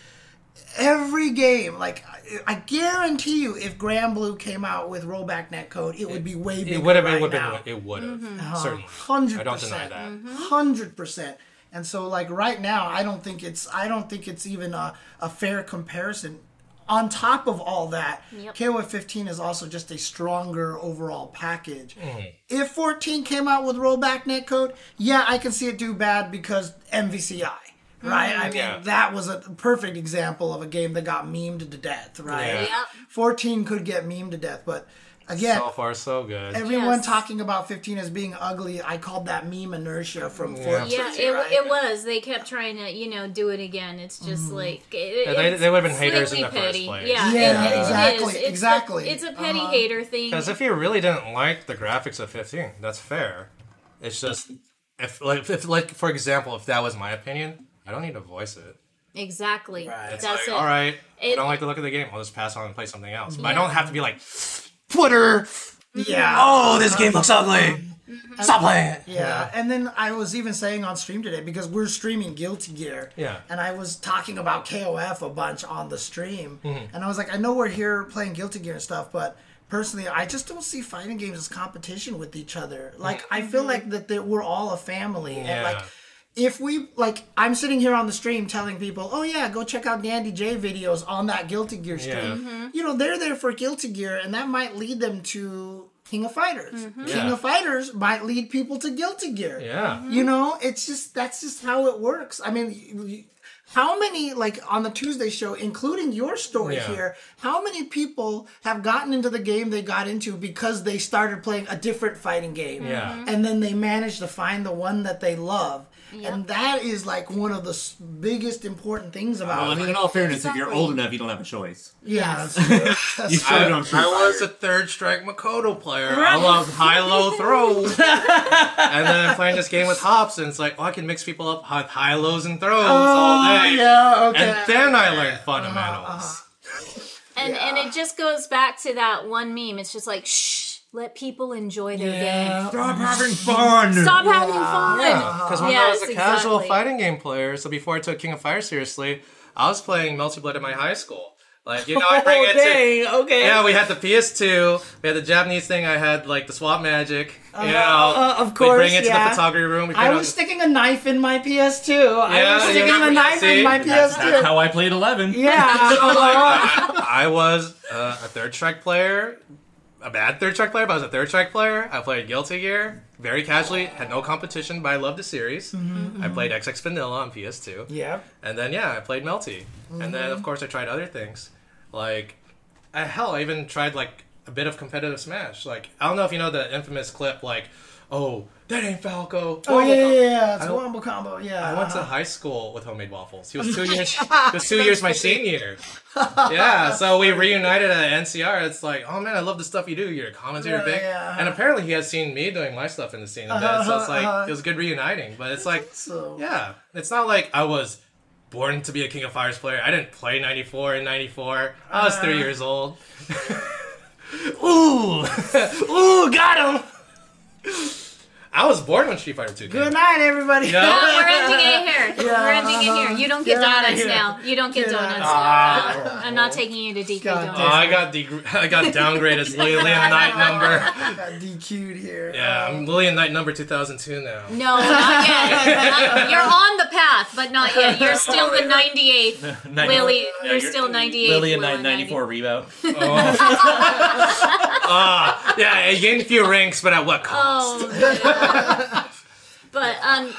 S1: every game, like I, I guarantee you, if Granblue came out with rollback netcode, it would be way bigger.
S4: It would have been,
S1: right
S4: would
S1: now.
S4: been, it would have
S1: Mm-hmm. Uh-huh.
S4: certainly.
S1: Hundred
S4: I don't deny
S1: percent.
S4: that. Mm-hmm.
S1: Hundred percent. And so, like right now, I don't think it's I don't think it's even a, a fair comparison. On top of all that,
S3: Yep.
S1: KOF 15 is also just a stronger overall package.
S4: Mm.
S1: If 14 came out with rollback netcode, yeah, I can see it do bad because MVCI, right? I mean,
S4: Yeah.
S1: that was a perfect example of a game that got memed to death, right?
S4: Yeah.
S3: Yep.
S1: 14 could get memed to death, but again,
S4: So far, so good.
S1: Everyone
S3: Yes.
S1: talking about 15 as being ugly. I called that meme inertia from Fortress.
S3: Yeah, it,
S1: right?
S3: it was. They kept trying to, you know, do it again. It's just like it,
S4: Yeah, they- they would've been haters in
S3: slightly
S4: the first
S3: petty.
S4: place.
S3: Yeah,
S1: Yeah,
S3: it- it
S1: exactly,
S3: is. It's a-
S1: exactly.
S3: it's a petty
S1: Uh-huh.
S3: hater thing.
S4: Because if you really didn't like the graphics of 15, that's fair. It's just if like if like for example, if that was my opinion, I don't need to voice it.
S3: exactly.
S1: Right.
S3: That's
S4: like,
S3: it.
S4: all right, I don't like the look of the game. I'll just pass on and play something else. But I don't have to be like Twitter.
S1: yeah.
S4: Oh, this game looks ugly. Stop playing it.
S1: Yeah, and then I was even saying on stream today because we're streaming Guilty Gear.
S4: Yeah.
S1: And I was talking about KOF a bunch on the stream,
S4: Mm-hmm.
S1: and I was like, I know we're here playing Guilty Gear and stuff, but personally, I just don't see fighting games as competition with each other. Like, I feel like that that we're all a family, and
S4: Yeah.
S1: like. If we like, I'm sitting here on the stream telling people, "Oh yeah, go check out Dandy J videos on that Guilty Gear stream."
S4: Yeah.
S1: You know, they're there for Guilty Gear, and that might lead them to King of Fighters. Mm-hmm. King
S4: Yeah.
S1: of Fighters might lead people to Guilty Gear.
S4: Yeah. Mm-hmm.
S1: You know, it's just that's just how it works. I mean, y- y- how many like on the Tuesday show, including your story
S4: Yeah.
S1: here, how many people have gotten into the game they got into because they started playing a different fighting game,
S4: Yeah.
S1: and then they managed to find the one that they love, and that is like one of the biggest important things uh, about.
S2: Well, I mean, in all fairness, if you're old enough, you don't have a choice.
S1: yeah, that's true. *laughs* That's
S2: You
S1: true.
S4: I,
S2: don't
S4: I was a third strike Makoto player. I love high low throws. *laughs* and then I'm playing this game with hops, and it's like, oh, I can mix people up with high lows and throws all
S1: Oh,
S4: day.
S1: yeah, okay.
S4: And then I learned uh-huh, fundamentals. Uh-huh.
S3: and and it just goes back to that one meme. It's just like shh, let people enjoy their game.
S2: Stop having fun.
S3: Stop having fun.
S4: Because when I was
S3: Yes,
S4: a casual
S3: exactly.
S4: fighting game player, so before I took King of Fighters seriously, I was playing Melty Blood at my high school. Like, you know, I bring it to. *laughs*
S1: dang, okay.
S4: Yeah, we had the PS2. We had the Japanese thing. I had like the swap magic. You know,
S1: uh, of course,
S4: We bring
S1: course,
S4: it to
S1: yeah.
S4: the photography room. We
S1: I was
S4: on-
S1: sticking a knife in my PS2. I was
S4: you
S1: sticking a knife
S4: see?
S1: in my
S2: That's,
S1: PS2.
S2: that's how I played 11.
S1: yeah. *laughs*
S4: I was uh, a third strike player, a bad third strike player, but I was a third strike player. I played Guilty Gear very casually, had no competition, but I loved the series. Mm-hmm. Mm-hmm. I played XX Vanilla on PS2.
S1: yeah.
S4: And then yeah, I played Melty, and then of mm-hmm. course I tried other things, like uh, hell, I even tried like a bit of competitive Smash. Like I don't know if you know the infamous clip, like, oh that ain't Falco.
S1: Oh, yeah, yeah, yeah. It's a
S4: I-
S1: wombo combo. Yeah.
S4: I went to high school with homemade waffles. He was two years. *laughs* he was two years my senior. Yeah, so we reunited at NCR. It's like, oh man, I love the stuff you do. You're a commentator,
S1: Yeah,
S4: big.
S1: yeah.
S4: And apparently, he has seen me doing my stuff in the scene a bit. So it's like
S1: Uh-huh,
S4: it was good reuniting. But it's like,
S1: So-
S4: yeah, it's not like I was born to be a King of Fighters player. I didn't play '94 in '94. I was three
S1: Uh.
S4: years old. *laughs* Ooh, *laughs* ooh, got him. I was born when Street Fighter 2 came.
S1: Good night, everybody.
S4: Yeah.
S3: No, we're ending it *laughs* here.
S1: Yeah,
S3: we're ending it here. You don't get
S1: Get
S3: donuts now. You don't get
S1: Get
S3: donuts.
S1: outta
S3: now. I'm not taking you to DK
S1: God
S3: Donuts.
S4: Oh, I got de- I got downgraded *laughs* as Lillian Knight number.
S1: I got DQ'd here.
S4: Yeah, I'm Lillian Knight number 2002 now.
S3: No, not yet. *laughs* You're on the path, but not yet. You're still the 98th. Lily, you're still 98th.
S2: Lily and
S3: Lily
S2: 94 rebound.
S4: Ah, yeah, I gained a few ranks, but at what cost?
S3: Oh. But um,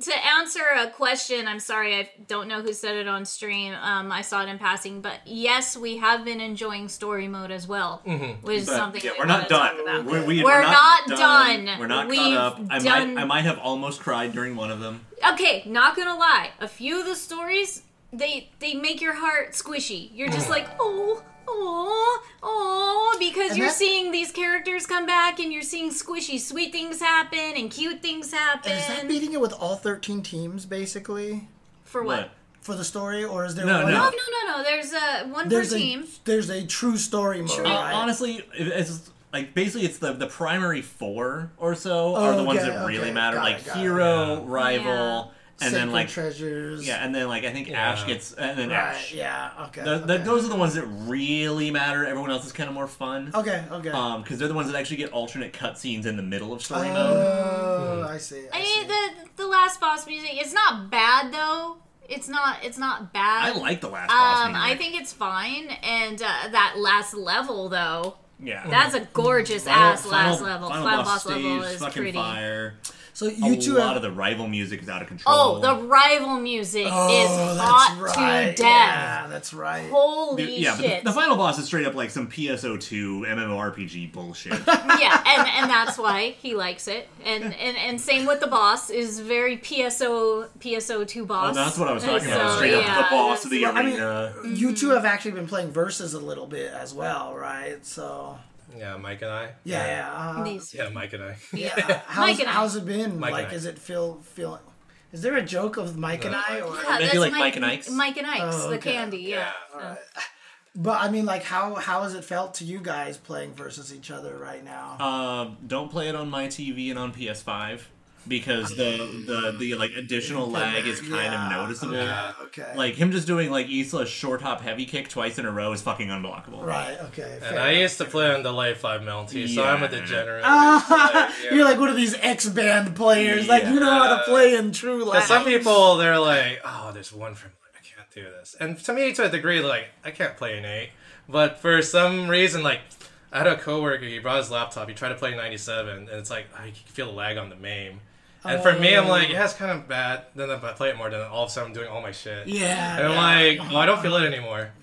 S3: to answer a question, I'm sorry, I don't know who said it on stream. Um, I saw it in passing, but yes, we have been enjoying story mode as well, which is
S2: But,
S3: something
S2: yeah,
S3: we
S2: we're not done.
S3: about.
S2: We're, we,
S3: We're not done.
S2: We're not
S3: We've
S2: caught up. I
S3: done-
S2: might, I might have almost cried during one of them.
S3: Okay, not gonna lie, a few of the stories they they make your heart squishy. You're just like, oh, oh, oh, because
S1: And
S3: you're
S1: that-
S3: seeing these characters come back and you're seeing squishy, sweet things happen and cute things happen.
S1: And is that beating it with all 13 teams, basically,
S3: For what?
S2: What?
S1: for the story? Or is there
S2: No,
S1: one?
S2: no.
S3: No, no, no, no. There's uh, one
S1: There's
S3: per
S1: a,
S3: team.
S1: there's a true story mode,
S3: True.
S1: right?
S2: Honestly, it's like basically it's the the primary four or so are the ones
S1: okay,
S2: that really
S1: okay.
S2: matter,
S1: Got it,
S2: like
S1: it.
S2: hero, rival, and then like
S1: treasures.
S2: yeah, and then like I think
S4: Yeah.
S2: Ash gets and then
S1: Right,
S2: Ash.
S1: yeah, okay.
S2: The, the,
S1: okay.
S2: Those are the ones that really matter. Everyone else is kind of more fun.
S1: Okay, okay.
S2: Um, because they're the ones that actually get alternate cutscenes in the middle of story mode.
S1: Oh, I see. I,
S3: I
S1: see.
S3: mean, the the last boss music. It's not bad though. It's not. It's not bad.
S2: I like the last boss.
S3: Um,
S2: music.
S3: I think it's fine. And uh, that last level though,
S2: yeah.
S3: that's a gorgeous
S2: Final-
S3: ass last
S2: final-
S3: level.
S2: Final,
S3: Final,
S2: boss,
S3: boss, level is
S2: fucking
S3: pretty.
S2: fire.
S1: So
S2: A
S1: you two
S2: lot
S1: have.
S2: of the rival music is out of control.
S3: Oh, the rival music
S1: oh,
S3: is
S1: that's
S3: hot
S1: right.
S3: to death.
S1: Yeah, that's right.
S3: Holy
S2: Dude, yeah,
S3: shit!
S2: the, the final boss is straight up like some PSO2 MMORPG bullshit. *laughs*
S3: yeah, and and that's why he likes it. And and and same with the boss is very PSO PSO two
S2: oh,
S3: boss.
S2: that's what I was talking
S3: And
S2: about.
S3: so,
S2: Straight up the boss of the
S1: Well, I mean-
S2: arena.
S1: You two have actually been playing versus a little bit as well, right? So
S4: Yeah, Mike and I.
S1: yeah, yeah. Uh,
S3: These-
S4: Yeah, Mike and I.
S1: yeah. *laughs* How's,
S3: Mike and I.
S1: how's it been?
S4: Mike
S1: like,
S4: and I.
S1: is it feel feeling? Is there a joke of Mike and I? Or,
S3: Yeah,
S2: Maybe
S3: that's
S2: like
S3: Mike,
S2: Mike and Ike's?
S3: Mike and Ike's,
S1: Oh,
S3: the candy. Yeah. So-
S1: But I mean, like, how how has it felt to you guys playing versus each other right now?
S2: Uh, don't play it on my TV and on PS5 because the the the like additional lag is kind
S1: Yeah,
S2: of noticeable.
S1: Okay. okay.
S2: Like him just doing like Isla's short hop heavy kick twice in a row is fucking unblockable.
S1: right. Okay.
S4: And
S1: fair.
S4: I used to play on delay 5 mil too, so I'm a
S2: Yeah.
S4: degenerate.
S1: Ah, *laughs*
S4: yeah.
S1: You're like one of these X band players. Like you know how to play in true life.
S4: some people, they're like, oh, there's one from I can't do this. And to me, to a degree, like I can't play an eight. But for some reason, like I had a coworker, he brought his laptop, he tried to play 97, and it's like oh, you can feel the lag on the MAME. And for me, I'm like, yeah, it's kind of bad. Then if I play it more, then all of a sudden I'm doing all my shit.
S1: Yeah.
S4: And I'm
S1: yeah.
S4: like, oh, I don't feel it anymore. *laughs*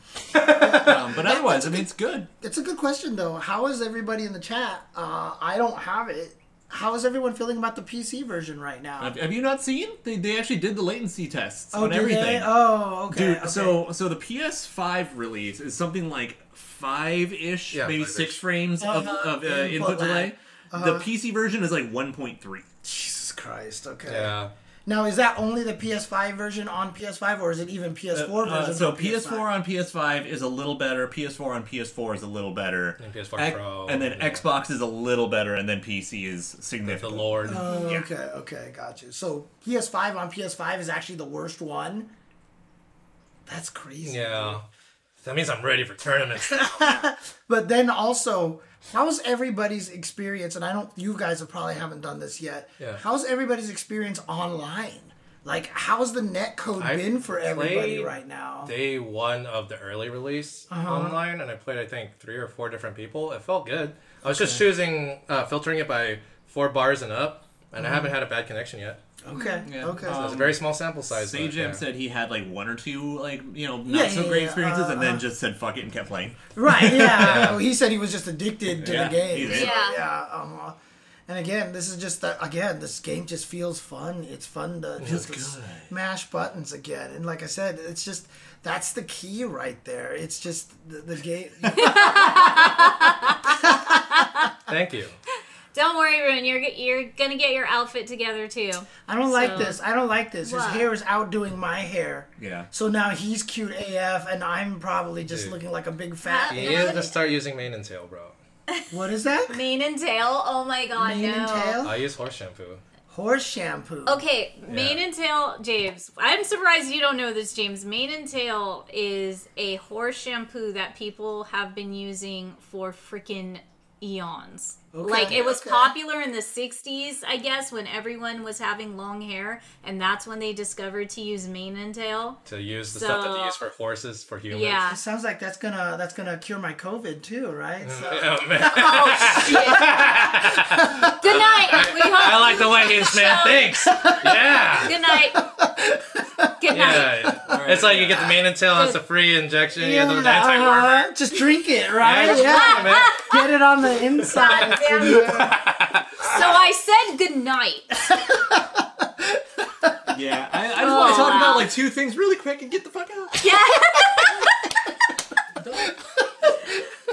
S2: Um, but otherwise, I mean, it's good.
S1: It's a good question though. How is everybody in the chat? Uh, I don't have it. How is everyone feeling about the PC version right now?
S2: Have, have you not seen? They, they actually did the latency tests
S1: oh,
S2: on everything.
S1: they? Oh, okay.
S2: Dude,
S1: okay.
S2: so so the PS5 release is something like five ish,
S4: Yeah,
S2: maybe
S4: five-ish.
S2: six frames of,
S1: Uh-huh,
S2: of uh,
S1: input
S2: input
S1: lag.
S2: delay. The PC version is like 1.3.
S1: Jesus Christ. Okay.
S4: Yeah.
S1: Now, is that only the PS5 version on PS5, or is it even PS4
S2: Uh,
S1: version?
S2: so
S1: on
S2: PS4 on PS5 is a little better. PS4 on PS4 is a little better.
S4: And PS4
S2: X-
S4: Pro,
S2: and then
S4: yeah.
S2: Xbox is a little better, and then PC is significant.
S4: The
S2: significant.
S4: Lord.
S1: Oh,
S2: Yeah.
S1: okay, okay, got you. So PS5 on PS5 is actually the worst one. That's crazy.
S4: yeah. That means I'm ready for tournaments.
S1: But then also, how's everybody's experience? And I don't, you guys have probably haven't done this yet.
S4: Yeah.
S1: How's everybody's experience online? Like, how's the net code
S4: I've
S1: been for everybody right now?
S4: Day one of the early release
S1: Uh-huh.
S4: online, and I played I think three or four different people. It felt good. I was just choosing, uh, filtering it by four bars and up, and
S1: Uh-huh.
S4: I haven't had a bad connection yet.
S1: Okay,
S2: Yeah.
S1: okay.
S2: Um,
S4: It's a very small sample size. but,
S2: Sajam
S4: yeah.
S2: said he had like one or two like you know
S1: Yeah,
S2: not so
S1: yeah,
S2: great experiences,
S1: uh,
S2: and then
S1: uh.
S2: just said fuck it and kept playing.
S1: right, yeah. *laughs* Well, he said he was just addicted to
S2: Yeah,
S1: the game.
S3: Yeah.
S1: yeah. Um, uh, and again, this is just the, again, this game just feels fun. It's fun to just
S2: good.
S1: smash buttons again. And like I said, it's just that's the key right there. It's just the, the game. *laughs*
S4: Thank you.
S3: Don't worry, Rune. You're you're gonna get your outfit together too.
S1: I don't like this. I don't like this. His
S3: What?
S1: hair is outdoing my hair.
S2: Yeah.
S1: So now he's cute AF, and I'm probably just
S4: Dude.
S1: looking like a big fat.
S4: You need to start using mane and tail, bro.
S1: What is that?
S3: Mane and tail. Oh my god,
S1: Mane
S3: no.
S1: and tail?
S4: I use horse shampoo.
S1: Horse shampoo.
S3: Okay, mane and tail, James. I'm surprised you don't know this, James. Mane and tail is a horse shampoo that people have been using for freaking eons.
S1: Okay,
S3: like it was
S1: okay.
S3: popular in the 60s, I guess, when everyone was having long hair, and that's when they discovered to use mane and tail.
S4: To use the stuff that they use for horses for humans.
S3: Yeah.
S1: It sounds like that's gonna that's gonna cure my COVID too, right? So,
S4: Oh, man. *laughs*
S3: Oh shit! Good night. We hope.
S4: I like the way he's man thinks. Yeah.
S3: Good night. Good night.
S4: Yeah. It's like you get the mane and tail, it's a free injection, you
S1: yeah,
S4: get the anti-wormer.
S1: uh-huh. just drink it, right?
S4: Yeah,
S1: Yeah,
S4: man.
S1: get it on the inside.
S3: God So I said good night.
S2: Yeah, I, I just want to talk
S3: wow.
S2: about like two things really quick and get the fuck out.
S3: Yeah.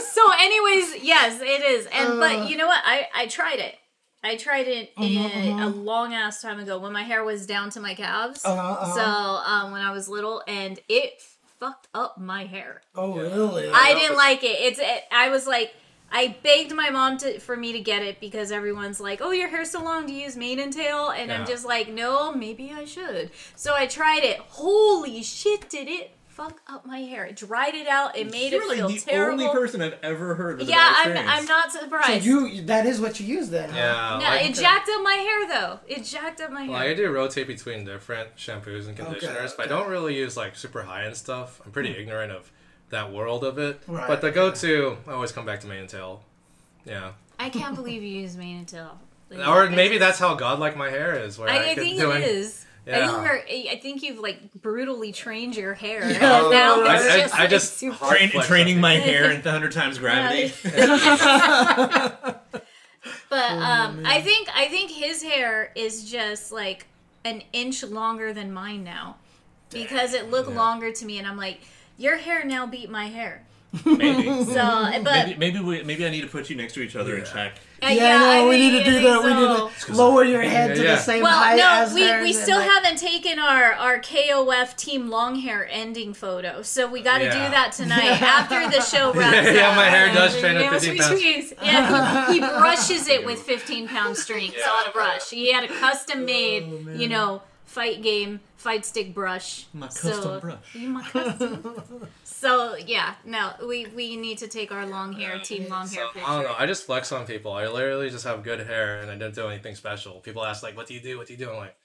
S3: so, anyways, yes, it is. And but you know what? I I tried it. I tried it in a long ass time ago when my hair was down to my calves.
S1: Uh-huh, uh-huh.
S3: So um, when I was little, and it fucked up my hair.
S1: Oh, really?
S3: I didn't like it. It's it, I was like. I begged my mom to for me to get it because everyone's like, "Oh, your hair's so long. Do you use mane and tail?" And I'm just like, "No, maybe I should." So I tried it. Holy shit! Did it fuck up my hair? It dried it out. It made
S2: You're
S3: it
S2: like
S3: feel
S2: the
S3: terrible.
S2: only person I've ever heard with
S3: yeah, I'm.
S2: experience.
S3: I'm not
S1: So
S3: surprised.
S1: you that is what you use then? huh?
S4: Yeah.
S3: no,
S4: like,
S3: it jacked up my hair though. It jacked up my
S4: Like
S3: hair.
S4: I do rotate between different shampoos and conditioners, but I don't really use like super high end stuff. I'm pretty hmm. ignorant of that world of it.
S1: Right.
S4: But the go to, I always come back to mane and tail. Yeah.
S3: I can't believe you use mane and tail. Like,
S4: Or maybe that's how godlike my hair is. Where I,
S3: I, I think
S4: do
S3: it
S4: any-
S3: is. I
S4: Yeah.
S3: think, you're, I think you've like brutally trained your hair.
S1: Yeah,
S3: and *laughs* now
S1: I-
S3: it's
S4: I-
S3: just,
S4: I
S3: like,
S4: just
S3: super-
S4: hard
S2: Train,
S4: flex
S2: training my *laughs* hair into hundred times gravity. *laughs*
S3: But
S1: Oh,
S3: um, I think I think his hair is just like an inch longer than mine now, because it looked longer to me, and I'm like, your hair now beat my hair.
S2: maybe. *laughs*
S3: So, but
S2: Maybe maybe, we, maybe I need to put you next to each other and check.
S3: uh,
S1: Yeah, no,
S3: I
S1: we
S3: think-
S1: need to do
S3: think
S1: that. We need to lower your head to
S4: Yeah.
S1: the same
S3: Well,
S1: height
S3: no,
S1: as
S3: we,
S1: theirs
S3: we
S1: and,
S3: still
S1: like-
S3: haven't taken our, our KOF Team Long Hair ending photo, so we got to
S4: Yeah.
S3: do that tonight *laughs* after the show wraps *laughs*
S4: Yeah,
S3: up.
S4: my hair does train at
S3: Yeah,
S4: 15 pounds.
S3: squeeze. Yeah, he, he brushes it with 15 pound strings on a brush. He had a custom made, you know, fight game, fight stick brush.
S2: My
S3: So-
S2: custom brush.
S3: You my custom. *laughs* so yeah, no, we we need to take our long hair, team long hair picture.
S4: I don't know. I just flex on people. I literally just have good hair and I don't do anything special. People ask like, "What do you do? What do you do?" I'm like,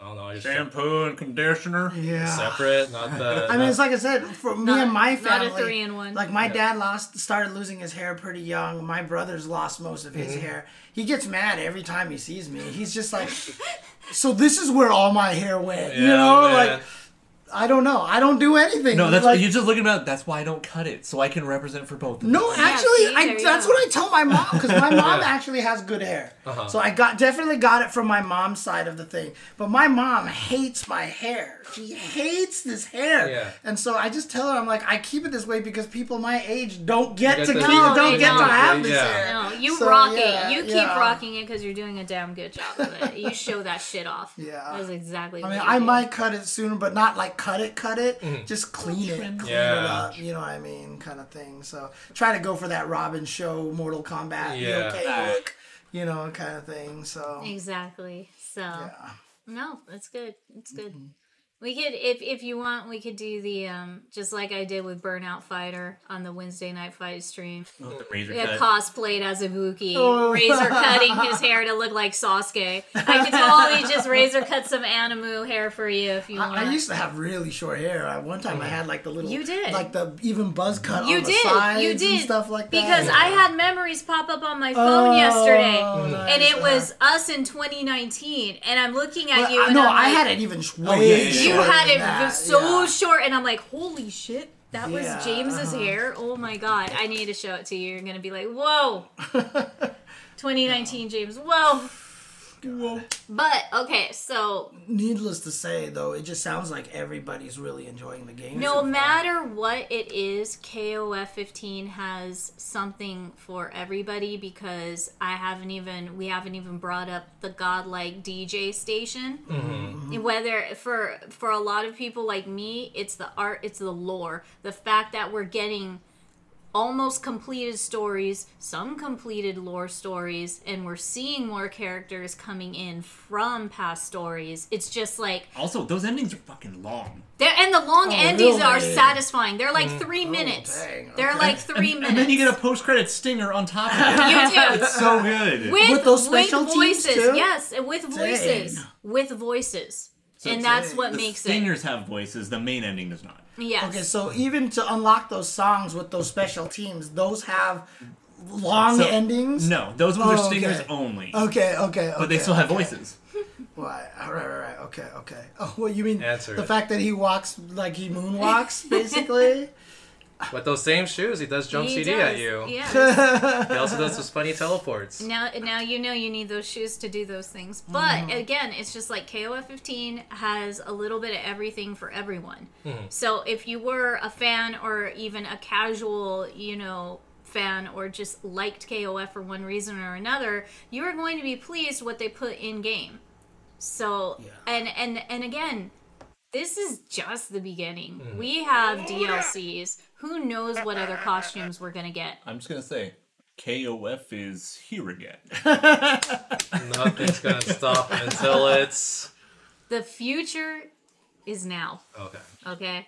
S4: I don't know. I just
S2: Shampoo and conditioner.
S1: Yeah.
S4: separate, not the.
S1: I mean, it's like I said, for me
S3: Not-
S1: and my family.
S3: Not a three-in-one.
S1: Like my dad lost, started losing his hair pretty young. My brother's lost most of
S4: Mm-hmm.
S1: his hair. He gets mad every time he sees me. He's just like, *laughs* "So this is where all my hair went," you know?
S4: man.
S1: Like I don't know. I don't do anything.
S2: No, that's
S1: like,
S2: you're just looking about. That's why I don't cut it, so I can represent for both. Of
S1: No,
S2: them.
S1: actually,
S3: see,
S1: I, that's
S3: go.
S1: what I tell my mom because my *laughs* mom actually has good hair.
S4: Uh-huh.
S1: So I got definitely got it from my mom's side of the thing. But my mom hates my hair. She hates this hair.
S4: Yeah.
S1: And so I just tell her I'm like I keep it this way because people my age don't get
S4: You
S1: to keep,
S3: No,
S1: don't get to
S3: don't.
S1: have this
S4: Yeah.
S1: hair.
S3: No, you
S1: So,
S3: rock
S1: yeah,
S3: it. You keep rocking it because you're doing a damn good job of it. You show that shit off. *laughs*
S1: Yeah.
S3: That's exactly
S1: I
S3: what
S1: mean,
S3: you
S1: I
S3: do.
S1: might cut it sooner, but not like cut it, cut it. Just clean it, clean it up. You know what I mean, kind of thing. So try to go for that Robin Shou, Mortal Kombat,
S4: Yeah.
S1: okay look, you know, kind of thing. So
S3: Exactly. So,
S1: yeah.
S3: no, that's good. It's good.
S1: Mm-hmm.
S3: We could, if if you want, we could do the um, just like I did with Burnout Fighter on the Wednesday night fight stream.
S2: The razor
S3: Yeah,
S2: cut.
S3: cosplayed as a Wookiee,
S1: Oh.
S3: razor cutting his *laughs* hair to look like Sasuke. I could totally just razor cut some Animu hair for you if you want.
S1: I, I used to have really short hair. At one time, I had like the little,
S3: You did.
S1: like the even buzz cut
S3: you
S1: on the
S3: did,
S1: sides
S3: you did
S1: and stuff like that.
S3: because I had memories pop up on my phone
S1: Oh,
S3: yesterday,
S1: nice.
S3: and it was us in 2019, and I'm looking at
S1: But
S3: you. And
S1: no,
S3: I'm
S1: I
S3: like,
S1: had it even sh- way
S2: yeah, yeah, yeah.
S3: You had it
S1: that,
S3: so
S1: yeah.
S3: short, and I'm like, holy shit, that was
S1: Yeah,
S3: James's
S1: uh-huh.
S3: hair. Oh my god, I need to show it to you. You're gonna be like, whoa, *laughs* 2019 James, whoa. But okay, so
S1: Needless to say, though, it just sounds like everybody's really enjoying the game.
S3: no
S1: so
S3: matter what it is, KOF 15 has something for everybody because I haven't even we haven't even brought up the godlike DJ station.
S1: Mm-hmm.
S3: Whether for for a lot of people like me, it's the art, it's the lore, the fact that we're getting almost completed stories, some completed lore stories, and we're seeing more characters coming in from past stories. It's just like
S2: Also, those endings are fucking long.
S3: they're and the long oh, endings are satisfying. They're like mm. three oh, minutes.
S1: dang,
S3: They're like three minutes.
S2: And then you get a post-credit stinger on top of *laughs* it.
S3: You do.
S2: It's so good.
S3: with,
S1: With those special
S3: with
S1: teams,
S3: voices.
S1: too?
S3: Yes, and with voices. With voices. and that's what
S2: the
S3: makes it.
S2: stingers have voices. The main ending does not.
S3: Yes.
S1: Okay, so even to unlock those songs with those special teams, those have long
S2: So-
S1: endings.
S2: No, those ones
S1: Oh,
S2: are stingers
S1: okay.
S2: only.
S1: Okay, okay,
S2: But they
S1: okay,
S2: still have
S1: okay.
S2: voices.
S1: Right, right, right, right. Okay, okay. Oh, well, you mean
S4: Answer
S1: the
S4: it.
S1: fact that he walks like he moonwalks, *laughs* basically?
S4: With those same shoes, he does jump
S3: He
S4: CD
S3: does.
S4: at you.
S3: Yeah. *laughs*
S4: He also does those funny teleports.
S3: now, now you know you need those shoes to do those things. But mm-hmm. again, it's just like KOF 15 has a little bit of everything for everyone. Mm-hmm. So if you were a fan or even a casual, you know, fan or just liked KOF for one reason or another, you are going to be pleased what they put in game. So and and and again, this is just the beginning. Mm-hmm. We have DLCs. Who knows what other costumes we're gonna get? *laughs*
S2: I'm just gonna say, KOF is here again. *laughs*
S4: Nothing's gonna stop until it's
S3: The future is now.
S4: okay.
S3: Okay.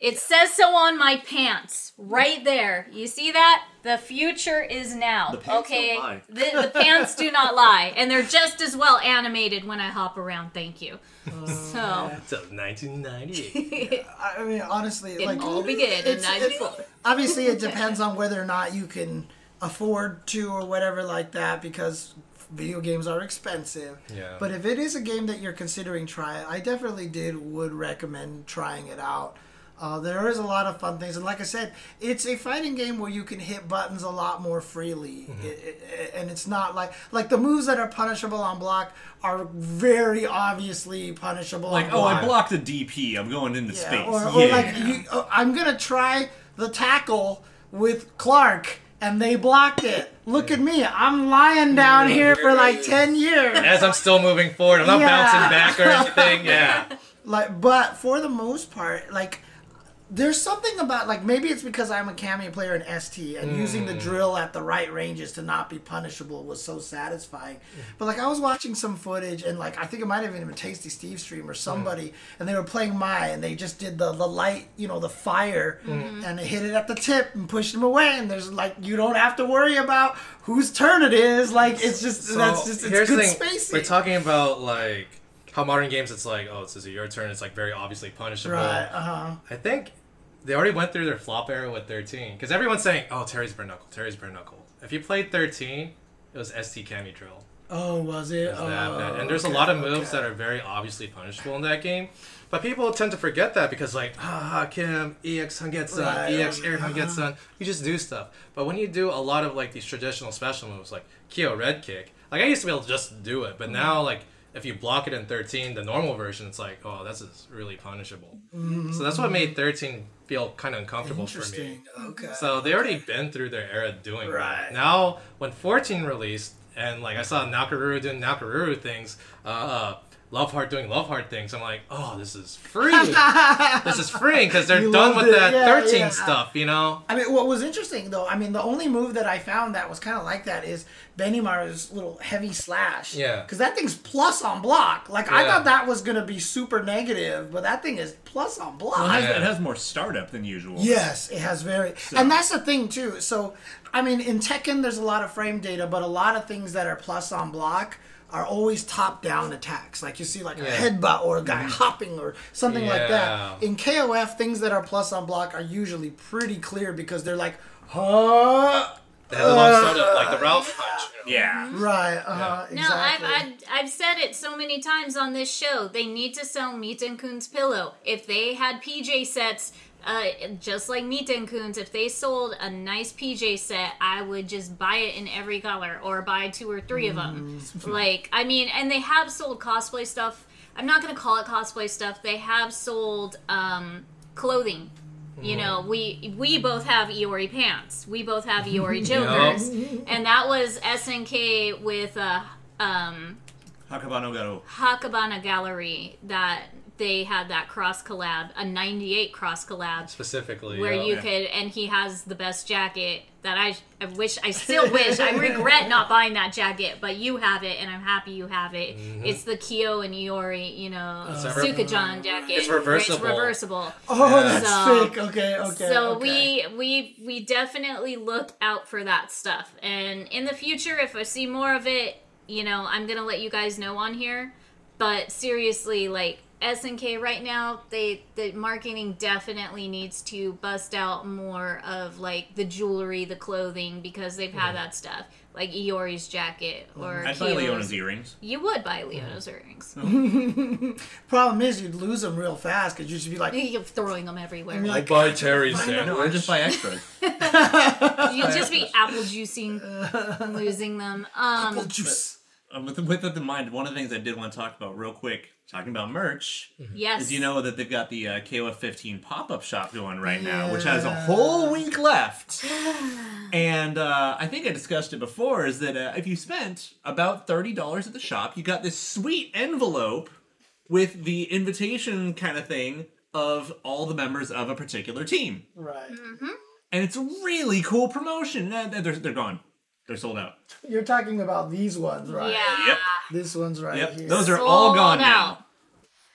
S3: It says so on my pants, right there. You see that? The future is now.
S2: The pants
S3: okay.
S2: don't lie.
S3: The, the pants do not *laughs* lie, and they're just as well animated when I hop around. Thank you. Oh, so
S4: Until 1998. *laughs*
S1: I mean, honestly,
S3: it
S1: like
S3: all began in
S1: it's-
S3: '94.
S1: obviously it *laughs* depends on whether or not you can afford to or whatever like that because video games are expensive.
S4: Yeah.
S1: But if it is a game that you're considering trying, I definitely did would recommend trying it out. Uh, there is a lot of fun things, and like I said, it's a fighting game where you can hit buttons a lot more freely,
S4: Mm-hmm.
S1: It- it- and it's not like like the moves that are punishable on block are very obviously punishable.
S2: Like,
S1: on
S2: oh,
S1: block.
S2: I blocked a DP. I'm going into
S1: Yeah,
S2: space.
S1: Or, or
S2: yeah.
S1: like you, oh, I'm gonna try the tackle with Clark, and they blocked it. Look at me, I'm lying down here for like ten years.
S4: As I'm still moving forward, I'm not
S1: Yeah.
S4: bouncing back or anything. Yeah. *laughs*
S1: Like, but for the most part, like. There's something about like maybe it's because I'm a Cammy player in ST and using the mm. drill at the right ranges to not be punishable was so satisfying. But like I was watching some footage and like I think it might have even been Tasty Steve stream or somebody mm. and they were playing Mai and they just did the, the light, you know, the fire mm-hmm. and they hit it at the tip and pushed him away and there's like you don't have to worry about whose turn it is. Like it's just that's just it's good spacing.
S4: We're talking about like how modern games it's like, oh, this is your turn. It's like very obviously punishable.
S1: right, uh-huh.
S4: I think they already went through their flop era with 13 because everyone's saying, oh, Terry's bare knuckle, Terry's bare knuckle. If you played 13, it was ST Cammy Drill.
S1: Oh, was it?
S4: It's that
S1: Oh,
S4: bad. And there's
S1: okay,
S4: a lot of moves
S1: okay.
S4: that are very obviously punishable in that game. But people tend to forget that because, like, ah, Kim, EX Hangetsuzan,
S1: Right,
S4: EX Air Hangetsuzan, you just do stuff. But when you do a lot of, like, these traditional special moves, like Kyo Red Kick, like, I used to be able to just do it.
S1: Mm-hmm.
S4: But now, like, if you block it in 13, the normal version, it's like, oh, this is really punishable. So that's what made 13 feel kind of uncomfortable for me.
S1: Mm-hmm. Okay.
S4: So they already been through their era doing
S1: Right.
S4: that. Now, when 14 released, and like I saw Nakaruru doing Nakaruru things, uh, uh, Love Heart doing Love Heart things, I'm like, oh, this is free. *laughs* this is free because they're
S1: You
S4: done with
S1: it.
S4: that
S1: Yeah,
S4: 13
S1: yeah.
S4: stuff, you know?
S1: I mean, what was interesting though, I mean, the only move that I found that was kind of like that is Benimaru's little heavy slash.
S4: Yeah.
S1: Because that thing's plus on block. Like, I thought that was going to be super negative, but that thing is plus on block.
S2: Well, it, has,
S4: Yeah.
S2: it has more startup than usual.
S1: Yes, it has very, and that's the thing too. So, I mean, in Tekken, there's a lot of frame data, but a lot of things that are plus on block are always top-down attacks. Like you see, like a headbutt or a guy hopping or something like that. In KOF, things that are plus on block are usually pretty clear because they're like, huh.
S4: They had a long startup, like the Ralph punch.
S2: Yeah.
S1: Right. Uh-huh,
S3: No,
S1: exactly.
S3: I've, I've I've said it so many times on this show. They need to sell Meitenkun's pillow. If they had PJ sets, uh, just like Meitenkun's, if they sold a nice PJ set, I would just buy it in every color or buy two or three of them. like, I mean, and they have sold cosplay stuff. I'm not gonna call it cosplay stuff. They have sold um, clothing. You know, we we both have Iori pants. We both have *laughs* Iori Jokers, and that was SNK with uh, um,
S2: Hakabano Garo.
S3: Hakabana Gallery that they had that cross collab, a 98 cross collab
S4: Specifically,
S3: where
S4: yeah.
S3: you could and he has the best jacket that I I wish I still *laughs* wish I regret not buying that jacket but you have it and I'm happy you have it it's the Kyo and Iori you know
S4: Mm-hmm. a re-
S3: Sukajan jacket
S4: It's reversible.
S3: it's reversible
S1: Oh, that's
S3: So-
S1: sick. Okay, okay.
S3: so
S1: okay.
S3: we we we definitely look out for that stuff and in the future if I see more of it you know I'm gonna let you guys know on here but seriously like SNK right now they the marketing definitely needs to bust out more of like the jewelry the clothing because they've had that stuff. Like Iori's jacket or
S2: I'd buy Leona's earrings.
S3: you would buy Leona's earrings. *laughs*
S1: Problem is, you'd lose them real fast because you'd just be like,
S3: you're throwing them everywhere.
S1: Like-
S4: buy Terry's
S2: No, I just buy extras. *laughs* *laughs*
S3: you'd just be apple juicing losing them. Um
S1: apple juice.
S2: Um, with, with that in mind, one of the things I did want to talk about real quick, talking about merch,
S3: yes
S2: is you know that they've got the uh, KOF 15 pop up shop going right now, which has a whole week left. *sighs* and uh, I think I discussed it before is that uh, if you spent about $30 at the shop, you got this sweet envelope with the invitation kind of thing of all the members of a particular team.
S1: Right.
S2: And it's a really cool promotion. Uh, They're, they're gone. They're sold out.
S1: You're talking about these ones, right?
S3: yeah
S2: Yep.
S1: This one's right
S2: Yep.
S1: here.
S2: Those are all gone
S3: out.
S2: now.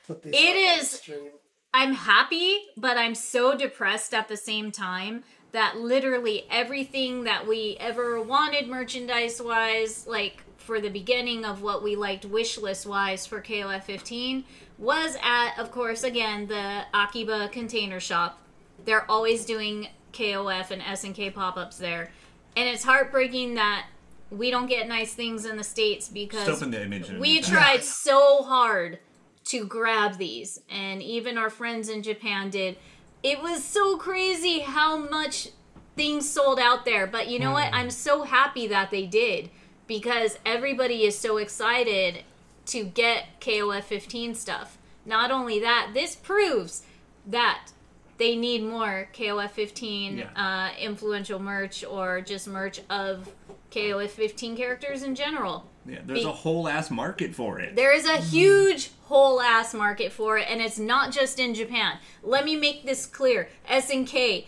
S1: Put this
S3: It
S1: on the
S3: is-
S1: stream.
S3: I'm happy, but I'm so depressed at the same time that literally everything that we ever wanted merchandise wise, like for the beginning of what we liked wish list wise for KOF 15, was at, of course, again, the Akiba container shop. They're always doing KOF and SNK pop ups there. And it's heartbreaking that we don't get nice things in the States because
S2: the
S3: we tried *laughs* so hard to grab these. And even our friends in japan did. It was so crazy how much things sold out there. But you know what? I'm so happy that they did because everybody is so excited to get kof 15 stuff. Not only that this proves that they need more kof 15
S2: Yeah.
S3: uh, influential merch or just merch of kof 15 characters in general
S2: Yeah, there's a whole ass market for it.
S3: there is a huge whole ass market for it, and it's not just in Japan. Let me make this clear. SNK,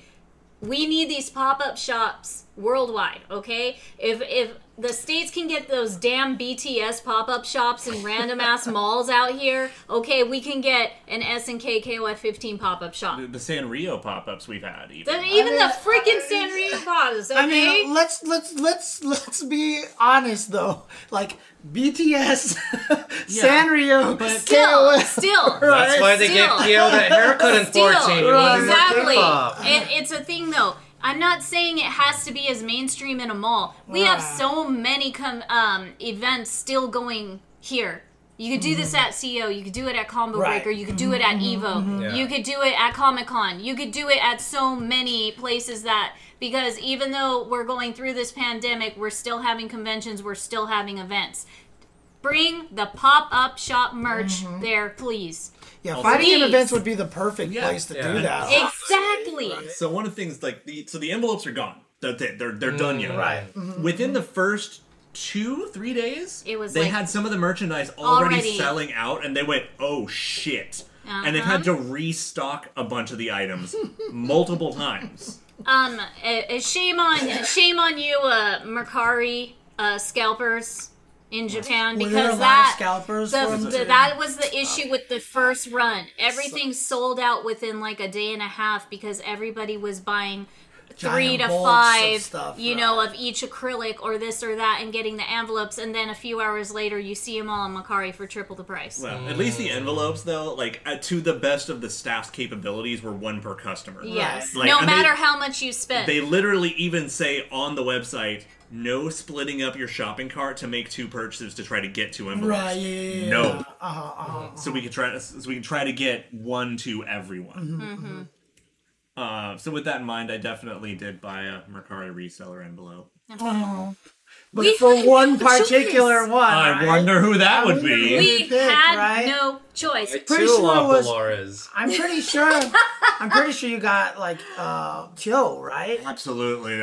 S3: we need these pop up shops worldwide, okay? If if the states can get those damn BTS pop up shops and random ass *laughs* malls out here, okay, we can get an SNK KOF 15 pop up shop.
S2: The, the Sanrio pop-ups we've had. Even.
S3: The- even
S1: mean,
S3: the freaking Sanrio pods, okay?
S1: I mean, let's let's let's let's be honest though. Like BTS, *laughs* Sanrio,
S3: still,
S1: KOF.
S3: still. *laughs*
S4: That's why they
S3: Still.
S4: gave Kyo that haircut in
S3: Still,
S4: 14. You wanted
S3: exactly. It, it's a thing though. I'm not saying it has to be as mainstream in a mall. We have so many com- um, events still going here. You could do this mm-hmm. at CEO. You could do it at Combo
S1: Right.
S3: Breaker. You could do it at mm-hmm. Evo. Mm-hmm.
S4: Yeah.
S3: You could do it at Comic Con. You could do it at so many places that because even though we're going through this pandemic, we're still having conventions. We're still having events. Bring the pop up shop merch there, please.
S1: Yeah, fighting in
S3: Please.
S1: events would be the perfect
S2: Yeah.
S1: place to
S4: Yeah.
S1: do that.
S3: Exactly.
S2: So one of the things like the so the envelopes are gone. That's it. They're they're done yet.
S1: Right.
S2: Within the first two three days,
S3: It was
S2: they
S3: like-
S2: had some of the merchandise already,
S3: Already.
S2: selling out, and they went, "Oh shit!" And they've had to restock a bunch of the items *laughs* multiple times.
S3: Um, uh, shame on shame on you, uh, Mercari uh, scalpers in Japan
S1: Were there a
S3: because
S1: lot of
S3: that
S1: scalpers
S3: the, the, that was the issue with the first run. Everything sold out within like a day and a half because everybody was buying three to five,
S1: stuff,
S3: you know, of each acrylic or this or that, and getting the envelopes. And then a few hours later, you see them all on Mercari for triple the price.
S2: Well, at least the envelopes, though, like uh, to the best of the staff's capabilities, were one per customer.
S3: yes,
S2: Like,
S3: no
S2: and they-
S3: matter how much you spend.
S2: They literally even say on the website, no splitting up your shopping cart to make two purchases to try to get two envelopes.
S1: Right. Yeah. yeah, yeah.
S2: No.
S1: Uh-huh, uh-huh.
S2: So we can try to so we can try to get one to everyone.
S3: Mm-hmm.
S2: Uh, so with that in mind, I definitely did buy a Mercari reseller envelope.
S1: Uh-huh. But
S3: We
S1: for
S3: had
S1: one
S3: no
S1: particular
S3: choice.
S1: one,
S2: I
S1: right?
S2: wonder who that would be.
S3: We
S1: pick,
S3: had
S1: right?
S3: no choice.
S4: I
S1: Pretty
S4: too
S1: sure
S4: love
S1: it was-
S4: Dolores.
S1: I'm pretty sure. I'm pretty sure you got like uh Joe, right?
S2: Absolutely.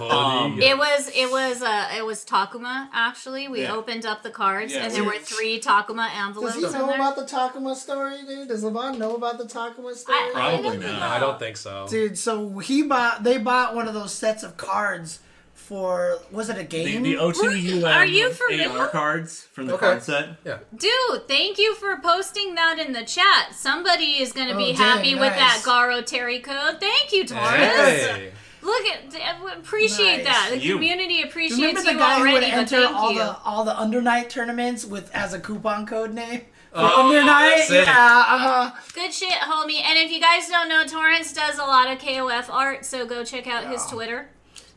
S4: Um,
S3: It was it was uh it was Takuma actually. We
S2: Yeah.
S3: opened up the cards
S2: Yeah.
S3: and there were three Takuma envelopes.
S1: Does
S3: he
S1: know
S3: there.
S1: about the Takuma story, dude? Does Levon know about the Takuma story?
S3: I-
S2: Probably
S3: don't
S4: I don't think so.
S1: Dude, so he bought. They bought one of those sets of cards for. Was it a game?
S2: the O2
S3: Are you for real?
S2: AR cards from the
S4: Okay.
S2: card set.
S4: Yeah.
S3: Dude, thank you for posting that in the chat. Somebody is going to
S1: Oh,
S3: be
S1: dang,
S3: happy with that. Garou Terry code. Thank you, Taurus.
S4: Hey.
S3: Look at appreciate
S1: Nice.
S3: that. The
S2: You.
S3: community appreciates
S1: Remember the
S3: you
S1: guy who would enter
S3: thank
S1: all
S3: you.
S1: the all the undernight tournaments with as a coupon code name? For
S4: Oh,
S1: undernight, yeah. Uh-huh.
S3: Good shit, homie. And if you guys don't know, Torrance does a lot of KOF art, so go check out his Twitter.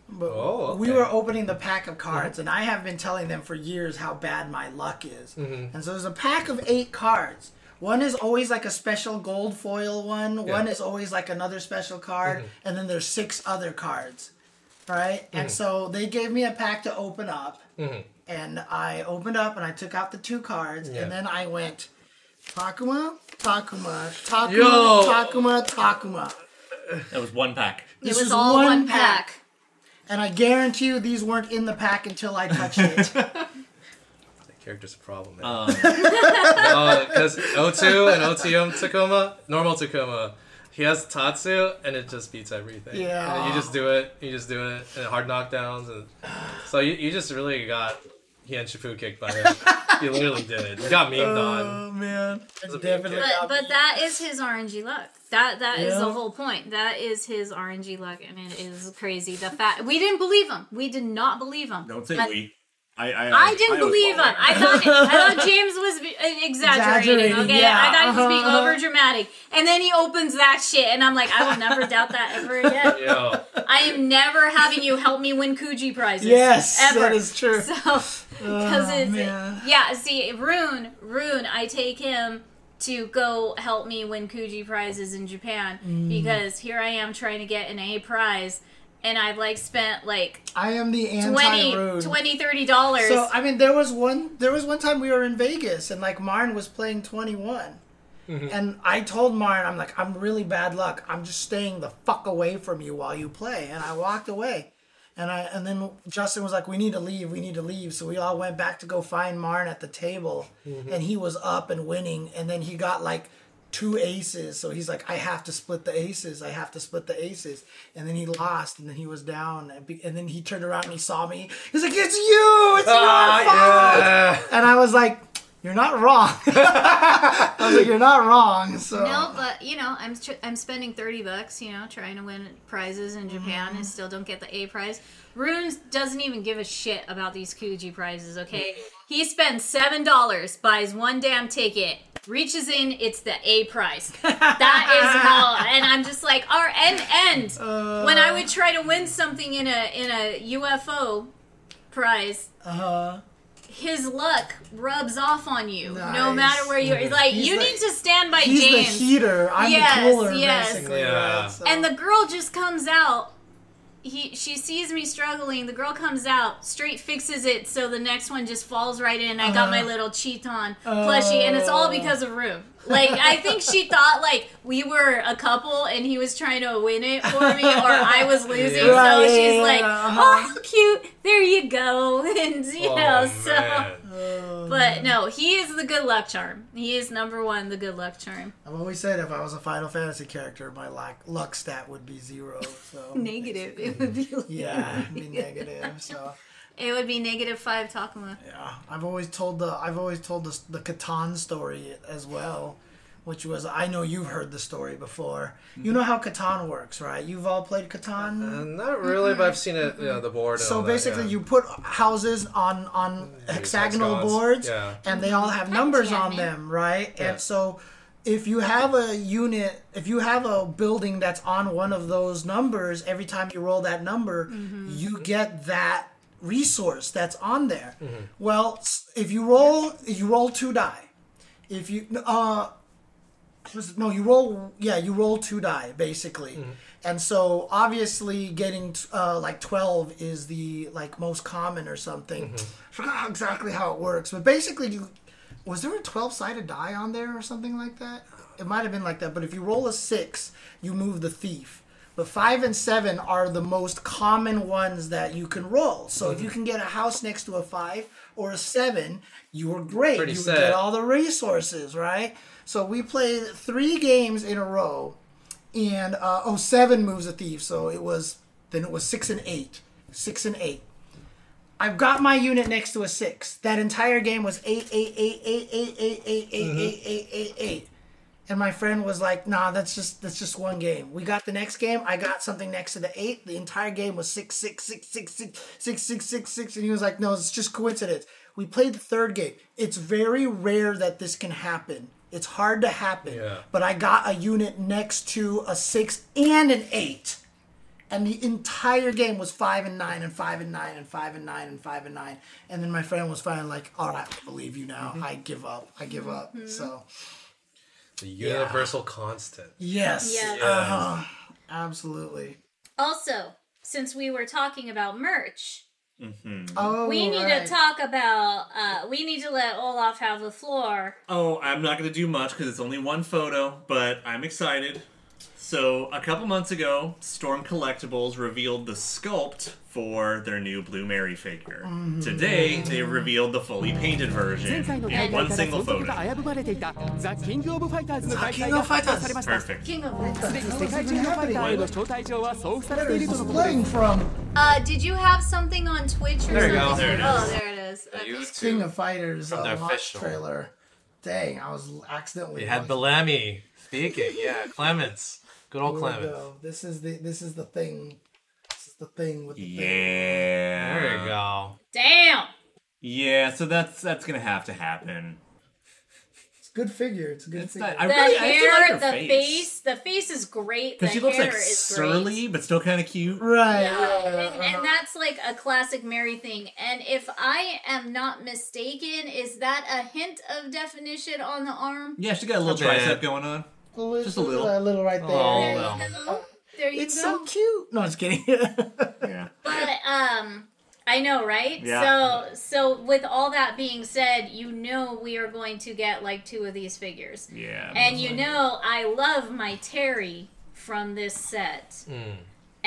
S1: But
S4: Oh,
S1: we were opening the pack of cards, and I have been telling them for years how bad my luck is.
S4: Mm-hmm.
S1: And so there's a pack of eight cards. One is always like a special gold foil one. One
S4: Yeah. Mm-hmm.
S1: is always like another special card, and then there's six other cards, right? And so they gave me a pack to open up, and I opened up and I took out the two cards,
S4: Yeah.
S1: and then I went Takuma, Takuma, Takuma,
S4: Yo.
S1: Takuma, Takuma.
S2: That was one pack.
S3: It
S1: This
S3: was all
S1: one
S3: one,
S1: pack.
S3: pack.
S1: And I guarantee you these weren't in the pack until I touched it. *laughs*
S4: That character's a problem, man.
S2: Um, *laughs*
S4: Because O2 and OTM Takuma, normal Takuma, he has Tatsu and it just beats everything.
S1: Yeah.
S4: And you just do it, you just do it, and hard knockdowns. and So you, you just really got Hien Shifu kicked by him. he literally did. You got memed oh, on.
S1: oh man,
S4: It's a
S1: definitely.
S3: But but that is his RNG luck. That that is
S1: Yeah.
S3: the whole point. That is his RNG luck, and it is crazy. The fact we didn't believe him. We did not believe him.
S2: don't say
S3: But
S2: we. I I,
S3: I didn't
S2: always
S3: believe him. I *laughs* thought I thought James was uh, exaggerating.
S1: Exaggerating,
S3: Okay,
S1: yeah.
S3: I thought he was being
S1: Uh-huh.
S3: over dramatic, and then he opens that shit, and I'm like, I will never *laughs* doubt that ever again.
S4: Yo,
S3: I am never having you help me win Kuji prizes.
S1: Yes,
S3: ever.
S1: that is true.
S3: So, because
S1: Oh,
S3: it's
S1: man.
S3: yeah. See, Rune, Rune, I take him to go help me win Kuji prizes in Japan
S1: Mm.
S3: because here I am trying to get an A prize, and I've like spent like
S1: I am the
S3: 20
S1: anti-rude.
S3: 20 30 dollars.
S1: So I mean, there was one. There was one time we were in Vegas and like Marn was playing twenty one, mm-hmm. and I told Marn, I'm like, I'm really bad luck. I'm just staying the fuck away from you while you play, and I walked away. And I and then Justin was like, "We need to leave. We need to leave." So we all went back to go find Marn at the table, mm-hmm. and he was up and winning. And then he got like two aces. So he's like, "I have to split the aces. I have to split the aces." And then he lost, and then he was down. And, be- and then he turned around and he saw me. He's like, "It's you! It's your fault!"
S4: yeah.
S1: And I was like, "You're not wrong." *laughs* I was like, "You're not wrong." So
S3: No, but you know, I'm tr- I'm spending thirty bucks, you know, trying to win prizes in Japan
S1: Mm-hmm.
S3: and still don't get the A prize. Runes doesn't even give a shit about these Kuji prizes. Okay, he spends seven dollars, buys one damn ticket, reaches in, it's the A prize. *laughs* That is how, and I'm just like, our end end. when I would try to win something in a in a UFO prize,
S1: uh-huh.
S3: his luck rubs off on you, no matter where you're. Like
S1: He's
S3: you
S1: the-
S3: need to stand by
S1: he's
S3: James.
S1: the heater. I'm
S3: Yes,
S1: the cooler,
S3: yes.
S1: basically.
S4: Yeah.
S1: right? So-
S3: And the girl just comes out. He, she sees me struggling. The girl comes out, straight fixes it, so the next one just falls right in. I got my
S1: Uh-huh.
S3: little Cheeton plushie, and it's all because of Rue. Like I think she *laughs* thought like we were a couple, and he was trying to win it for me, or I was losing.
S4: Yeah.
S3: So she's like,
S1: uh-huh.
S3: "Oh, how cute! There you go," *laughs* and you
S4: Oh,
S3: know, so.
S4: man.
S3: But no, he is the good luck charm. He is number one, the good luck charm.
S1: I've always said if I was a Final Fantasy character, my luck, luck stat would be zero. So *laughs*
S3: Negative. It would be.
S1: Yeah, it'd be negative. So *laughs*
S3: It would be negative five Takuma.
S1: yeah, I've always told the I've always told the the Catan story as well, which was I know you've heard the story before. You know how Catan works, right? You've all played Catan.
S4: Uh, not really, but I've seen it, you know, the board.
S1: So
S4: all that,
S1: basically,
S4: yeah.
S1: you put houses on on hexagonal
S4: hexagons,
S1: boards,
S4: yeah.
S1: and they all have numbers on them, right?
S4: Yeah.
S1: And so, if you have a unit, if you have a building that's on one of those numbers, every time you roll that number, you get that resource that's on there. Well, if you roll, if you roll two die. If you uh, was- no, you roll. Yeah, you roll two die basically, mm-hmm. And so obviously getting uh, like 12 is the like most common or something. Mm-hmm. I forgot exactly how it works, but basically you was there a 12 sided die on there or something like that? It might have been like that, but if you roll a 6, you move the thief. But 5 and 7 are the most common ones that you can roll. So if you mm-hmm. can get a house next to a 5 or a 7, you are great.
S4: Pretty
S1: you
S4: set.
S1: get all the resources, right? So we played 3 games in a row and uh, oh seven moves a thief so it was then it was six and eight six and eight i've got my unit next to a six that entire game was eight eight eight eight eight eight eight eight eight eight eight eight and my friend was like nah that's just that's just one game we got the next game i got something next to the eight the entire game was six six six six six six six six six and he was like no it's just coincidence we played the third game it's very rare that this can happen it's hard to happen
S4: Yeah.
S1: but I got a unit next to a six and an eight. And the entire game was five and nine and five and nine and five and nine and five and nine. And then my friend was finally like, all right, I believe you now. I give up. I give up. So,
S4: The universal constant.
S1: yes.
S3: Yes.
S1: Uh-huh. Absolutely.
S3: Also, since we were talking about merch,
S1: Oh,
S3: we need
S1: right.
S3: to talk about. Uh, we need to let Olaf have the floor.
S2: Oh, I'm not going to do much because it's only one photo, but I'm excited. So, a couple months ago, Storm Collectibles revealed the sculpt for their new Blue Mary figure. Mm-hmm. Today, they revealed the fully painted version in one single photo.
S6: The
S1: King of Fighters!
S6: The King of Fighters!
S2: Perfect.
S3: King of
S6: Fighters! What's
S1: playing from?
S3: Uh, did you have something on Twitch or
S4: there
S3: something?
S2: There
S3: oh, there it is. Okay.
S1: King of Fighters from
S4: the
S1: uh,
S4: official
S1: trailer. Dang, I was accidentally.
S4: You had Bellamy speaking. Yeah, Clements. Good old
S1: Here we
S4: Clements.
S1: go. This is the this is the thing. This is the thing with the thing.
S2: Yeah.
S4: There you go.
S3: Damn.
S2: Yeah, so that's that's gonna have to happen.
S1: It's a good figure. It's a good
S2: It's
S1: figure.
S2: not, I
S3: The
S2: really, I still
S3: hair,
S2: like her
S3: the
S2: face.
S3: face. the face is great. The
S2: Because she looks
S3: hair
S2: like
S3: is
S2: surly,
S3: great.
S2: but still kind of cute.
S1: right.
S3: Yeah,
S1: yeah,
S3: and, and that's like a classic Mary thing. And if I am not mistaken, is that a hint of definition on the arm?
S2: Yeah, she got a little
S4: A bit.
S2: tricep going on.
S1: Uh-huh.
S2: Just a little.
S1: A little right there.
S4: Oh,
S3: There
S4: well.
S3: you go. There you
S1: It's
S3: go.
S1: so cute. No, just kidding. *laughs*
S2: Yeah.
S3: But um I know, right?
S2: Yeah.
S3: So so with all that being said, you know we are going to get like two of these figures.
S2: Yeah.
S3: And you know I love my Terry from this set.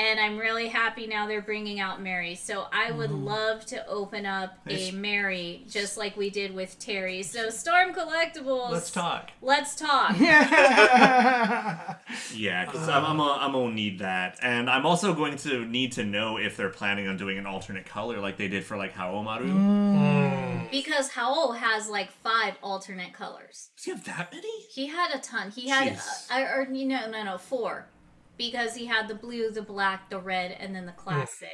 S3: And I'm really happy now they're bringing out Mary. So I would love to open up a Mary just like we did with Terry. So Storm Collectibles.
S2: Let's talk.
S3: Let's talk. *laughs*
S2: Yeah, because I'm, I'm, gonna- I'm gonna need that, and I'm also going to need to know if they're planning on doing an alternate color like they did for like Haohmaru.
S1: Mm.
S3: because Howl has like five alternate colors.
S2: Does he have that many?
S3: He had a ton. He had,
S2: Jeez.
S3: uh, or you know, no, no, four, because he had the blue, the black, the red, and then the classic.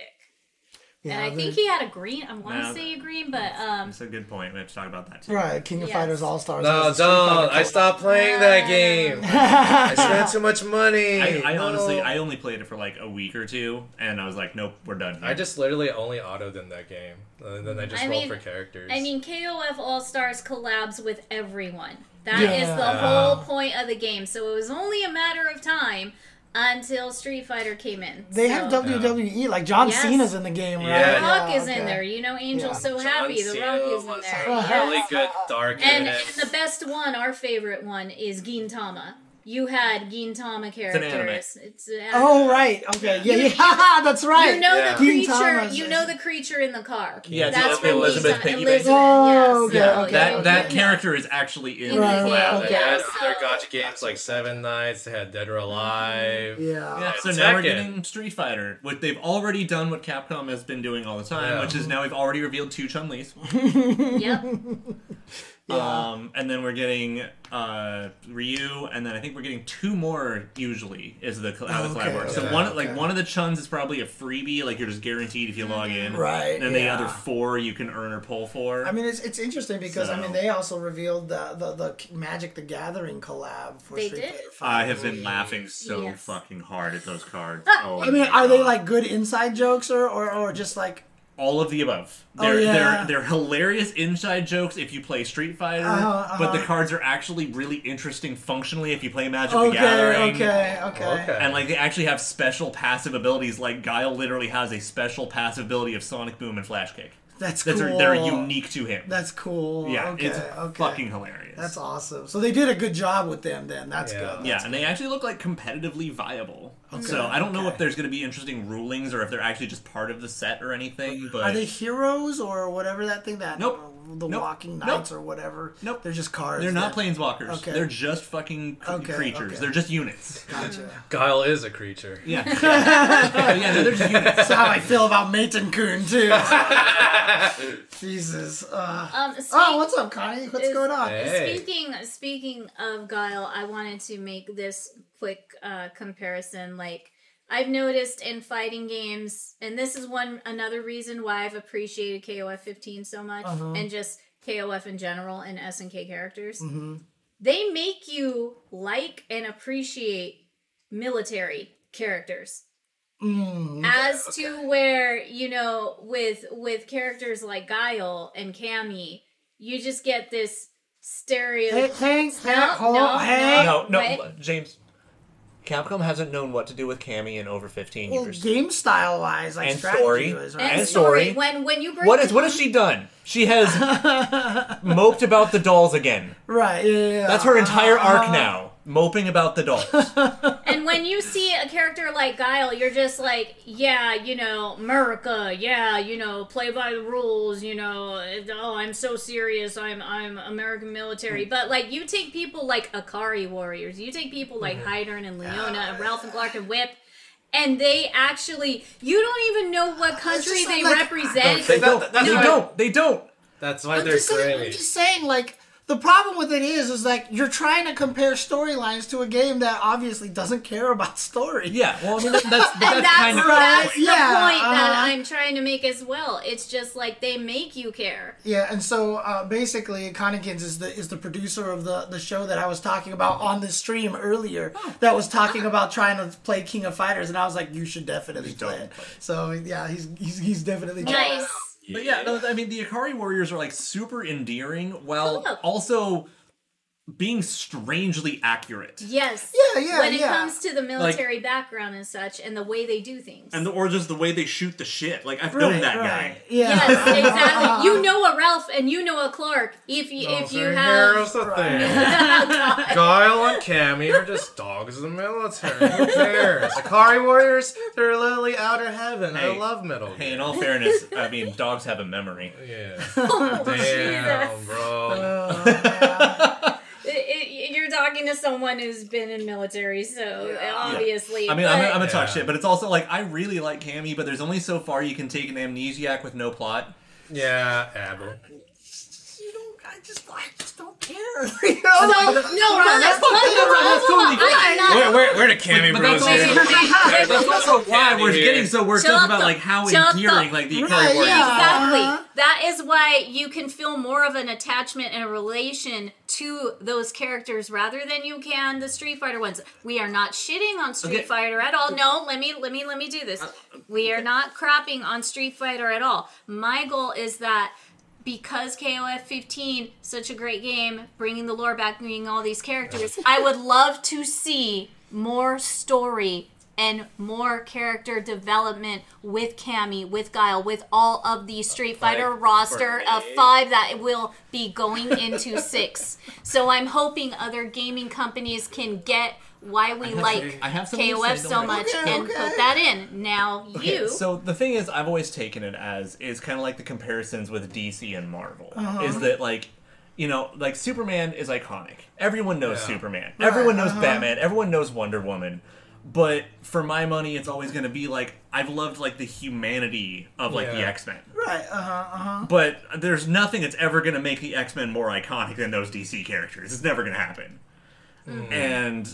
S3: Yeah. and I think he had a green. I want to
S2: No,
S3: say a green, but um,
S2: That's a good point. We have to talk about that too.
S1: right. King of
S3: Yes.
S1: Fighters All Stars.
S4: No, don't. I stopped playing that game. I spent too much money. *laughs*
S2: I, I
S4: No.
S2: honestly, I only played it for like a week or two, and I was like, nope, we're done. Here.
S4: I just literally only autoed in that game. And then I just
S3: I
S4: rolled
S3: mean-
S4: for characters.
S3: I mean, KOF All Stars collabs with everyone. That is the
S1: Yeah.
S3: whole point of the game. So it was only a matter of time until Street Fighter came in.
S1: They
S3: So-
S1: have WWE. Like John
S3: Yes.
S1: Cena's in the game, right?
S4: Yeah.
S3: The Rock is
S1: okay.
S3: in there. You know, Angel's
S1: Yeah.
S3: so happy. The Rock is in there.
S4: a really good dark
S3: And,
S4: unit.
S3: and the best one, our favorite one, is Gintama. You had Gintama characters. It's an anime.
S1: Oh right. Okay. Yeah. Yeah. *laughs* That's right.
S3: You know
S4: Yeah.
S3: the creature.
S1: Gintama's-
S3: You know the creature in the car.
S2: Yeah,
S3: that's from
S2: Elizabeth Piggy
S3: Elizabeth.
S1: Oh,
S3: yes.
S1: okay,
S3: Yeah,
S1: okay,
S2: that
S3: yeah,
S2: that character is actually in
S1: Right,
S2: the
S1: right,
S2: collab.
S1: okay.
S4: They had
S3: so-
S4: other gotcha games like Seven Knights. They had Dead or mm-hmm. Alive.
S1: Yeah.
S2: Yeah, so now we're getting Street Fighter. What they've already done what Capcom has been doing all the time,
S4: Yeah.
S2: which is now we've already revealed two Chun Li's. *laughs*
S3: Yep. *laughs*
S2: Um, and then we're getting uh, Ryu, and then I think we're getting two more. Usually is the col- how the collab
S1: Okay,
S2: works. So
S1: okay,
S2: one
S1: okay.
S2: like one of the Chuns is probably a freebie, like you're just guaranteed if you log in.
S1: Right,
S2: And then the other four you can earn or pull for.
S1: I mean, it's, it's interesting because I mean they also revealed the, the the Magic the Gathering collab for
S3: They
S1: Street
S3: did?
S1: Fighter.
S2: I have been laughing so
S3: Yes.
S2: fucking hard at those cards. *laughs* Oh,
S1: I mean,
S2: my
S1: are they like good inside jokes or or, or just like
S2: all of the above.
S1: Oh,
S2: They're,
S1: yeah.
S2: they're they're hilarious inside jokes if you play Street Fighter,
S1: Uh-huh,
S2: but the
S1: uh-huh.
S2: cards are actually really interesting functionally if you play Magic the
S1: Okay,
S2: Gathering.
S1: okay, okay.
S4: Okay.
S2: And like they actually have special passive abilities. Like Guile literally has a special passive ability of Sonic Boom and Flash Kick.
S1: That's
S2: That's
S1: cool.
S2: they're unique to him.
S1: That's cool.
S2: yeah,
S1: okay,
S2: it's
S1: okay.
S2: fucking hilarious.
S1: That's awesome. So they did a good job with them. Then that's
S4: Yeah.
S1: good.
S2: Yeah, and they actually look like competitively viable. So I don't know
S1: okay.
S2: if there's going to be interesting rulings or if they're actually just part of the set or anything. But
S1: Are they heroes or whatever that thing that?
S2: Nope.
S1: The
S2: Nope.
S1: Walking
S2: Nope.
S1: Knights or whatever.
S2: Nope.
S1: They're just cards.
S2: they're not
S1: that-
S2: planeswalkers.
S1: Okay.
S2: They're just fucking cr-
S1: Okay,
S2: creatures.
S1: okay.
S2: They're just units.
S1: Gotcha.
S4: Guile is a creature.
S2: Yeah. *laughs* yeah, yeah, no, they're just units.
S1: That's how I feel about Meitenkun too. *laughs* Jesus. Uh,
S3: Um, speak-
S1: oh, what's up, Connie? What's
S3: is-
S1: going on?
S4: Hey.
S3: Speaking speaking of Guile, I wanted to make this quick uh, comparison. Like I've noticed in fighting games, and this is one another reason why I've appreciated KOF 15 so much,
S1: Uh-huh.
S3: and just KOF in general and SNK characters.
S1: Mm-hmm.
S3: They make you like and appreciate military characters.
S1: Mm,
S3: as to where you know with with characters like Guile and Cammy, you just get this stereo.
S1: Hey, hey, hey,
S3: No,
S1: hold,
S3: no,
S1: hey.
S2: No, no, James. Capcom hasn't known what to do with Cammy in over 15
S1: Well,
S2: years.
S1: game style wise, like
S2: And
S1: strategy
S2: story.
S1: was
S3: and,
S1: right.
S2: and
S3: story.
S2: story.
S3: When when you break
S2: What is what has she done? She has *laughs* moped about the dolls again.
S1: right. Yeah, yeah, yeah.
S2: That's her entire arc
S1: Uh-huh.
S2: now, moping about the dolls. *laughs*
S3: And when you see a character like Guile, you're just like, yeah, you know, America, yeah, you know, play by the rules, you know, oh, I'm so serious, I'm I'm American military. Mm. But like, you take people like Ikari warriors, you take people like mm-hmm. Heidern and Leona, and Ralph and Clark and Whip. And they actually, you don't even know what country they
S1: like-
S3: represent.
S2: They don't.
S4: that- that's
S2: they don't. They don't.
S4: That's why
S1: I'm
S4: they're
S1: just, saying, I'm just saying, like, the problem with it is, is like you're trying to compare storylines to a game that obviously doesn't care about story.
S2: Yeah. Well, I mean, that, that's *laughs*
S3: and
S2: that's,
S3: that's,
S2: kind of
S3: that's the
S1: Yeah,
S3: point that
S1: uh-huh.
S3: I'm trying to make as well. It's just like they make you care.
S1: Yeah, and so uh, basically, Connikins is the is the producer of the the show that I was talking about on the stream earlier. That was talking about trying to play King of Fighters, and I was like, you should definitely play it. So yeah, he's he's, he's definitely
S3: Nice.
S2: But yeah, no, I mean the Ikari warriors are like super endearing while also being strangely accurate.
S3: Yes.
S1: Yeah, yeah,
S3: When it
S1: yeah.
S3: comes to the military background and such, and the way they do things.
S2: And the, or just the way they shoot the shit. Like I've
S1: Right,
S2: known that
S1: right.
S2: guy.
S1: Yeah.
S3: yes, exactly. *laughs* You know a Ralph and you know a Clark. If you if you
S4: Here's
S3: have
S4: the thing. *laughs* Guile and Cammy are just dogs of the military. Who cares? Ikari warriors, they're literally outer heaven.
S2: Hey.
S4: I love metal.
S2: Hey, in all fairness, I mean dogs have a memory.
S4: Yeah. *laughs*
S3: oh,
S4: Damn,
S3: Jesus.
S4: bro.
S3: It- it- you're talking to someone who's been in military, so obviously.
S2: I mean, I'm,
S3: but-
S2: gonna- I'm gonna talk shit, but it's also like I really like Cammy, but there's only so far you can take an amnesiac with no plot.
S4: Yeah, Abu.
S1: You don't. I just I just don't care. *laughs* you know,
S3: no,
S1: like,
S3: no,
S2: that's
S3: Ralph,
S2: totally-
S3: hold
S2: that's totally
S3: I am.
S4: Where, where, where the Cammy
S2: But
S4: bros *laughs*
S2: that's also, that's also why we're
S4: here.
S2: getting so worked up about like how
S3: Shut the-
S2: endearing like the Ikari
S1: Right,
S2: warriors.
S1: yeah.
S2: are.
S3: Exactly. That is why you can feel more of an attachment and a relation to those characters rather than you can the Street Fighter ones. We are not shitting on Street
S2: Okay. Uh,
S3: Fighter at all. No, let me let me let me do this. We are not crapping on Street Fighter at all. My goal is that because KOF 15 such a great game, bringing the lore back, bringing all these characters, *laughs* I would love to see more story and more character development with Cammy, with Guile, with all of the Street Fighter roster of five that will be going into six. So I'm hoping other gaming companies can get why we
S2: have
S3: like
S2: some- I have to
S3: KOF so much
S1: Okay,
S3: and
S1: okay.
S3: put that in. Now
S2: Okay,
S3: you.
S2: so the thing is, I've always taken it as is kind of like the comparisons with DC and Marvel.
S1: Uh-huh.
S2: Is that like, you know, like Superman is iconic. Everyone knows
S4: Yeah.
S2: Superman. Everyone knows
S1: uh-huh.
S2: Batman. Everyone knows Wonder Woman. But for my money, it's always going to be like I've loved like the humanity of like the X Men.
S1: right. Uh huh. Uh huh.
S2: But there's nothing that's ever going to make the X Men more iconic than those DC characters. It's never going to happen. And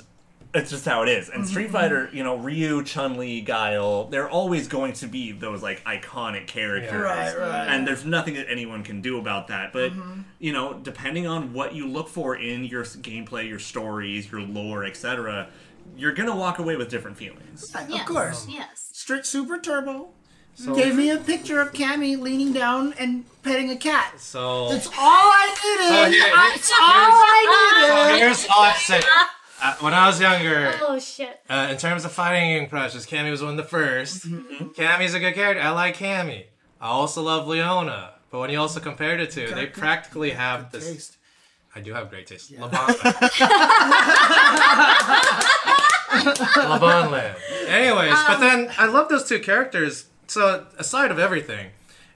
S2: it's just how it is. And Street mm-hmm. Fighter, you know, Ryu, Chun Li, Guile, they're always going to be those like iconic characters.
S1: Right. Right.
S2: And there's nothing that anyone can do about that. But mm-hmm. you know, depending on what you look for in your gameplay, your stories, your lore, etc., you're gonna walk away with different feelings.
S3: Yes,
S1: Of course.
S3: Yes.
S1: Street Super Turbo.
S4: So,
S1: gave me a picture of Cammy leaning down and petting a cat.
S4: so,
S1: That's all I needed.
S4: So here-
S1: That's all I
S4: so
S1: needed.
S4: here's all I have say. Uh, when I was younger,
S3: Oh shit.
S4: uh, in terms of fighting game crushes, Cammy was one of the 1st
S1: Mm-hmm.
S4: Cammy's a good character. I like Cammy. I also love Leona. But when you also compare the two, they practically have this.
S1: Taste.
S4: I do have great taste. LeBron. LeBron *laughs* land. Anyways, but then I love those two characters. So aside of everything,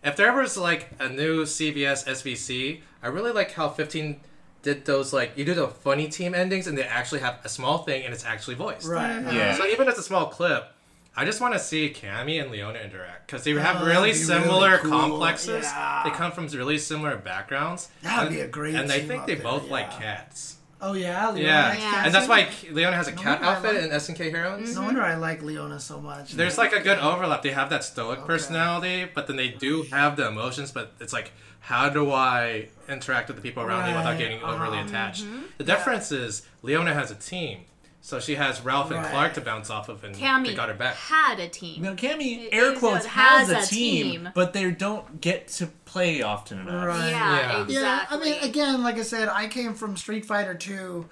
S4: if there was like a new CVS SVC, I really like how 15 did those like you do the funny team endings and they actually have a small thing and it's actually voiced.
S1: Right. Uh-huh.
S2: Yeah.
S4: So even as a small clip, I just want to see Cammy and Leona interact because they have
S1: Oh,
S4: really
S1: that'd really
S4: similar
S1: cool.
S4: complexes.
S1: Yeah.
S4: They come from really similar backgrounds.
S1: That would
S4: And-
S1: be a great
S4: And I think
S1: up
S4: they
S1: there,
S4: both like cats.
S1: Oh yeah, Leona
S4: Yeah,
S3: Yeah.
S4: and that's why Leona has a
S1: No
S4: cat
S1: wonder I
S4: outfit
S1: like-
S4: in SNK Heroines.
S1: No wonder I like Leona so much.
S4: There's like a good overlap. They have that stoic personality, but then they do have the emotions. But it's like, how do I interact with the people around me without getting overly
S1: uh-huh.
S4: attached? Mm-hmm. The difference is Leona has a team, so she has Ralph and
S1: Right.
S4: Clark to bounce off of, and
S3: Cammy
S4: they got her back.
S3: had a team.
S2: Now, Cammy,
S3: It
S2: air quotes, has,
S3: has
S2: a
S3: a
S2: team,
S3: team.
S2: but they don't get to play often enough.
S1: Right.
S3: Yeah,
S4: Yeah.
S3: exactly.
S1: Yeah, I mean, again, like I said, I came from Street Fighter 2.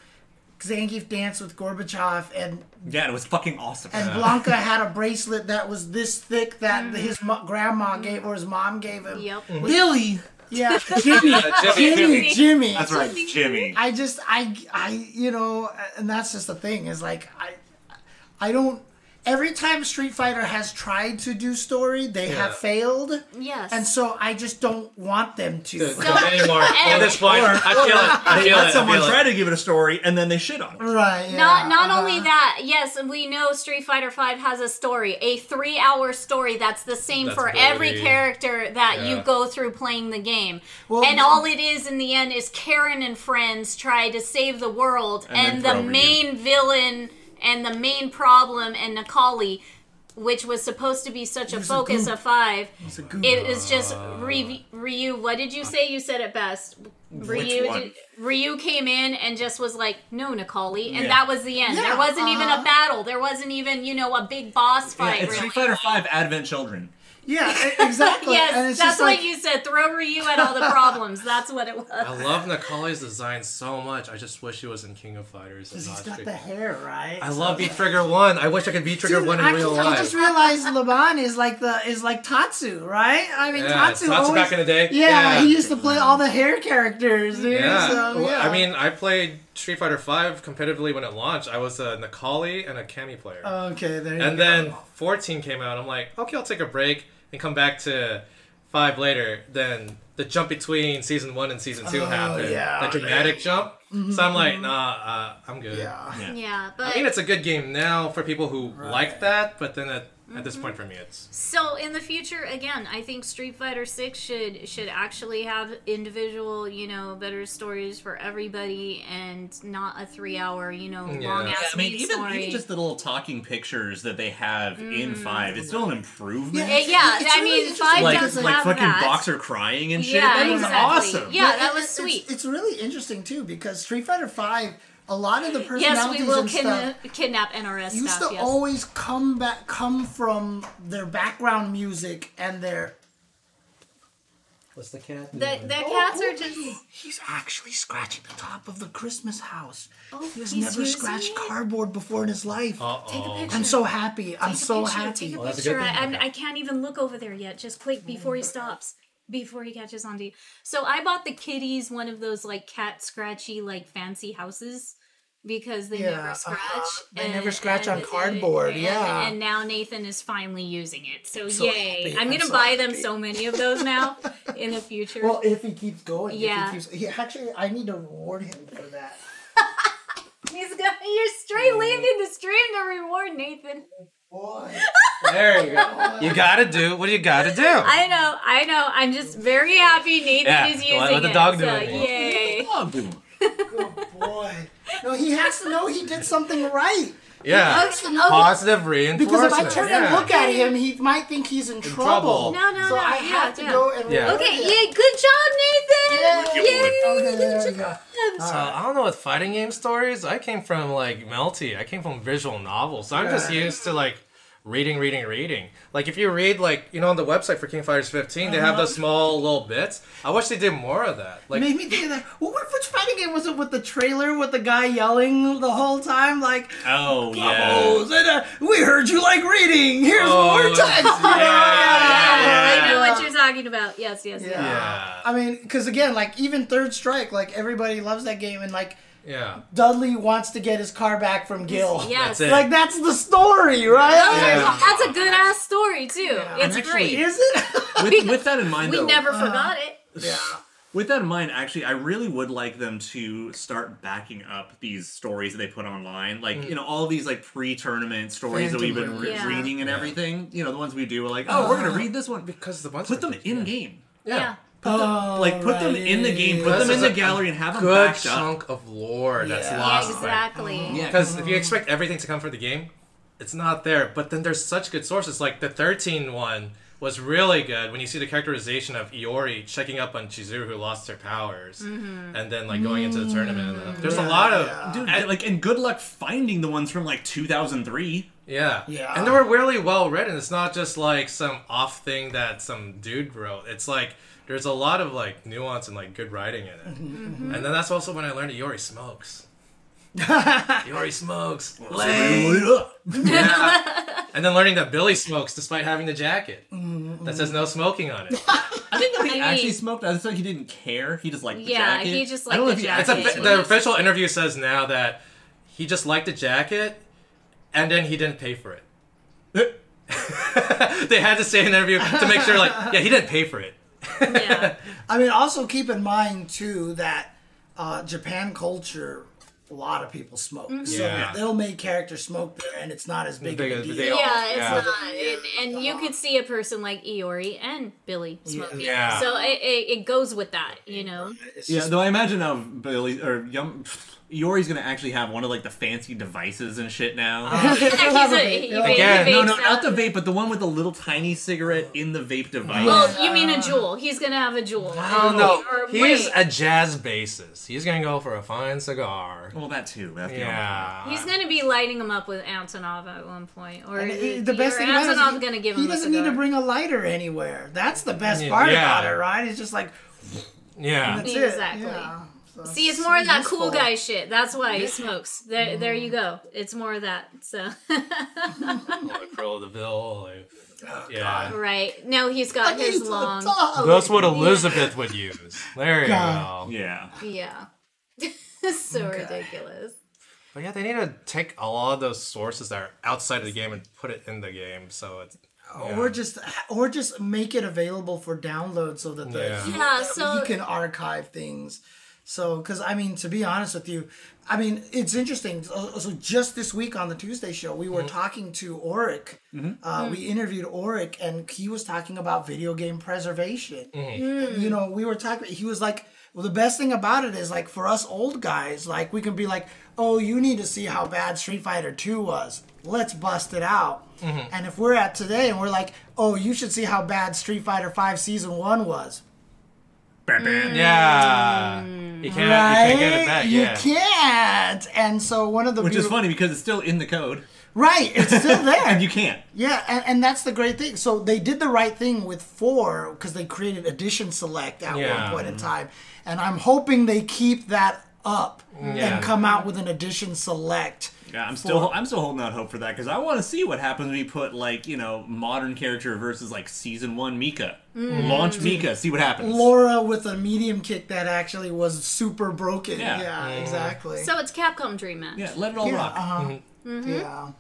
S1: Zangief danced with Gorbachev, and
S2: Yeah, it was fucking awesome.
S1: and Blanka had a bracelet that was this thick that mm-hmm. his mo- grandma mm-hmm. gave or his mom gave him.
S3: Yep.
S2: Billy!
S1: Yeah, *laughs* uh, Jimmy,
S4: Jimmy.
S1: Jimmy, Jimmy.
S2: That's right, Jimmy.
S1: I just, I, I, you know, and that's just the thing is like I, I don't. Every time Street Fighter has tried to do story, they
S4: Yeah.
S1: have failed,
S3: Yes.
S1: and so I just don't want them to.
S4: anymore. At this point, I feel it. I feel
S2: let
S4: it. I
S2: someone
S4: feel it.
S2: try to give it a story, and then they shit on it.
S1: Right. Yeah,
S3: Not not
S1: uh-huh.
S3: only that, yes, we know Street Fighter V has a story, a three hour story that's the same
S4: That's
S3: for
S4: Brody.
S3: every character that you go through playing the game.
S1: Well,
S3: and
S1: the-
S3: all it is in the end is Karen and friends try to save the world,
S2: And
S3: and, the
S2: throw
S3: main villain and the main problem and Necalli. Which was supposed to be such a
S1: was a
S3: focus of five.
S1: It's.
S3: It was just Ryu, Ryu. What did you say? You said it best. Ryu,
S2: one?
S3: did- Ryu came in and just was like, "No, Necalli," and
S2: Yeah.
S3: that was the end.
S1: Yeah,
S3: there wasn't even
S1: uh-huh.
S3: a battle. There wasn't even you know a big boss
S2: Yeah,
S3: fight.
S2: it's
S3: really.
S2: Street Fighter Five Advent Children.
S1: Yeah, *laughs* exactly.
S3: Yes,
S1: and it's
S3: that's
S1: just
S3: what
S1: like,
S3: you said. Throw Ryu at all the problems. That's what it was.
S4: I love Necalli's design so much. I just wish he was in King of Fighters. and
S1: He's
S4: not
S1: got
S4: Street-
S1: the hair, right?
S4: I love Beat Trigger One. I wish I could V-Trigger
S1: Dude,
S4: One in
S1: I,
S4: real
S1: I
S4: life.
S1: I just realized Laban is like the is like Tatsu, right? I mean,
S4: Yeah,
S1: Tatsu,
S4: Tatsu
S1: always,
S4: back in the day.
S1: Yeah,
S4: Yeah.
S1: he used to play all the hair characters, dude.
S4: Yeah.
S1: So,
S4: Well. I mean, I played Street Fighter Five competitively when it launched. I was a Nikali and a Cammy player.
S1: okay, there you go.
S4: and
S1: go.
S4: then 14 came out. I'm like, okay, I'll take a break and come back to five later. Then the jump between season one and season two
S1: Oh,
S4: happened.
S1: yeah.
S4: That dramatic jump. So I'm like, nah, uh, I'm good.
S1: yeah.
S3: Yeah, but
S4: I mean, it's a good game now for people who like that, but then at, at this point mm-hmm. for me, it's
S3: So in the future, again, I think Street Fighter Six should should actually have individual, you know, better stories for everybody, and not a three hour, you know,
S4: Yeah.
S3: long
S4: Yeah,
S3: ass
S2: I mean, even,
S3: story.
S2: even just the little talking pictures that they have in mm-hmm. Five, it's still an improvement.
S3: Yeah,
S1: It's
S3: I
S1: really
S3: mean,
S1: interesting
S3: five
S2: like
S3: does
S2: like
S3: have
S2: fucking
S3: that.
S2: Boxer crying and shit.
S3: Yeah,
S2: that was
S3: exactly.
S2: awesome.
S3: Yeah,
S1: But
S3: that
S1: it-
S3: was
S1: it's-
S3: sweet.
S1: It's, really interesting too because Street Fighter Five, a lot of the *laughs*
S3: Yes,
S1: personalities
S3: we will
S1: and stuff
S3: kidna- kidnap NRS
S1: used
S3: staff.
S1: to
S3: yes.
S1: always come back, come from their background music and their.
S4: what's the cat?
S3: the the
S1: Oh,
S3: cats
S1: oh,
S3: are just.
S1: He's actually scratching the top of the Christmas house.
S3: Oh,
S1: He has
S3: he's
S1: never
S3: using
S1: scratched
S3: it?
S1: cardboard before in his life.
S4: Uh
S3: Take a picture.
S1: I'm so happy. I'm
S3: a
S1: so
S3: picture,
S1: happy.
S3: Take a
S4: Oh, that's a
S3: picture. I,
S4: thing.
S3: I'm, I can't even look over there yet. Just quick before he stops. Before he catches on to you. So I bought the kitties one of those like cat scratchy like fancy houses because they
S1: Yeah,
S3: never
S1: uh-huh.
S3: scratch.
S1: They never scratch on cardboard,
S3: and-
S1: yeah.
S3: And now Nathan is finally using it. So,
S1: so
S3: yay!
S1: happy.
S3: I'm
S1: I'm
S3: gonna
S1: so
S3: buy them
S1: happy.
S3: so many of those now *laughs* in the future.
S1: Well, if he keeps going,
S3: Yeah.
S1: If he keeps, he, actually, I need to reward him for that. *laughs*
S3: He's gonna. You're straight leaving the stream to reward Nathan.
S1: Boy,
S4: There you go. You gotta do what you gotta do.
S3: I know, I know. I'm just very happy Nathan
S4: Yeah,
S3: is
S4: let-
S3: using
S4: let the
S3: it.
S4: dog do
S3: so,
S4: it.
S3: Yay!
S2: Oh, dude.
S1: good boy. No, he has to know he did something right.
S4: yeah.
S3: Okay, okay.
S4: Positive reinforcement.
S1: Because if I turn
S4: yeah.
S1: and look at him, he might think he's in,
S4: trouble.
S1: trouble.
S3: No, no,
S1: so
S3: no,
S1: I
S3: yeah,
S1: have to
S3: yeah.
S1: go and
S4: Yeah.
S3: Okay,
S1: him.
S3: yeah, good job, Nathan.
S1: Yeah.
S3: Yay!
S1: Okay, there we go.
S4: So I don't know with fighting game stories. I came from like Melty. I came from visual novels. So I'm just used to like reading, reading, reading. Like if you read like you know on the website for King of Fighters 15, they have those small little bits. I wish they did more of that. Like
S1: Made me think of that. Well, what, which fighting game was it with the trailer with the guy yelling the whole time? Like,
S2: Oh yeah.
S1: and, uh, we heard you like reading. Here's
S4: Oh,
S1: more text. *laughs*
S3: I know
S2: yeah.
S3: what you're talking about. Yes, yes, yes.
S4: yeah,
S1: I mean, because again, like even Third Strike, like everybody loves that game, and like
S4: yeah.
S1: Dudley wants to get his car back from Gil.
S3: Yes.
S4: That's it.
S1: Like that's the story, right?
S4: Yeah.
S3: That's a good ass story too. It's
S2: And
S3: great.
S1: Is it? *laughs*
S2: With, with that in mind,
S3: we
S2: though,
S3: never uh-huh. forgot it. *sighs*
S1: yeah.
S2: with that in mind, actually, I really would like them to start backing up these stories that they put online, like mm. you know all these like pre-tournament stories that we've been re-
S3: Yeah.
S2: reading and everything. You know the ones we do. We're like, oh, uh-huh. we're gonna read this one
S4: Because the ones
S2: put them in game.
S3: Yeah.
S1: Oh,
S2: Like put them in the game, put them in the gallery, and have them
S4: good
S2: backed up.
S4: chunk of lore that's
S1: Yeah.
S4: lost.
S3: Exactly.
S2: Mm, yeah,
S4: Because if mm-hmm. you expect everything to come from the game, it's not there. But then there's such good sources. Like the 13 one was really good when you see the characterization of Iori checking up on Chizuru who lost her powers, mm-hmm. and then like going into the tournament. And, uh, there's a mm. lot of
S1: yeah.
S2: dude, like, and good luck finding the ones from like 2003.
S4: Yeah.
S1: Yeah.
S4: And they were really well written. It's not just like some off thing that some dude wrote. It's like there's a lot of like nuance and like good writing in it.
S1: Mm-hmm,
S4: And then that's also when I learned that Iori *laughs* smokes. Iori smokes. Yeah. *laughs* and then learning that Billy smokes despite having the jacket
S1: Mm-hmm.
S4: that says no smoking on it. *laughs*
S2: I think that he
S3: I
S2: actually smoked. I thought he didn't care. He just liked the
S3: Yeah,
S2: jacket.
S3: he just
S2: I don't
S3: liked
S2: know
S3: the
S2: if he
S4: It's a,
S3: jacket.
S4: the official interview says now that he just liked the jacket and then he didn't pay for it. *laughs* they had to say in an interview to make sure, like, yeah, he didn't pay for it.
S3: Yeah. *laughs*
S1: I mean, also keep in mind too that uh, Japan culture, a lot of people smoke, so
S4: Yeah.
S1: they'll make characters smoke there, and it's not as big of a
S4: Big-
S1: deal.
S4: they-
S3: Yeah, it's
S4: Yeah.
S3: not. And, and you could see a person like Iori and Billy smoking.
S4: Yeah.
S3: So it, it, it goes with that, you know?
S1: It's
S2: Yeah, though I imagine now Billy or Yum, Iori's gonna actually have one of like the fancy devices and shit now. Oh. *laughs*
S3: He's a, he,
S1: Yeah.
S3: he
S4: Again,
S2: no, no, not the vape, but the one with the little tiny cigarette in the vape device.
S3: Well, you mean a Juul. He's going to have a Juul.
S4: Oh no, he's a jazz bassist. He's gonna go for a fine cigar.
S2: Well, that too. That's the
S4: Yeah.
S3: He's going to be lighting him up with Antonov at one point. Or
S1: And
S3: is
S1: it-
S3: it-
S1: the best
S3: or
S1: thing about it is
S3: Antonov's going to give him
S1: he doesn't need to bring a lighter anywhere. That's the best
S4: Yeah.
S1: part
S4: Yeah.
S1: about it, right? It's just like
S4: Yeah.
S1: that's
S3: Exactly.
S1: it. Yeah. So
S3: See, it's more of that
S1: useful.
S3: cool guy shit. That's why he smokes. There, there you go. It's more of that. So, *laughs*
S4: Like Cruella de Vil. Like, oh, yeah.
S3: right. No, he's got
S1: He's
S3: his long.
S1: tall.
S4: That's what Elizabeth would use. There you
S1: God.
S4: go.
S2: Yeah.
S3: Yeah. *laughs* so ridiculous.
S4: But yeah, they need to take a lot of those sources that are outside of the game and put it in the game. So it's
S1: Or just, or just make it available for download so that the
S4: Yeah.
S1: you,
S3: Yeah, so-
S1: you can archive things. So, because I mean, to be honest with you, I mean, it's interesting. So, so just this week on the Tuesday show, we were mm-hmm. talking to Oric. Mm-hmm. Uh, we mm. interviewed Oric, and he was talking about video game preservation. And, you know, we were talking. He was like, "Well, the best thing about it is like for us old guys, like we can be like, oh, you need to see how bad Street Fighter Two was. Let's bust it out." And if we're at today and we're like, "Oh, you should see how bad Street Fighter Five Season One was," Mm.
S4: yeah, you can't
S1: right?
S4: you can't get it back.
S1: You
S4: Yeah,
S1: can't. And so one of the
S2: Which is funny because it's still in the code,
S1: right? It's still *laughs* there.
S2: and you can't.
S1: Yeah, and, and that's the great thing. So they did the right thing with four because they created edition select at
S4: Yeah.
S1: one point in time, and I'm hoping they keep that up mm.
S4: Yeah.
S1: and come out with an edition select.
S2: Yeah, I'm still I'm still holding out hope for that because I want to see what happens when we put like you know modern character versus like season one Mika, launch Mika, see what happens.
S1: Laura with a medium kick that actually was super broken.
S2: Yeah.
S1: Yeah, exactly.
S3: So it's Capcom Dream Match.
S2: Yeah, let it all
S1: yeah,
S2: rock.
S1: uh-huh.
S3: Mm-hmm.
S1: yeah,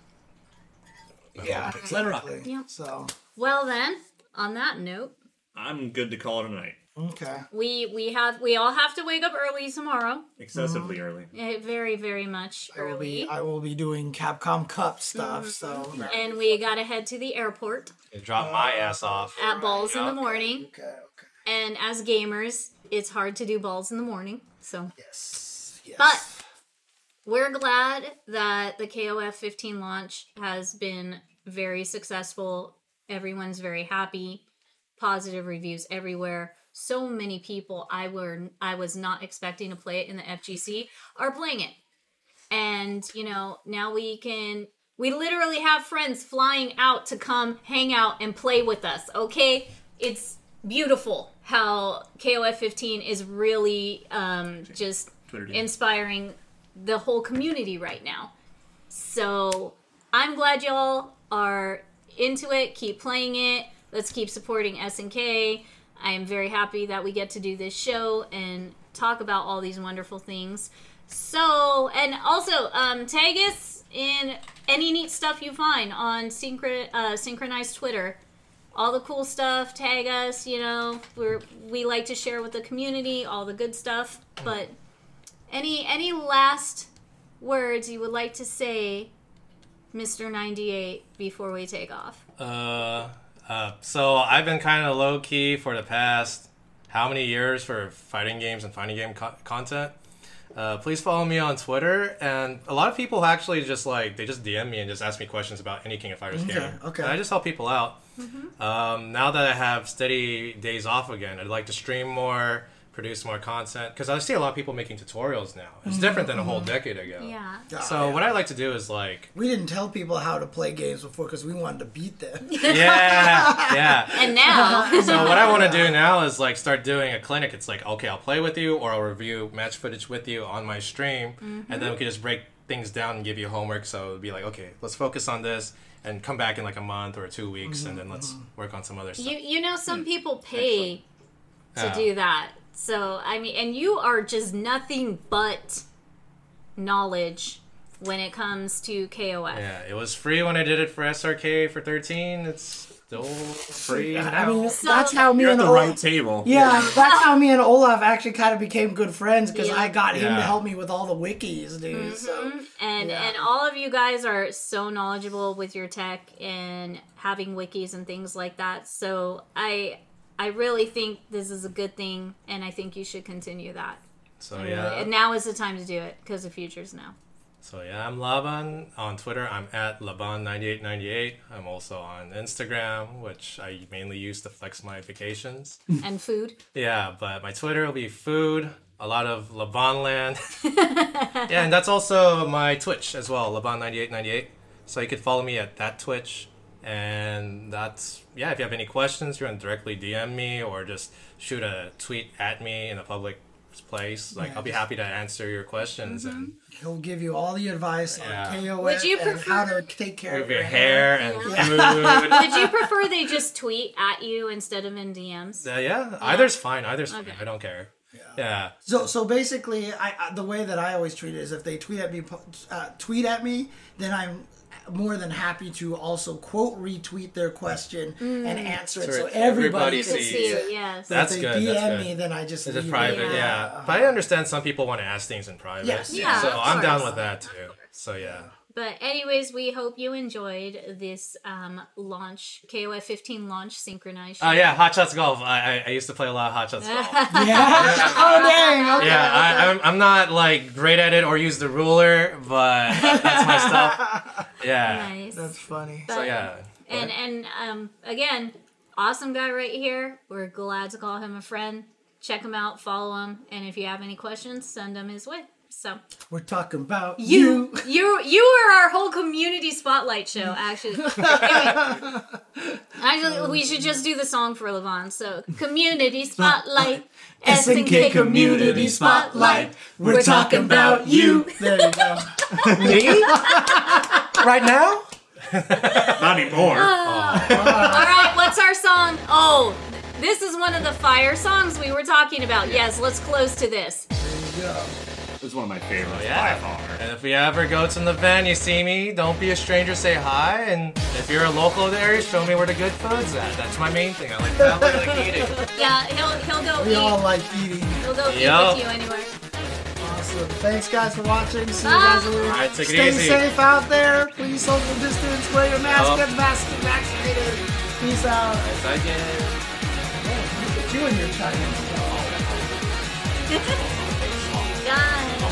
S1: yeah,
S2: Let it rock.
S3: Yeah.
S1: So
S3: Well then, on that note,
S2: I'm good to call it a night.
S1: Okay.
S3: we we have we all have to wake up early tomorrow.
S2: Excessively early.
S3: Eh, Very very much
S1: I will be
S3: early.
S1: I will be doing Capcom Cup stuff.
S3: Mm-hmm.
S1: So
S3: And we gotta head to the airport
S4: drop my ass off.
S3: at balls in the morning.
S1: okay, okay.
S3: And as gamers, it's hard to do balls in the morning. So
S1: Yes. yes.
S3: But we're glad that the KOF 15 launch has been very successful. Everyone's very happy. Positive reviews everywhere. So many people I were I was not expecting to play it in the FGC are playing it. And you know, now we can We literally have friends flying out to come hang out and play with us, okay? It's beautiful how KOF 15 is really um, just inspiring the whole community right now. So I'm glad y'all are into it. Keep playing it. Let's keep supporting SNK. I am very happy that we get to do this show and talk about all these wonderful things. So, and also, um, tag us in any neat stuff you find on synchro- uh, synchronized Twitter. All the cool stuff, tag us. You know, we're we like to share with the community all the good stuff. But any any last words you would like to say, Mister Ninety Eight, before we take off?
S4: Uh, uh, so I've been kind of low key for the past how many years for fighting games and fighting game co- content. Uh, please follow me on Twitter, and a lot of people actually just like they just DM me and just ask me questions about any King of Fighters
S1: Okay,
S4: game.
S1: okay.
S4: And I just help people out. Um, now that I have steady days off again, I'd like to stream more, produce more content because I see a lot of people making tutorials now. It's mm-hmm. different than a whole mm-hmm. decade ago.
S3: Yeah.
S4: So what I like to do is like,
S1: We didn't tell people how to play games before because we wanted to beat them. *laughs*
S4: yeah, yeah. *laughs*
S3: And now, *laughs*
S4: So what I want to do now is like start doing a clinic. It's like okay, I'll play with you or I'll review match footage with you on my stream, and then mm-hmm. we can just break things down and give you homework. So it'd be like okay, let's focus on this and come back in like a month or two weeks, and then let's work on some other stuff.
S3: you you know some people pay to
S4: Yeah.
S3: do that. So I mean, and you are just nothing but knowledge when it comes to KOF.
S4: yeah, it was free when I did it for SRK for 13. It's still free now.
S1: I mean,
S3: So-
S1: that's how me
S2: You're at
S1: and
S2: the
S1: Olaf,
S2: right table.
S1: Yeah, that's how me and Olaf actually kind of became good friends because
S3: Yeah.
S1: I got him to help me with all the wikis, dude. Mm-hmm. So
S3: And
S1: Yeah.
S3: and all of you guys are so knowledgeable with your tech and having wikis and things like that. So I I really think this is a good thing, and I think you should continue that.
S4: so
S3: Really.
S4: yeah,
S3: And now is the time to do it because the future's now.
S4: So yeah, I'm Laban on Twitter. I'm at Laban9898. I'm also on Instagram, which I mainly use to flex my vacations. *laughs*
S3: and food.
S4: yeah, but my Twitter will be food, a lot of Labanland. *laughs* yeah, and that's also my Twitch as well, Laban9898. So you could follow me at that Twitch. And that's yeah. If you have any questions, you want to directly DM me or just shoot a tweet at me in a public place. Like
S1: Yeah,
S4: I'll be happy to answer your questions and
S1: he'll give you all the advice
S4: Yeah.
S1: on KOF
S3: Would you
S1: and how to take care of
S4: your hair and food. *laughs*
S3: Would you prefer they just tweet at you instead of in DMs?
S4: Uh, yeah, either's fine. Either's fine. I don't care. Yeah.
S1: So, so basically, I, I the way that I always treat it is if they tweet at me, uh, tweet at me, then I'm more than happy to also quote retweet their question mm. and answer it, so
S4: So
S1: everybody,
S4: everybody
S1: can
S3: To
S1: see
S3: see
S1: it.
S3: it, yes.
S1: So
S4: That's
S1: if they
S4: good,
S1: DM
S4: that's good.
S1: me, then I just
S4: It's
S1: leave
S4: private,
S1: it.
S4: yeah. Uh, but I understand some people want to ask things in private.
S1: Yes.
S3: Yeah,
S4: So I'm down with that too. So yeah.
S3: But anyways, we hope you enjoyed this um, launch KOF 15 launch synchronized.
S4: Oh yeah, Hot Shots Golf. I, I I used to play a lot of Hot Shots Golf. *laughs*
S1: Yeah. oh dang. Okay.
S4: yeah, I, I'm I'm not like great at it or use the ruler, but that's my stuff. *laughs* Yeah.
S3: nice.
S1: That's funny.
S4: So yeah.
S3: And and um again, awesome guy right here. We're glad to call him a friend. Check him out, follow him, and if you have any questions, send them his way. So
S1: We're talking about
S3: you
S1: you.
S3: you you are our whole community spotlight show. Actually, *laughs* Anyway. actually, we should just do the song for Levon. So community spotlight,
S1: SNK Community Spotlight. We're talking about you. There you go. *laughs*
S4: Me? right now? *laughs*
S2: Not anymore. Oh. Oh.
S3: All right, what's our song? Oh, this is one of the fire songs we were talking about. Yes, let's close to this.
S2: It's one of my favorites oh,
S4: Yeah.
S2: by far.
S4: And if we ever go to an event, you see me, don't be a stranger, say hi. And if you're a local there, show me where the good food's at. That's my main thing. I like traveling, I like eating. *laughs*
S3: Yeah, he'll he'll go eat.
S1: We all
S3: eat.
S1: like eating.
S3: He'll go eat
S4: Yup.
S3: with you anywhere.
S1: Awesome. Thanks, guys, for watching. See you
S3: Bye.
S1: guys later.
S4: All right, take it
S1: Stay
S4: easy.
S1: safe out there. Please social distance. Wear your mask.
S4: Yup.
S1: Get mask- vaccinated. Peace out.
S4: Yes, I get.
S1: Look at you and your Chinese. *laughs* 哎。